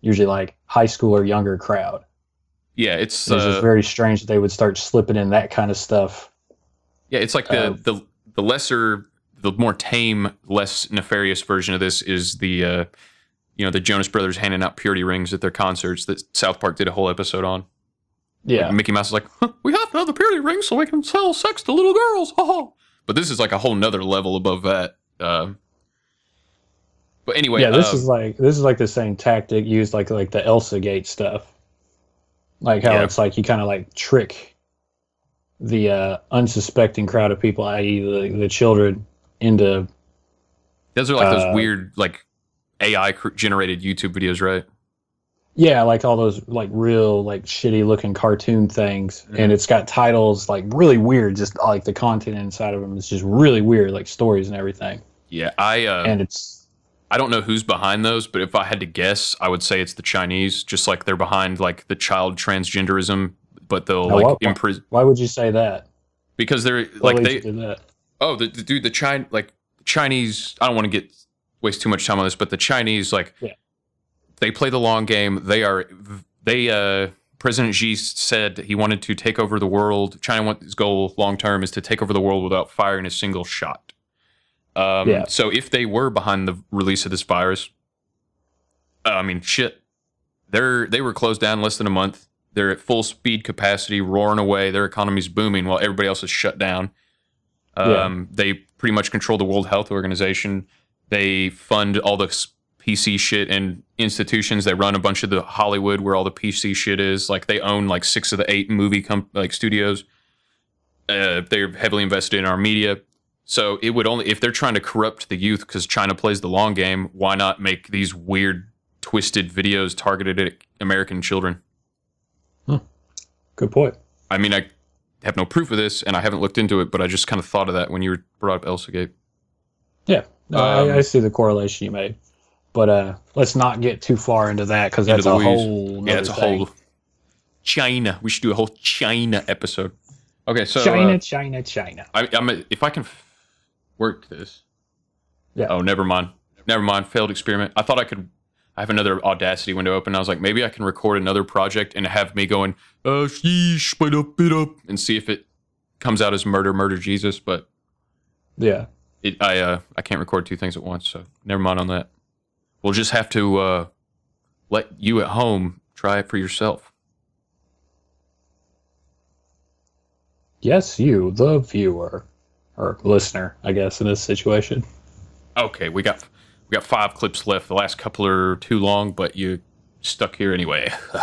usually like high school or younger crowd Yeah, it's it's uh, just very strange that they would start slipping in that kind of stuff Yeah, it's like the Uh, the the lesser, the more tame, less nefarious version of this is the uh, you know the Jonas Brothers handing out purity rings at their concerts that South Park did a whole episode on. Yeah. Like, Mickey Mouse is like, huh, we have to have the purity rings so we can sell sex to little girls. Oh. But this is like a whole nother level above that. Uh, but anyway, yeah this uh, is like this is like the same tactic used like like the ElsaGate stuff like how Yeah. it's like you kind of like trick the uh unsuspecting crowd of people i.e the, the children into those are like uh, those weird like AI generated YouTube videos, right? yeah like all those like real like shitty looking cartoon things Mm-hmm. and it's got titles like really weird just like the content inside of them is just really weird like stories and everything Yeah, I uh, and it's I don't know who's behind those, but if I had to guess, I would say it's the Chinese. Just like they're behind like the child transgenderism, but they'll Now, like imprison why would you say that because they're like they that oh the, the dude the China like Chinese. I don't want to get waste too much time on this, but the Chinese like Yeah. they play the long game. They are they uh President Xi said he wanted to take over the world. China wants his goal long term is to take over the world without firing a single shot. Um, Yeah. So if they were behind the release of this virus, uh, I mean, shit, they're they were closed down less than a month. They're at full speed capacity, roaring away. Their economy's booming while everybody else is shut down. Um, They pretty much control the World Health Organization. They fund all the PC shit and institutions. They run a bunch of the Hollywood where all the PC shit is. Like they own like six of the eight movie com- like studios. Uh, they're heavily invested in our media. So it would only if they're trying to corrupt the youth because China plays the long game. Why not make these weird, twisted videos targeted at American children? Good point. I mean, I have no proof of this, and I haven't looked into it, but I just kind of thought of that when you were brought up ElsaGate. Yeah, no, Um, I, I see the correlation you made, but uh, let's not get too far into that because that's a whole yeah, it's a thing. whole China. We should do a whole China episode. Okay, so China, uh, China, China. I, I'm a, if I can f- work this. Yeah. Oh, never mind. Never mind. Failed experiment. I thought I could. I have another Audacity window open. I was like, maybe I can record another project and have me going, uh, sheesh, bit up, bit up, and see if it comes out as murder, murder, Jesus. But Yeah, it, I, uh, I can't record two things at once, so never mind on that. We'll just have to uh, let you at home try it for yourself. yes, you, the viewer or listener, I guess, in this situation. Okay, we got we got five clips left. The last couple are too long, but you stuck here anyway. [laughs]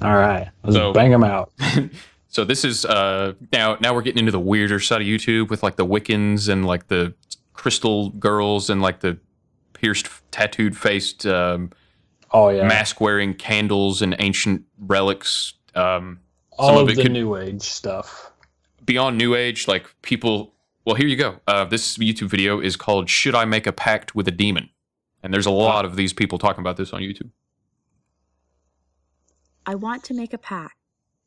All right, let's So- bang them out. [laughs] so this is uh now now we're getting into the weirder side of YouTube with like the Wiccans and like the crystal girls and like the pierced tattooed faced um Oh yeah, mask wearing candles and ancient relics um all of, it the new age stuff. beyond new age like people well here you go uh, this youtube video is called should i make a pact with a demon and there's a lot uh, of these people talking about this on youtube I want to make a pack.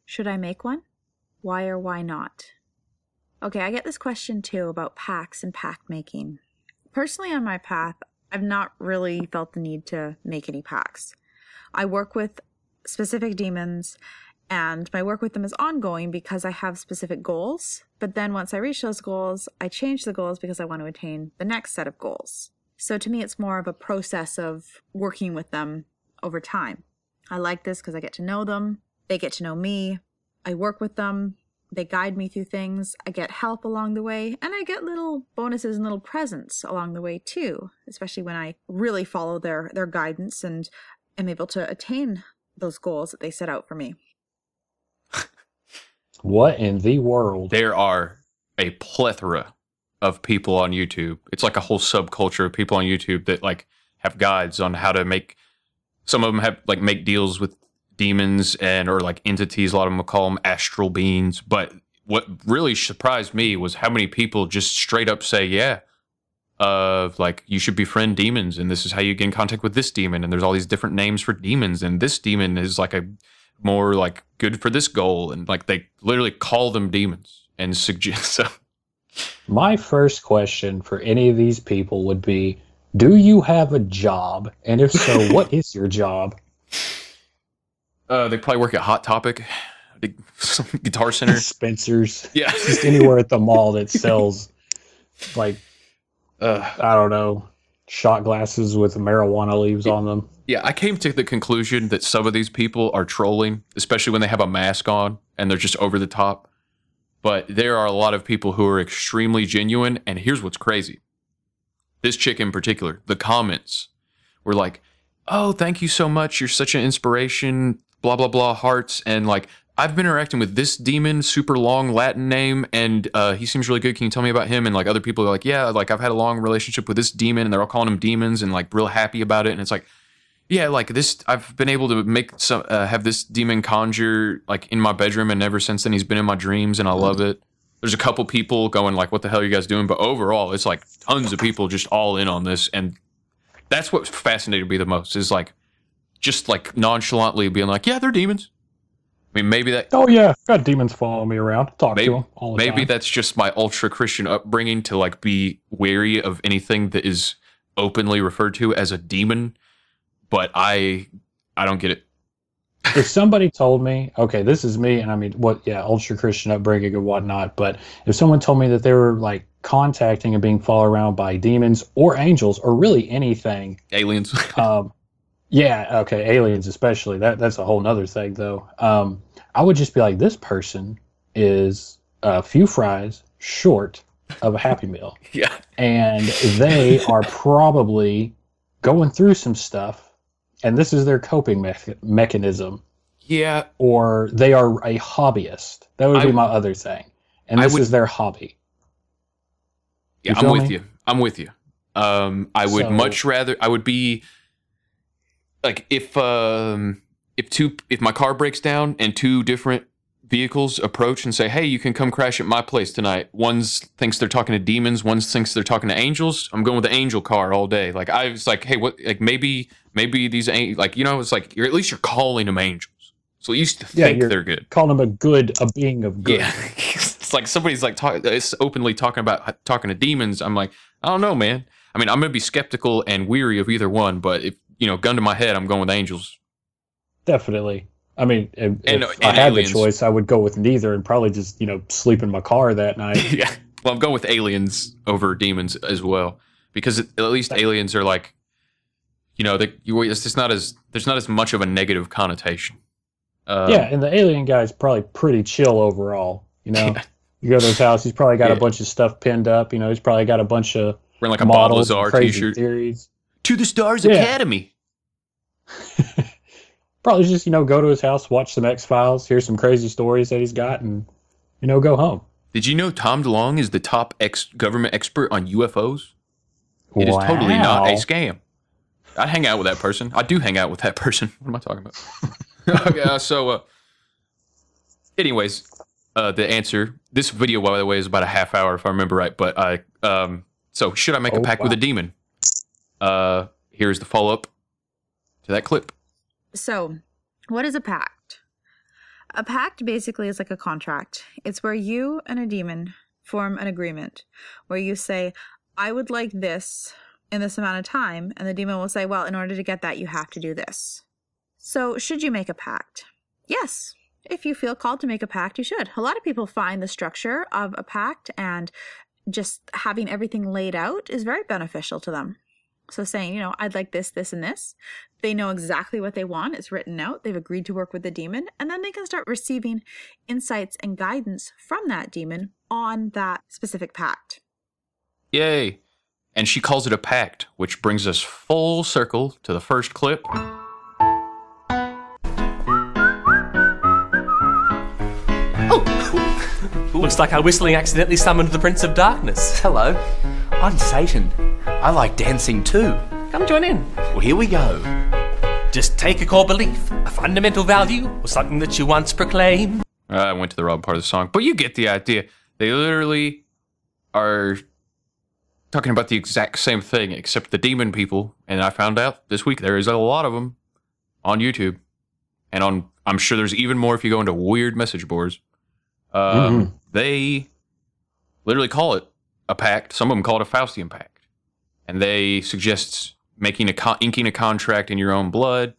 Should I make one? Why or why not? Okay, I get this question too about packs and pack making. Personally, on my path, I've not really felt the need to make any packs. I work with specific demons, and my work with them is ongoing because I have specific goals. But then once I reach those goals, I change the goals because I want to attain the next set of goals. So to me, it's more of a process of working with them over time. I like this because I get to know them. They get to know me. I work with them. They guide me through things. I get help along the way. And I get little bonuses and little presents along the way too, especially when I really follow their, their guidance and am able to attain those goals that they set out for me. [laughs] What in the world? there are a plethora of people on youtube. It's like a whole subculture of people on youtube that like have guides on how to make some of them have like make deals with demons and or like entities. A lot of them will call them astral beings. But what really surprised me was how many people just straight up say yeah of like you should befriend demons and this is how you get in contact with this demon. And there's all these different names for demons. And this demon is like a more like good for this goal. And like they literally call them demons and suggest [laughs] so My first question for any of these people would be Do you have a job? And if so, [laughs] what is your job? uh they probably work at hot topic some [laughs] guitar center Spencer's. Yeah. Just anywhere at the mall that [laughs] sells, like, uh, I don't know, shot glasses with marijuana leaves on them. yeah i came to the conclusion that some of these people are trolling especially when they have a mask on and they're just over the top but there are a lot of people who are extremely genuine and here's what's crazy. This chick in particular the comments were like oh thank you so much. You're such an inspiration blah blah blah hearts and like i've been interacting with this demon super long latin name and uh, he seems really good. Can you tell me about him? And like other people are like yeah like i've had a long relationship with this demon and they're all calling him demons and like real happy about it and it's like yeah like this i've been able to make some uh, have this demon conjure like in my bedroom and ever since then he's been in my dreams and i love it there's a couple people going like what the hell are you guys doing but overall it's like tons of people just all in on this and that's what fascinated me the most is like just like nonchalantly being like yeah they're demons i mean maybe that Oh, yeah. Got demons following me around. Talk maybe, to them all the maybe time. that's just my ultra christian upbringing to like be wary of anything that is openly referred to as a demon but i i don't get it if somebody told me, okay, this is me, and I mean, what, yeah, ultra Christian upbringing and whatnot, but if someone told me that they were like contacting and being followed around by demons or angels or really anything, aliens [laughs] um, yeah, okay, aliens especially, that that's a whole nother thing though. Um, I would just be like, this person is a few fries short of a Happy Meal. [laughs] yeah and they are probably going through some stuff and this is their coping mech- mechanism yeah or they are a hobbyist that would be I- my other thing and this would- is their hobby Yeah, I'm with me? you. I'm with you. Um, I would So- much rather. I would be like if um if two if my car breaks down and two different vehicles approach and say, "Hey, you can come crash at my place tonight." One's thinks they're talking to demons. One thinks they're talking to angels. I'm going with the angel car all day. Like I was like, "Hey, what? Like maybe maybe these ain't like you know." It's like you're at least you're calling them angels. So used to Yeah, think they're good. Calling them a good, a being of good. Yeah, [laughs] it's like somebody's like talk, it's openly talking about uh, talking to demons. I'm like, I don't know, man. I mean, I'm gonna be skeptical and weary of either one, but if you know, gun to my head, I'm going with angels. Definitely. I mean, if, And- if and I had aliens. the choice, I would go with neither and probably just you know sleep in my car that [laughs] night. yeah. Well, I'm going with aliens over demons as well because at least aliens are like, you know, they, you, it's just not as there's not as much of a negative connotation. Um, yeah, and the alien guy's probably pretty chill overall. You know, you go to his house, he's probably got Yeah. a bunch of stuff pinned up. You know, he's probably got a bunch of Wearing like a models Bob Lazar crazy t-shirt. theories. To the Stars Yeah. Academy. [laughs] Probably just you know go to his house, watch some X Files, hear some crazy stories that he's got, and you know go home. Did you know Tom DeLonge is the top ex- government expert on UFOs? It is totally not a scam. I hang out with that person. I do hang out with that [laughs] person. What am I talking about? [laughs] okay, uh, so, uh, anyways, uh, the answer. This video, by the way, is about a half hour if I remember right. But I, um, so should I make a Oh, pact with a demon? Uh, here's the follow up to that clip. So, what is a pact? A pact basically is like a contract. It's where you and a demon form an agreement where you say, I would like this in this amount of time. And the demon will say, Well, in order to get that, you have to do this. So, should you make a pact? Yes. If you feel called to make a pact, you should. A lot of people find the structure of a pact and just having everything laid out is very beneficial to them. So saying, you know, I'd like this, this, and this. They know exactly what they want. It's written out. They've agreed to work with the demon. And then they can start receiving insights and guidance from that demon on that specific pact. Yay! And she calls it a pact, which brings us full circle to the first clip. Oh! [laughs] Looks like I whistling accidentally summoned the Prince of Darkness. Hello, I'm Satan. I like dancing too. Come join in. Well, here we go. Just take a core belief, a fundamental value, or something that you once proclaimed. I went to the wrong part of the song, but you get the idea. They literally are talking about the exact same thing, except the demon people. And I found out this week there is a lot of them on YouTube, and on I'm sure there's even more if you go into weird message boards. Um, Mhm. They literally call it a pact. Some of them call it a Faustian pact, and they suggest making a con- inking a contract in your own blood.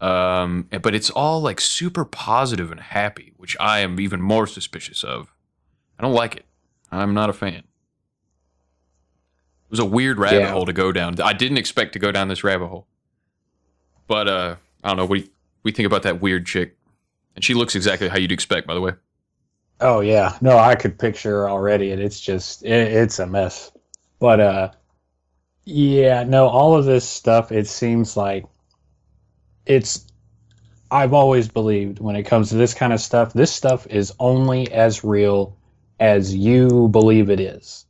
Um, but it's all like super positive and happy, which I am even more suspicious of. I don't like it. I'm not a fan. It was a weird rabbit Yeah. hole to go down. I didn't expect to go down this rabbit hole. But uh, I don't know. You, we think about that weird chick? And she looks exactly how you'd expect, by the way. Oh yeah, no, I could picture already, and it's just it, it's a mess. But uh, yeah, no, all of this stuff. It seems like it's. I've always believed when it comes to this kind of stuff, this stuff is only as real as you believe it is.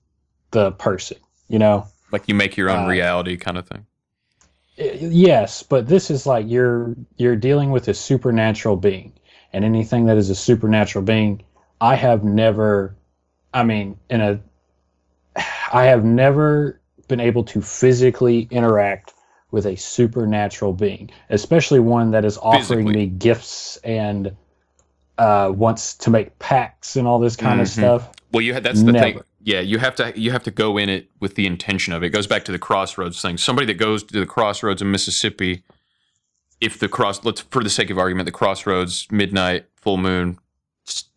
The person, you know. Like you make your own Uh, reality kind of thing. Yes, but this is like you're you're dealing with a supernatural being, and anything that is a supernatural being, I have never, I mean, in a, I have never been able to physically interact with a supernatural being, especially one that is offering Physically. me gifts and uh, wants to make pacts and all this kind of Mhm. stuff. Well, you had, that's the thing. Yeah, you have to you have to go in it with the intention of it. It goes back to the crossroads thing. Somebody that goes to the crossroads in Mississippi, if the cross, let's for the sake of argument, the crossroads, midnight, full moon,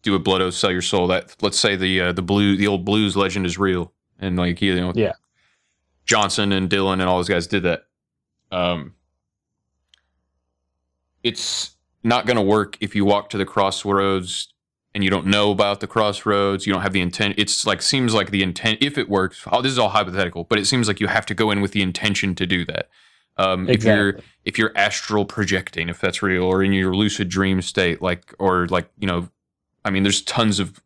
do a blood oath, sell your soul. That let's say the uh, the blue the old blues legend is real, and like you know, Yeah. Johnson and Dylan and all those guys did that. Um, it's not going to work if you walk to the crossroads and you don't know about the crossroads. You don't have the intent. It's like seems like the intent. If it works, oh, this is all hypothetical, but it seems like you have to go in with the intention to do that. Um, If you're Exactly. if you're astral projecting, if that's real, or in your lucid dream state, like or like you know, I mean, there's tons of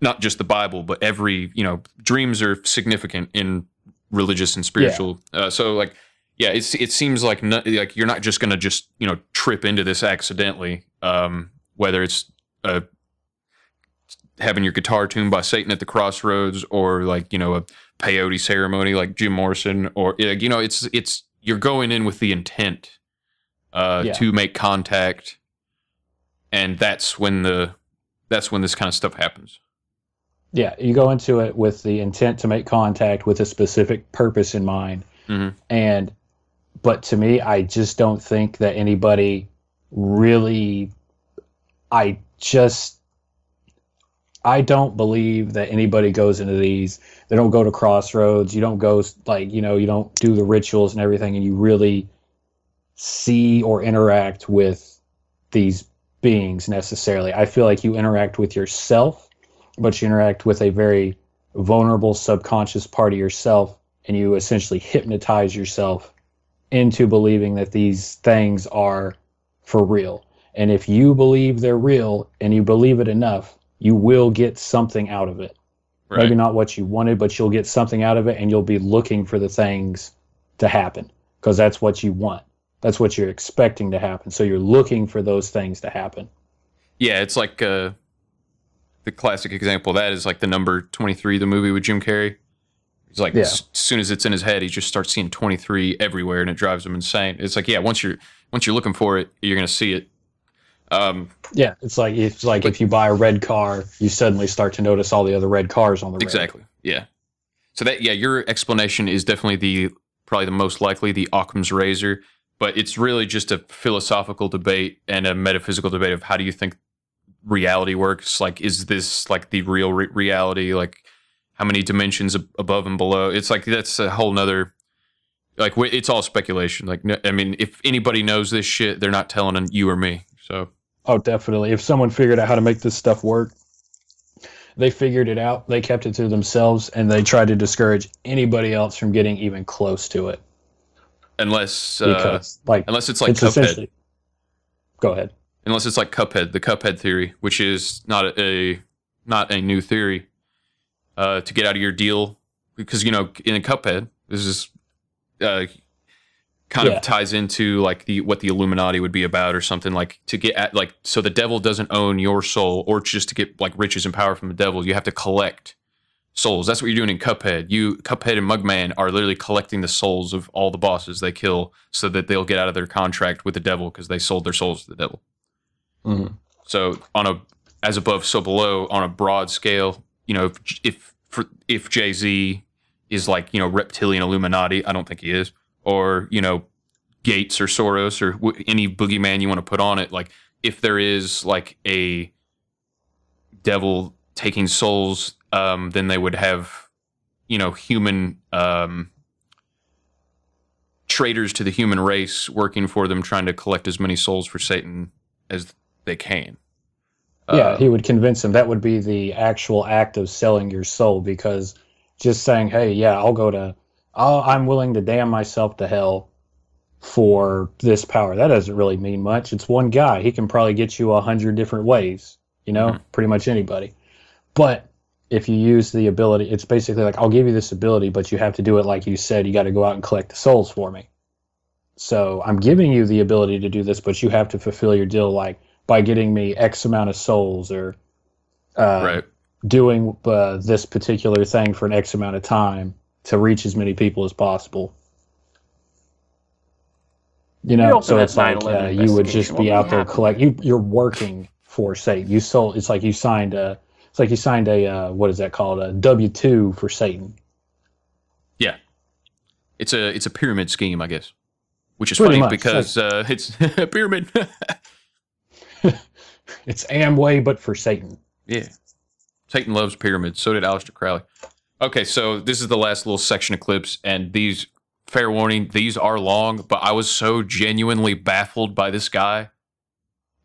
not just the Bible, but every you know dreams are significant in religious and spiritual. Uh, so like yeah, it's it seems like no, like you're not just gonna just you know trip into this accidentally. Um, whether it's uh, having your guitar tuned by Satan at the crossroads, or like you know a peyote ceremony like Jim Morrison, or like, you know it's it's you're going in with the intent uh, Yeah. to make contact, and that's when the that's when this kind of stuff happens. Yeah, you go into it with the intent to make contact with a specific purpose in mind. Mhm. And, but to me, I just don't think that anybody really, I just, I don't believe that anybody goes into these. They don't go to crossroads. You don't go, like, you know, you don't do the rituals and everything, and you really see or interact with these beings necessarily. I feel like you interact with yourself but you interact with a very vulnerable subconscious part of yourself and you essentially hypnotize yourself into believing that these things are for real. And if you believe they're real and you believe it enough, you will get something out of it. Maybe not what you wanted, but you'll get something out of it and you'll be looking for the things to happen because that's what you want. That's what you're expecting to happen. So you're looking for those things to happen. Yeah, it's like uh, the classic example of that is like the number 23, the movie with Jim Carrey. He's like, Yeah. as soon as it's in his head, he just starts seeing 23 everywhere and it drives him insane. It's like, yeah, once you're once you're looking for it, you're going to see it. Um, Yeah, it's like it's like if you buy a red car, you suddenly start to notice all the other red cars on the road. exactly. Yeah. So that, yeah, your explanation is definitely the probably the most likely, the Occam's razor. But it's really just a philosophical debate and a metaphysical debate of how do you think reality works? Like, is this like the real re- reality? Like, how many dimensions ab- above and below? It's like that's a whole nother. Like, it's all speculation. Like, no, I mean, if anybody knows this shit, they're not telling you or me. So, Oh, definitely. If someone figured out how to make this stuff work, they figured it out. They kept it to themselves, and they tried to discourage anybody else from getting even close to it. Unless uh, like, unless it's like it's Cuphead. Go ahead. unless it's like Cuphead, the Cuphead theory, which is not a not a new theory uh, to get out of your deal, because you know in a Cuphead, this is uh, kind Yeah. of ties into like the what the Illuminati would be about or something like to get at like so the devil doesn't own your soul or just to get like riches and power from the devil, you have to collect souls. That's what you're doing in Cuphead. You Cuphead and Mugman are literally collecting the souls of all the bosses they kill so that they'll get out of their contract with the devil because they sold their souls to the devil. Mhm. So on a as above, so below on a broad scale, you know, if if for, if Jay Z is like you know reptilian Illuminati, I don't think he is, or you know Gates or Soros or w- any boogeyman you want to put on it. Like if there is like a devil taking souls, um, then they would have you know human um, traitors to the human race working for them, trying to collect as many souls for Satan as they can. yeah, Uh, he would convince them that would be the actual act of selling your soul because just saying, "Hey, yeah, I'll go to, I'll, I'm willing to damn myself to hell for this power." That doesn't really mean much. It's one guy. He can probably get you a hundred different ways. You know, pretty much anybody. But if you use the ability, it's basically like, "I'll give you this ability, but you have to do it like you said. You got to go out and collect the souls for me." So I'm giving you the ability to do this, but you have to fulfill your deal like by getting me X amount of souls or uh, Right. doing uh, this particular thing for an X amount of time to reach as many people as possible. You You know, so it's like uh, you would just be out there happened? collect. You, you're working for Satan. You sold. It's like you signed a. It's like he signed a. Uh, what is that called? A W two for Satan. Yeah, it's a it's a pyramid scheme, I guess, which is Pretty funny much, because uh, it's [laughs] a pyramid. [laughs] It's Amway, but for Satan. yeah, Satan loves pyramids. So did Aleister Crowley. Okay, so this is the last little section of clips, and these fair warning, these are long, but I was so genuinely baffled by this guy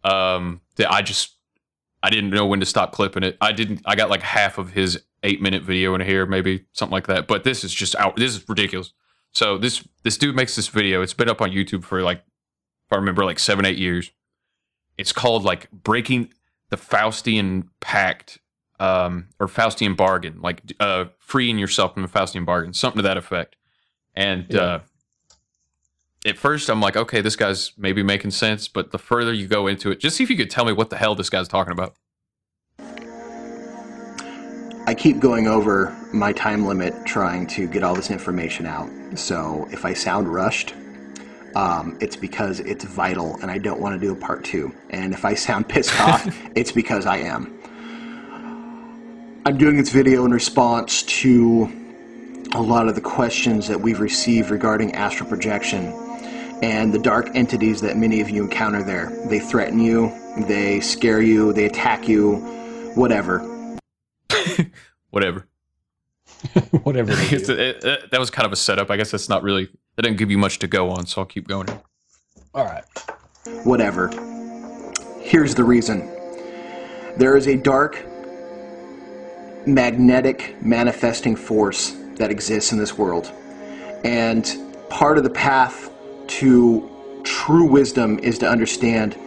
um, that I just I didn't know when to stop clipping it. I didn't. I got like half of his eight minute video in here, maybe something like that. But this is just out. This is ridiculous. So this this dude makes this video. It's been up on YouTube for like, if I remember, like seven eight years. It's called like breaking the Faustian Pact. um, or Faustian bargain, like uh, freeing yourself from the Faustian bargain, something to that effect. And Yeah. uh, at first, I'm like, okay, this guy's maybe making sense. But the further you go into it, just see if you could tell me what the hell this guy's talking about. I keep going over my time limit trying to get all this information out. So if I sound rushed, um, it's because it's vital and I don't want to do a part two. And if I sound pissed [laughs] off, it's because I am. I'm doing this video in response to a lot of the questions that we've received regarding astral projection and the dark entities that many of you encounter there. They threaten you, they scare you, they attack you, whatever. [laughs] Whatever. [laughs] Whatever. they [laughs] It's- it- it- that was kind of a setup. I guess that's not really. That didn't give you much to go on, so I'll keep going. All right. whatever. Here's the reason there is a dark, magnetic manifesting force that exists in this world. And part of the path to true wisdom is to understand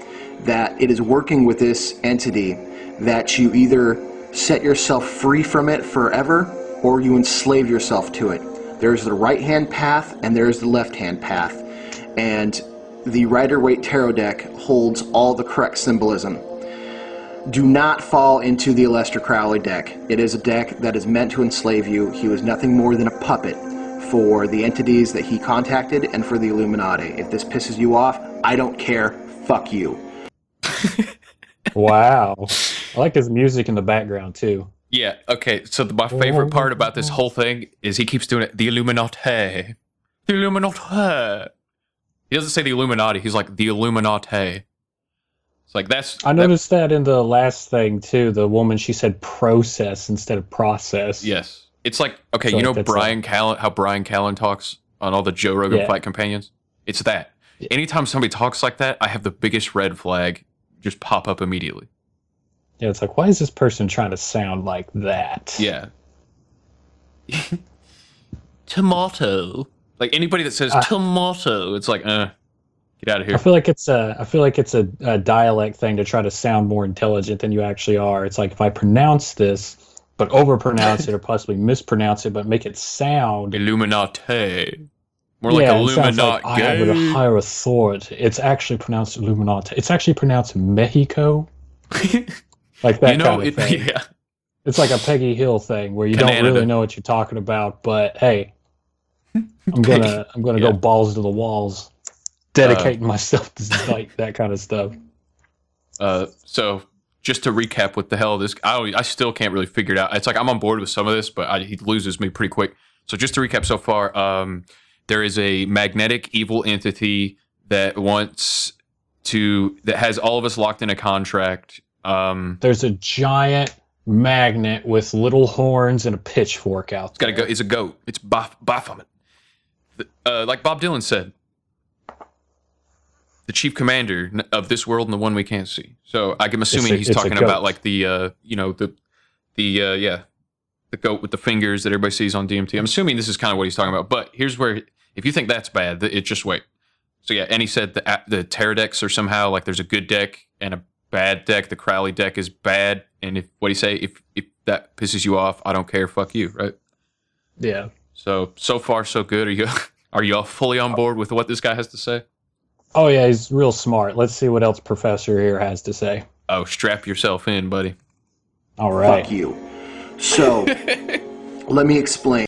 that it is working with this entity that you either set yourself free from it forever or you enslave yourself to it. There's the right hand path and there's the left hand path. And the Rider Waite Tarot deck holds all the correct symbolism. Do not fall into the Aleister Crowley deck. It is a deck that is meant to enslave you. He was nothing more than a puppet for the entities that he contacted and for the Illuminati. If this pisses you off, I don't care. Fuck you. Wow. I like his music in the background too. Yeah. Okay. So the, my oh, favorite part about this whole thing is he keeps doing it. The Illuminati. The Illuminati. He doesn't say the Illuminati. He's like the Illuminati. It's like that's. I noticed that in the last thing too. The woman she said process instead of process. Yes. It's like okay, So you know that's, Bryan Callen, how Bryan Callen talks on all the Joe Rogan Yeah. Fight Companions. It's that. Anytime somebody talks like that, I have the biggest red flag just pop up immediately. Yeah, it's like why is this person trying to sound like that? Yeah. [laughs] Tomato. Like anybody that says Uh, tomato, it's like, uh, get out of here. I feel like it's a I feel like it's a, a dialect thing to try to sound more intelligent than you actually are. It's like if I pronounce this but overpronounce it or possibly mispronounce it but make it sound Illuminati. More like yeah, Illuminati. like I have a higher authority. It's actually pronounced Illuminati. It's actually pronounced Mexico. [laughs] like that You know, kind of it- thing. yeah. It's like a Peggy Hill thing where you don't really know what you're talking about, but hey, I'm gonna I'm gonna go balls to the walls, dedicating myself to like that kind of stuff. Uh, so just to recap, what the hell this? I I still can't really figure it out. It's like I'm on board with some of this, but I, he loses me pretty quick. So just to recap, so far, um, there is a magnetic evil entity that wants to that has all of us locked in a contract. Um, There's a giant magnet with little horns and a pitchfork out it's got to go. It's a goat. It's Baphomet. Uh, like Bob Dylan said, the chief commander of this world and the one we can't see. So I'm assuming a- he's talking about like the uh, you know the the uh, yeah the goat with the fingers that everybody sees on DMT. I'm assuming this is kind of what he's talking about. But here's where if you think that's bad, it just wait. So yeah, and he said the the tarot decks are somehow like there's a good deck and a bad deck. The Crowley deck is bad, and if what do you say? If if that pisses you off, I don't care. Fuck you, right? Yeah. So so far so good. Are you [laughs] are you all fully on board with what this guy has to say? Oh yeah, he's real smart. Let's see what else Professor here has to say. Oh, strap yourself in, buddy. All right. Fuck you. So, [laughs] let me explain.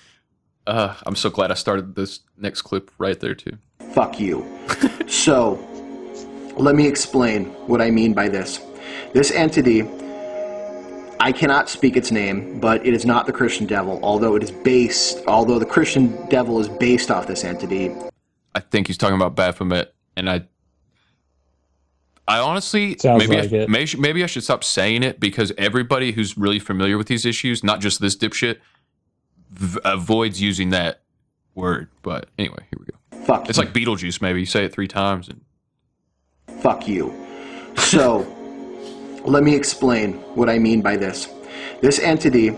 Uh, I'm so glad I started this next clip right there too. Fuck you. [laughs] so, let me explain what I mean by this. This entity, I cannot speak its name, but it is not the Christian devil, although it is based, although the Christian devil is based off this entity. I think he's talking about Baphomet, and I, I honestly Sounds maybe like I, it. maybe maybe I should stop saying it because everybody who's really familiar with these issues, not just this dipshit, v- avoids using that word. But anyway, here we go. Fuck It's like Beetlejuice. Maybe you say it three times, and Fuck you. So, let me explain what I mean by this. This entity,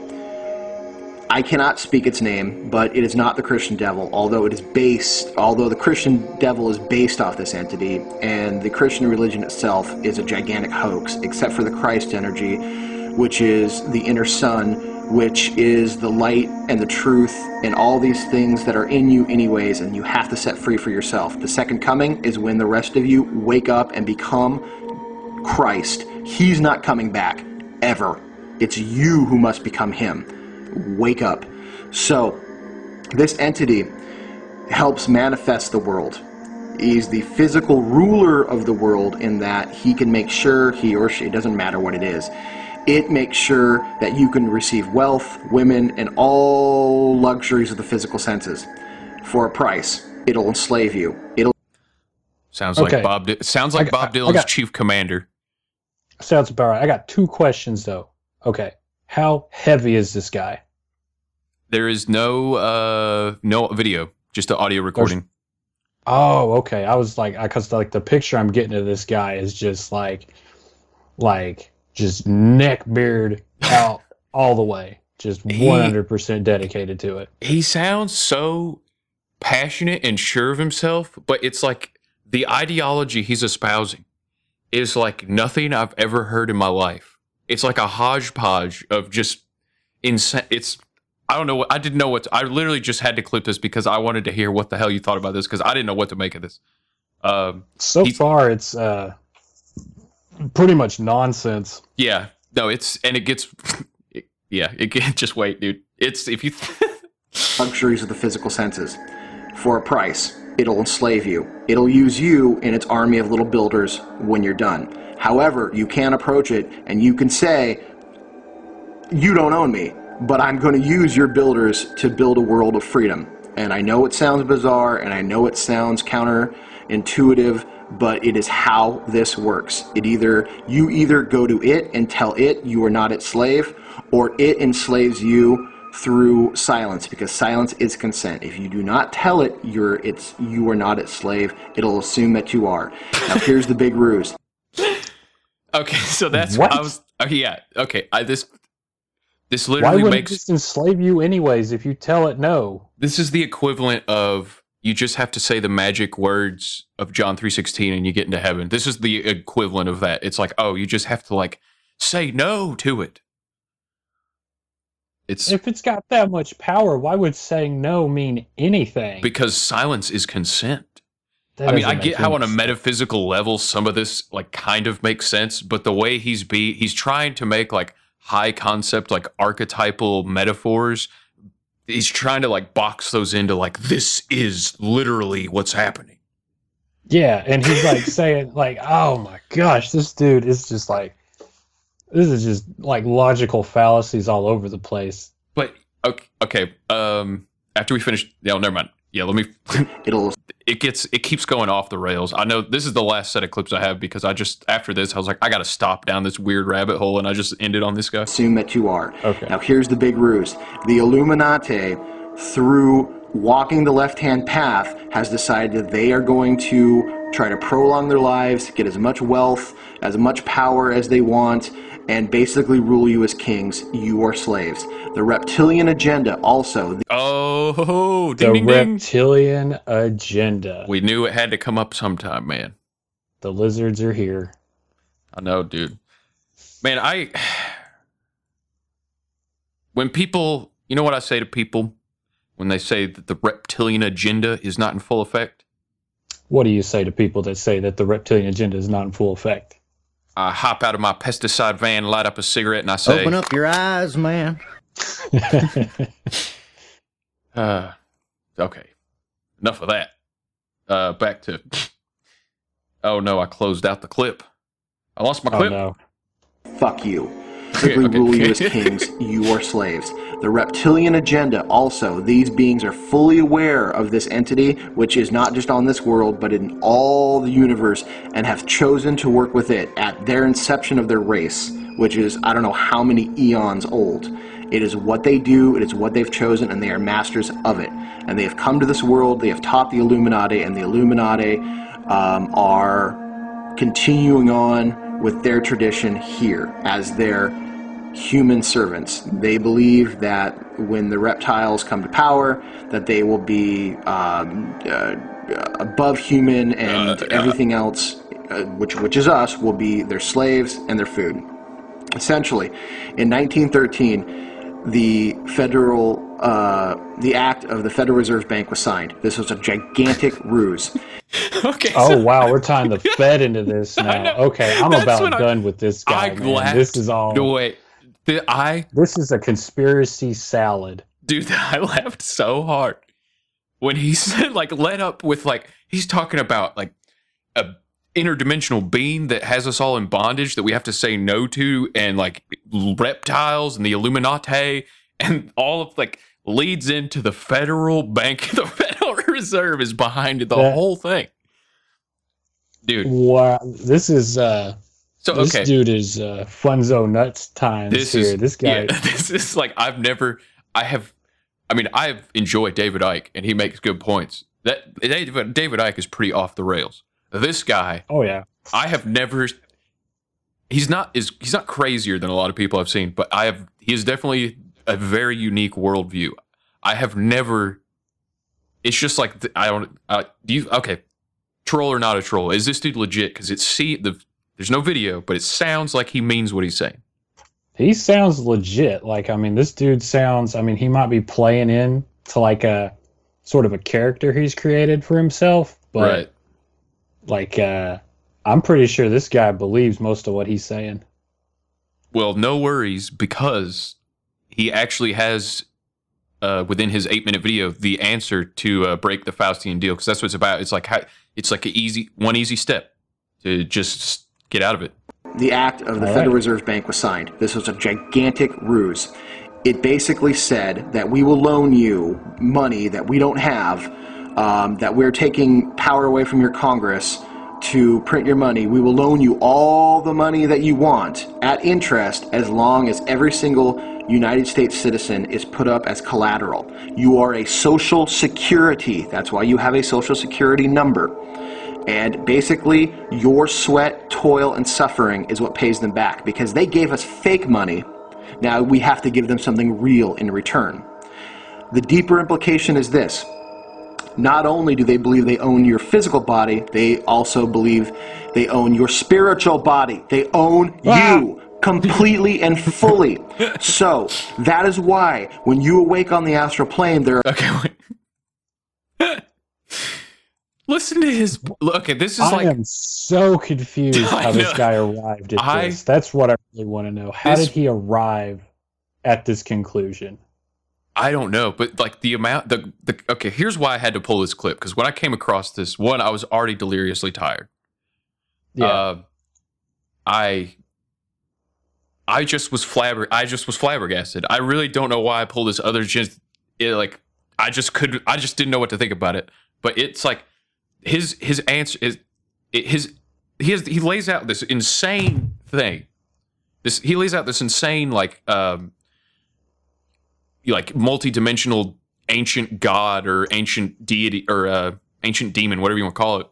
I cannot speak its name, but it is not the Christian devil, although it is based, although the Christian devil is based off this entity, and the Christian religion itself is a gigantic hoax, except for the Christ energy, which is the inner sun, which is the light and the truth and all these things that are in you, anyways, and you have to set free for yourself. The second coming is when the rest of you wake up and become Christ. He's not coming back, ever. It's you who must become Him. Wake up. So, this entity helps manifest the world. He's the physical ruler of the world in that he can make sure, he or she, it doesn't matter what it is, it makes sure that you can receive wealth, women, and all luxuries of the physical senses for a price. It'll enslave you. It'll Sounds Okay. like Bob. Dy- sounds like I- Bob I- I Dylan's got- chief commander. Sounds about right. I got two questions though. Okay, how heavy is this guy? There is no uh no video, just an audio recording. Oh, okay. I was like, I because like the picture I'm getting of this guy is just like, like just neck beard out [laughs] all the way, just He- 100% dedicated to it. He sounds so passionate and sure of himself, but it's like the ideology he's espousing is like nothing I've ever heard in my life. It's like a hodgepodge of just insane. It's I don't know. what I didn't know what. To, I literally just had to clip this because I wanted to hear what the hell you thought about this because I didn't know what to make of this. Um, So far, it's uh pretty much nonsense. yeah, no, it's and it gets. [laughs] yeah, it get, [laughs] just wait, dude. It's if you. [laughs] luxuries of the physical senses for a price. It'll enslave you. It'll use you in its army of little builders when you're done. However, you can approach it and you can say, You don't own me, but I'm going to use your builders to build a world of freedom. And I know it sounds bizarre and I know it sounds counterintuitive, but it is how this works. It either you either go to it and tell it you are not its slave, or it enslaves you through silence because silence is consent. If you do not tell it you're it's you are not its slave, it'll assume that you are. Now here's the big ruse. [laughs] Okay, so that's What? what I was. Okay, yeah. Okay, I this this Why literally would makes it just enslave you anyways if you tell it no? this is the equivalent of you just have to say the magic words of John three sixteen and you get into heaven. This is the equivalent of that. It's like oh, you just have to like say no to it. It's If it's got that much power, why would saying no mean anything? because silence is consent. That I mean, I get how on a sense. metaphysical level some of this like kind of makes sense, but the way he's be he's trying to make like high concept like archetypal metaphors. He's trying to like box those into like this is literally what's happening. Yeah, and he's like saying like, "Oh my gosh, this dude is just like this is just like logical fallacies all over the place." But okay, okay um after we finish no, never mind. Yeah, let me it'll it gets it keeps going off the rails. I know this is the last set of clips I have because I just after this I was like I got to stop down this weird rabbit hole and I just ended on this guy. assume that you are. Okay. Now here's the big ruse. The Illuminati, through walking the left-hand path, has decided that they are going to try to prolong their lives, get as much wealth, as much power as they want, and basically rule you as kings. You are slaves. The reptilian agenda also. Oh, The ding ding ding. reptilian agenda. We knew it had to come up sometime, man. The lizards are here. I know, dude. Man, I when people, you know what I say to people when they say that the reptilian agenda is not in full effect? What do you say to people that say that the reptilian agenda is not in full effect? I hop out of my pesticide van, light up a cigarette, and I say, Open up your eyes, man. [laughs] Uh, okay. Enough of that. Uh, back to. Oh no, I closed out the clip. I lost my Oh clip. no. Fuck you. Simply okay. rule you as kings. [laughs] You are slaves. The reptilian agenda also, these beings are fully aware of this entity, which is not just on this world, but in all the universe, and have chosen to work with it at their inception of their race, which is, I don't know how many eons old. It is what they do, it is what they've chosen, and they are masters of it. And they have come to this world, they have taught the Illuminati, and the Illuminati um, are continuing on with their tradition here as their human servants. They believe that when the reptiles come to power, that they will be um, uh, above human, and everything else, uh, which which is us, will be their slaves and their food. Essentially, in 1913, the federal uh, the act of the Federal Reserve Bank was signed. This was a gigantic [laughs] ruse. okay. Oh wow, we're tying the Fed into this [laughs] now. Okay, I'm That's about what I- done with this guy. I man. This is all. No wait, the, I This is a conspiracy salad. dude, [laughs] I laughed so hard when he [laughs] said like led up with like he's talking about like a interdimensional being that has us all in bondage that we have to say no to, and like reptiles and the Illuminati and all of like leads into the federal bank. [laughs] The Federal Reserve is behind the whole thing, dude. Wow, this is uh. So, this okay. dude is uh, Funzo nuts times this here. is this guy. yeah, [laughs] this is like I've never I have I mean I've enjoyed David Icke and he makes good points. That David David Icke is pretty off the rails. This guy, Oh yeah. I have never he's not is he's not crazier than a lot of people I've seen, but I have he is definitely a very unique worldview. I have never it's just like I don't uh, do you okay troll or not a troll is this dude legit because it's see the there's no video but it sounds like he means what he's saying He sounds legit. Like, I mean, this dude sounds. I mean, he might be playing in to like a sort of a character he's created for himself, but right like, uh, I'm pretty sure this guy believes most of what he's saying. Well, no worries because he actually has uh, within his eight minute video the answer to uh, break the Faustian deal because that's what it's about. It's like how, it's like an easy one easy step to just get out of it. the act of the All Federal right. Reserve Bank was signed. This was a gigantic ruse. It basically said that we will loan you money that we don't have, um, that we're taking power away from your Congress to print your money. We will loan you all the money that you want at interest as long as every single United States citizen is put up as collateral. You are a social security. That's why you have a social security number. And basically, your sweat, toil, and suffering is what pays them back because they gave us fake money. Now we have to give them something real in return. The deeper implication is this not only do they believe they own your physical body, they also believe they own your spiritual body. They own you completely and fully. [laughs] So that is why when you awake on the astral plane, there are. Okay, wait. Listen to his. Okay, this is I like am so confused [laughs] how this guy arrived at I- this. That's what I really want to know. How This- did he arrive at this conclusion? I don't know, but like the amount the the okay, here's why I had to pull this clip because when I came across this, one, I was already deliriously tired. Yeah. Uh, I I just was flabber I just was flabbergasted. I really don't know why I pulled this other just it, like I just could I just didn't know what to think about it. But it's like his his answer is his he has he lays out this insane thing. This he lays out this insane like um like multi-dimensional ancient god or ancient deity or uh, ancient demon, whatever you want to call it,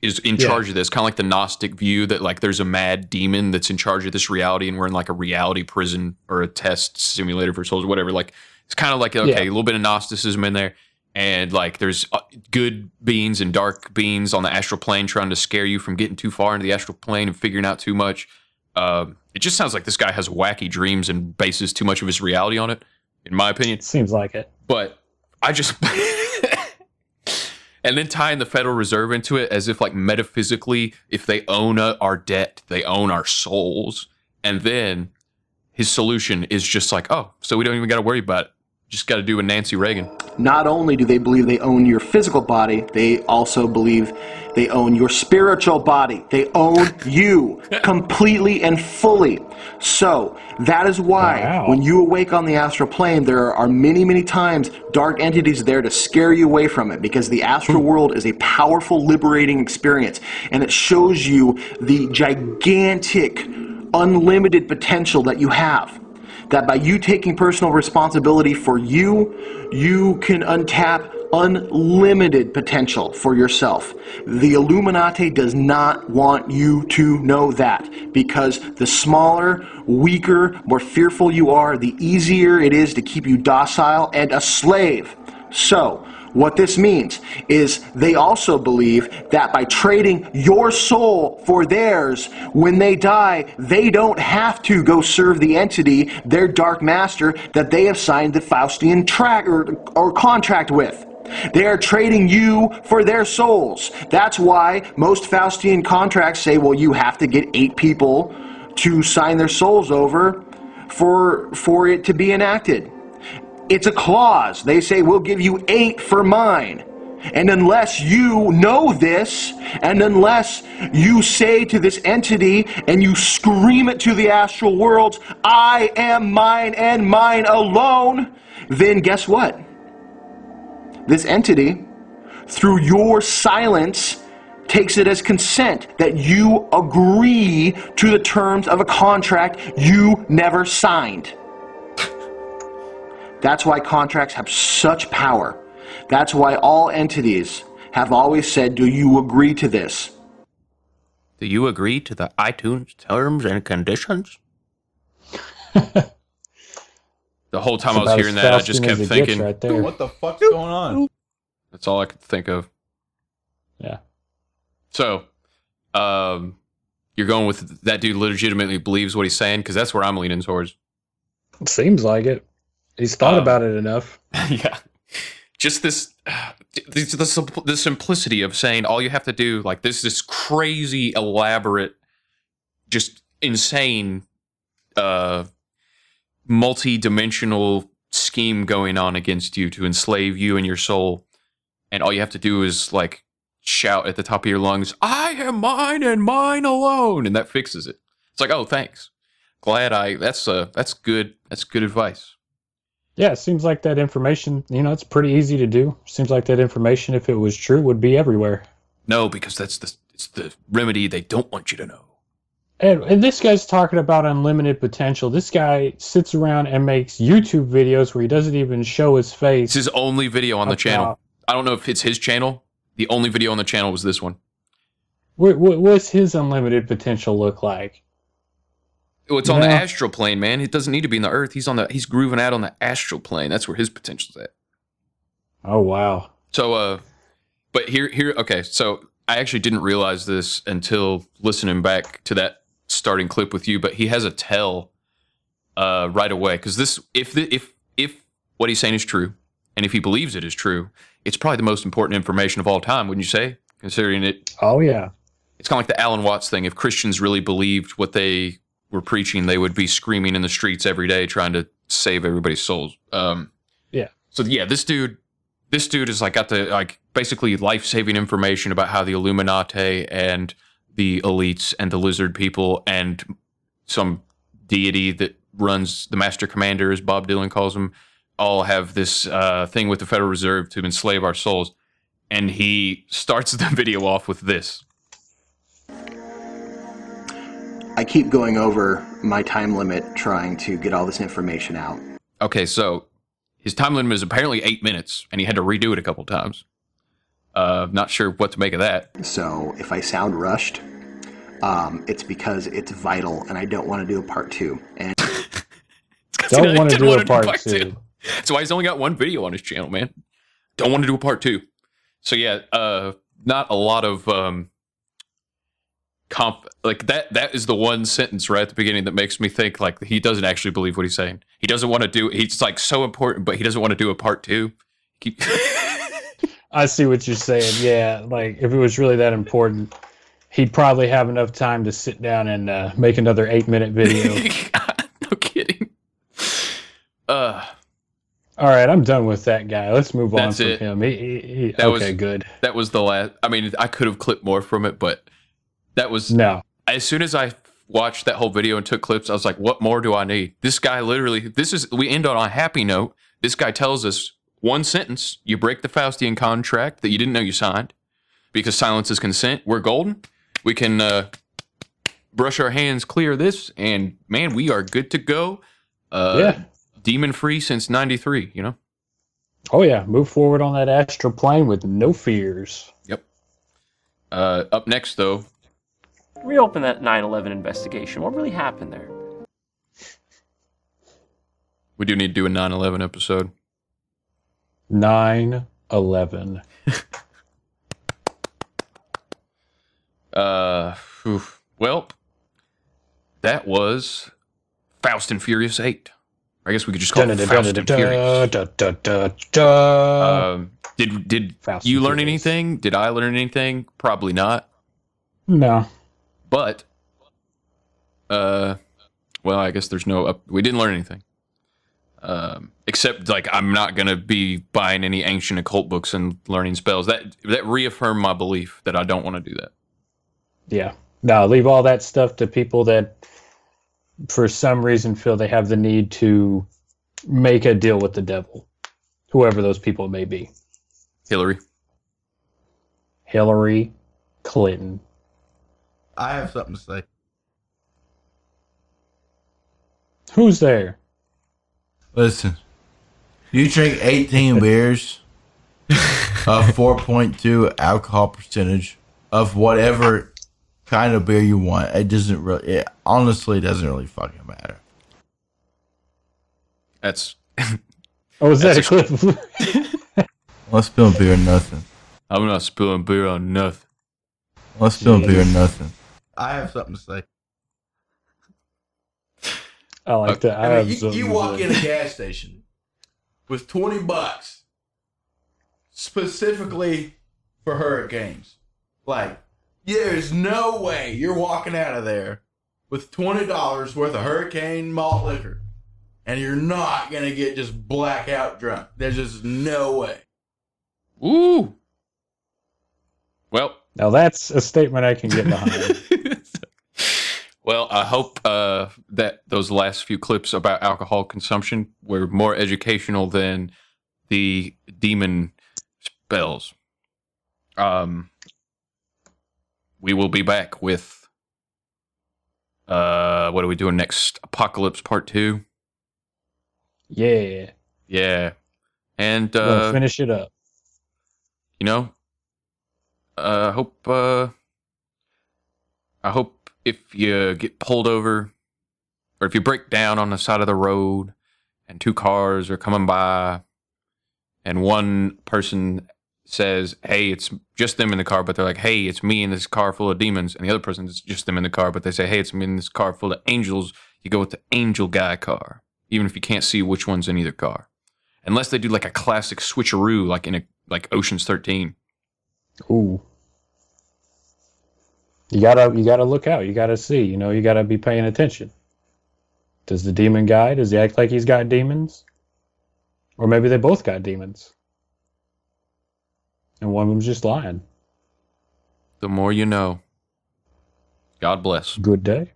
is in Yeah. charge of this. Kind of like the Gnostic view that like there's a mad demon that's in charge of this reality, and we're in like a reality prison or a test simulator for souls, whatever. Like it's kind of like okay, Yeah. a little bit of Gnosticism in there. And like, there's uh, good beings and dark beings on the astral plane trying to scare you from getting too far into the astral plane and figuring out too much. Uh, it just sounds like this guy has wacky dreams and bases too much of his reality on it, in my opinion. Seems like it. But I just [laughs] and then tying the Federal Reserve into it as if like metaphysically, if they own uh, our debt, they own our souls. And then his solution is just like, oh, so we don't even got to worry about it. Just got to do a Nancy Reagan. Not only do they believe they own your physical body, they also believe they own your spiritual body. They own [laughs] you completely and fully. So that is why Wow. when you awake on the astral plane, there are many, many times dark entities there to scare you away from it because the astral hmm. world is a powerful, liberating experience and it shows you the gigantic, unlimited potential that you have that by you taking personal responsibility for you, you can untap unlimited potential for yourself. The Illuminati does not want you to know that because the smaller, weaker, more fearful you are, the easier it is to keep you docile and a slave. So, What this means is they also believe that by trading your soul for theirs, when they die, they don't have to go serve the entity, their dark master, that they have signed the Faustian track or, or contract with. They are trading you for their souls. That's why most Faustian contracts say, well, you have to get eight people to sign their souls over for, for it to be enacted. It's a clause. They say, we'll give you eight for mine. And unless you know this, and unless you say to this entity and you scream it to the astral worlds, I am mine and mine alone, then guess what? This entity, through your silence, takes it as consent that you agree to the terms of a contract you never signed. That's why contracts have such power. That's why all entities have always said, Do you agree to this? Do you agree to the iTunes terms and conditions? [laughs] the whole time I was hearing that, I just kept as it gets thinking, right there. What the fuck's going on? That's all I could think of. Yeah. So, um, you're going with that dude legitimately believes what he's saying because that's where I'm leaning towards. It Seems like it. He's thought Um, about it enough. [laughs] yeah. Just this, this, the, the simplicity of saying all you have to do, like this, this crazy, elaborate, just insane, uh, multi-dimensional scheme going on against you to enslave you and your soul, and all you have to do is like shout at the top of your lungs, "I am mine and mine alone," and that fixes it. It's like, oh, thanks. Glad I. That's uh, that's good. That's good advice. Yeah, it seems like that information, you know, it's pretty easy to do. Seems like that information, if it was true, would be everywhere. No, because that's the it's the remedy they don't want you to know. And, and this guy's talking about unlimited potential. This guy sits around and makes YouTube videos where he doesn't even show his face. It's his only video on the About- channel. I don't know if it's his channel. The only video on the channel was this one. What, what, what's his unlimited potential look like? Well, it's on the astral plane, man. It doesn't need to be in the earth. He's on the he's grooving out on the astral plane. That's where his potential's at. Oh wow. So uh but here here okay, so I actually didn't realize this until listening back to that starting clip with you, but he has a tell uh right away cuz this if the, if if what he's saying is true and if he believes it is true, it's probably the most important information of all time, wouldn't you say? Considering it Oh yeah. it's kind of like the Alan Watts thing. If Christians really believed what they were preaching, they would be screaming in the streets every day trying to save everybody's souls. Um, Yeah. so yeah, this dude, this dude is like got the like basically life saving information about how the Illuminati and the elites and the lizard people and some deity that runs the master commander, as Bob Dylan calls him, all have this uh, thing with the Federal Reserve to enslave our souls. And he starts [laughs] the video off with this. I keep going over my time limit trying to get all this information out. Okay, so his time limit is apparently eight minutes, and he had to redo it a couple times. Uh, not sure what to make of that. So if I sound rushed, um, it's because it's vital and I don't want to do a part two. And [laughs] Don't want to Didn't do wanna a part two. That's why he's only got one video on his channel, man. Don't want to do a part two. So yeah, uh, not a lot of um, comp like that. That is the one sentence right at the beginning that makes me think like he doesn't actually believe what he's saying. He doesn't want to do. He's like so important, but he doesn't want to do a part two. Keep, [laughs] I see what you're saying. Yeah, like if it was really that important, he'd probably have enough time to sit down and uh, make another eight minute video. [laughs] no kidding. Uh, All right, I'm done with that guy. Let's move on from it. him. He, he, he- That okay, was good. That was the last. I mean, I could have clipped more from it, but that was No. As soon as I watched that whole video and took clips, I was like, "What more do I need?" This guy literally. This is. We end on a happy note. This guy tells us one sentence: "You break the Faustian contract that you didn't know you signed, because silence is consent." We're golden. We can uh, brush our hands clear of this, and man, we are good to go. Uh, Yeah. Demon free since '93. You know. Oh yeah, move forward on that astral plane with no fears. Yep. Uh, up next, though, Reopen that 9 11 investigation. What really happened there? we do need to do a 9/11 episode. Nine 11. [laughs] Uh, oof. well, that was Faust and Furious 8. I guess we could just call it Faust and Furious. Um, did did you learn anything? Did I learn anything? Probably not. No. But, uh, well, I guess there's no. Up, we didn't learn anything. Um, except like I'm not gonna be buying any ancient occult books and learning spells. That that reaffirmed my belief that I don't want to do that. Yeah. No, leave all that stuff to people that, for some reason, feel they have the need to make a deal with the devil, whoever those people may be. Hillary. Hillary Clinton. I have something to say. Who's there? Listen, you drink 18 [laughs] beers of 4.2 alcohol percentage of whatever kind of beer you want. It doesn't really, it honestly doesn't really fucking matter. That's. Oh, is that a That's clip? Let's spill beer or nothing. I'm not spilling beer on nothing. Let's spill beer or nothing. I have something to say. I like that. I, I mean, have you, you walk in a gas station with 20 bucks specifically for hurricanes. Like, there's no way you're walking out of there with $20 worth of hurricane malt liquor and you're not going to get just blackout drunk. There's just no way. Ooh. Well, Now that's a statement I can get behind. [laughs] Well, I hope uh, that those last few clips about alcohol consumption were more educational than the demon spells. Um, we will be back with uh, what are we doing next? Apocalypse Part Two. yeah. Yeah, and We'll uh, finish it up. you know, uh, I hope uh, I hope if you get pulled over or if you break down on the side of the road and two cars are coming by and one person says, "Hey, it's just them in the car," but they're like, "Hey, it's me in this car full of demons," and the other person is just them in the car, but they say, "Hey, it's me in this car full of angels." You go with the angel guy car, even if you can't see which one's in either car, unless they do like a classic switcheroo, like in a like Ocean's Thirteen. Ooh. You gotta you gotta look out. You gotta see. You know, you gotta be paying attention. Does the demon guy does he act like he's got demons? Or maybe they both got demons. And one of them's just lying. The more you know. God bless. Good day.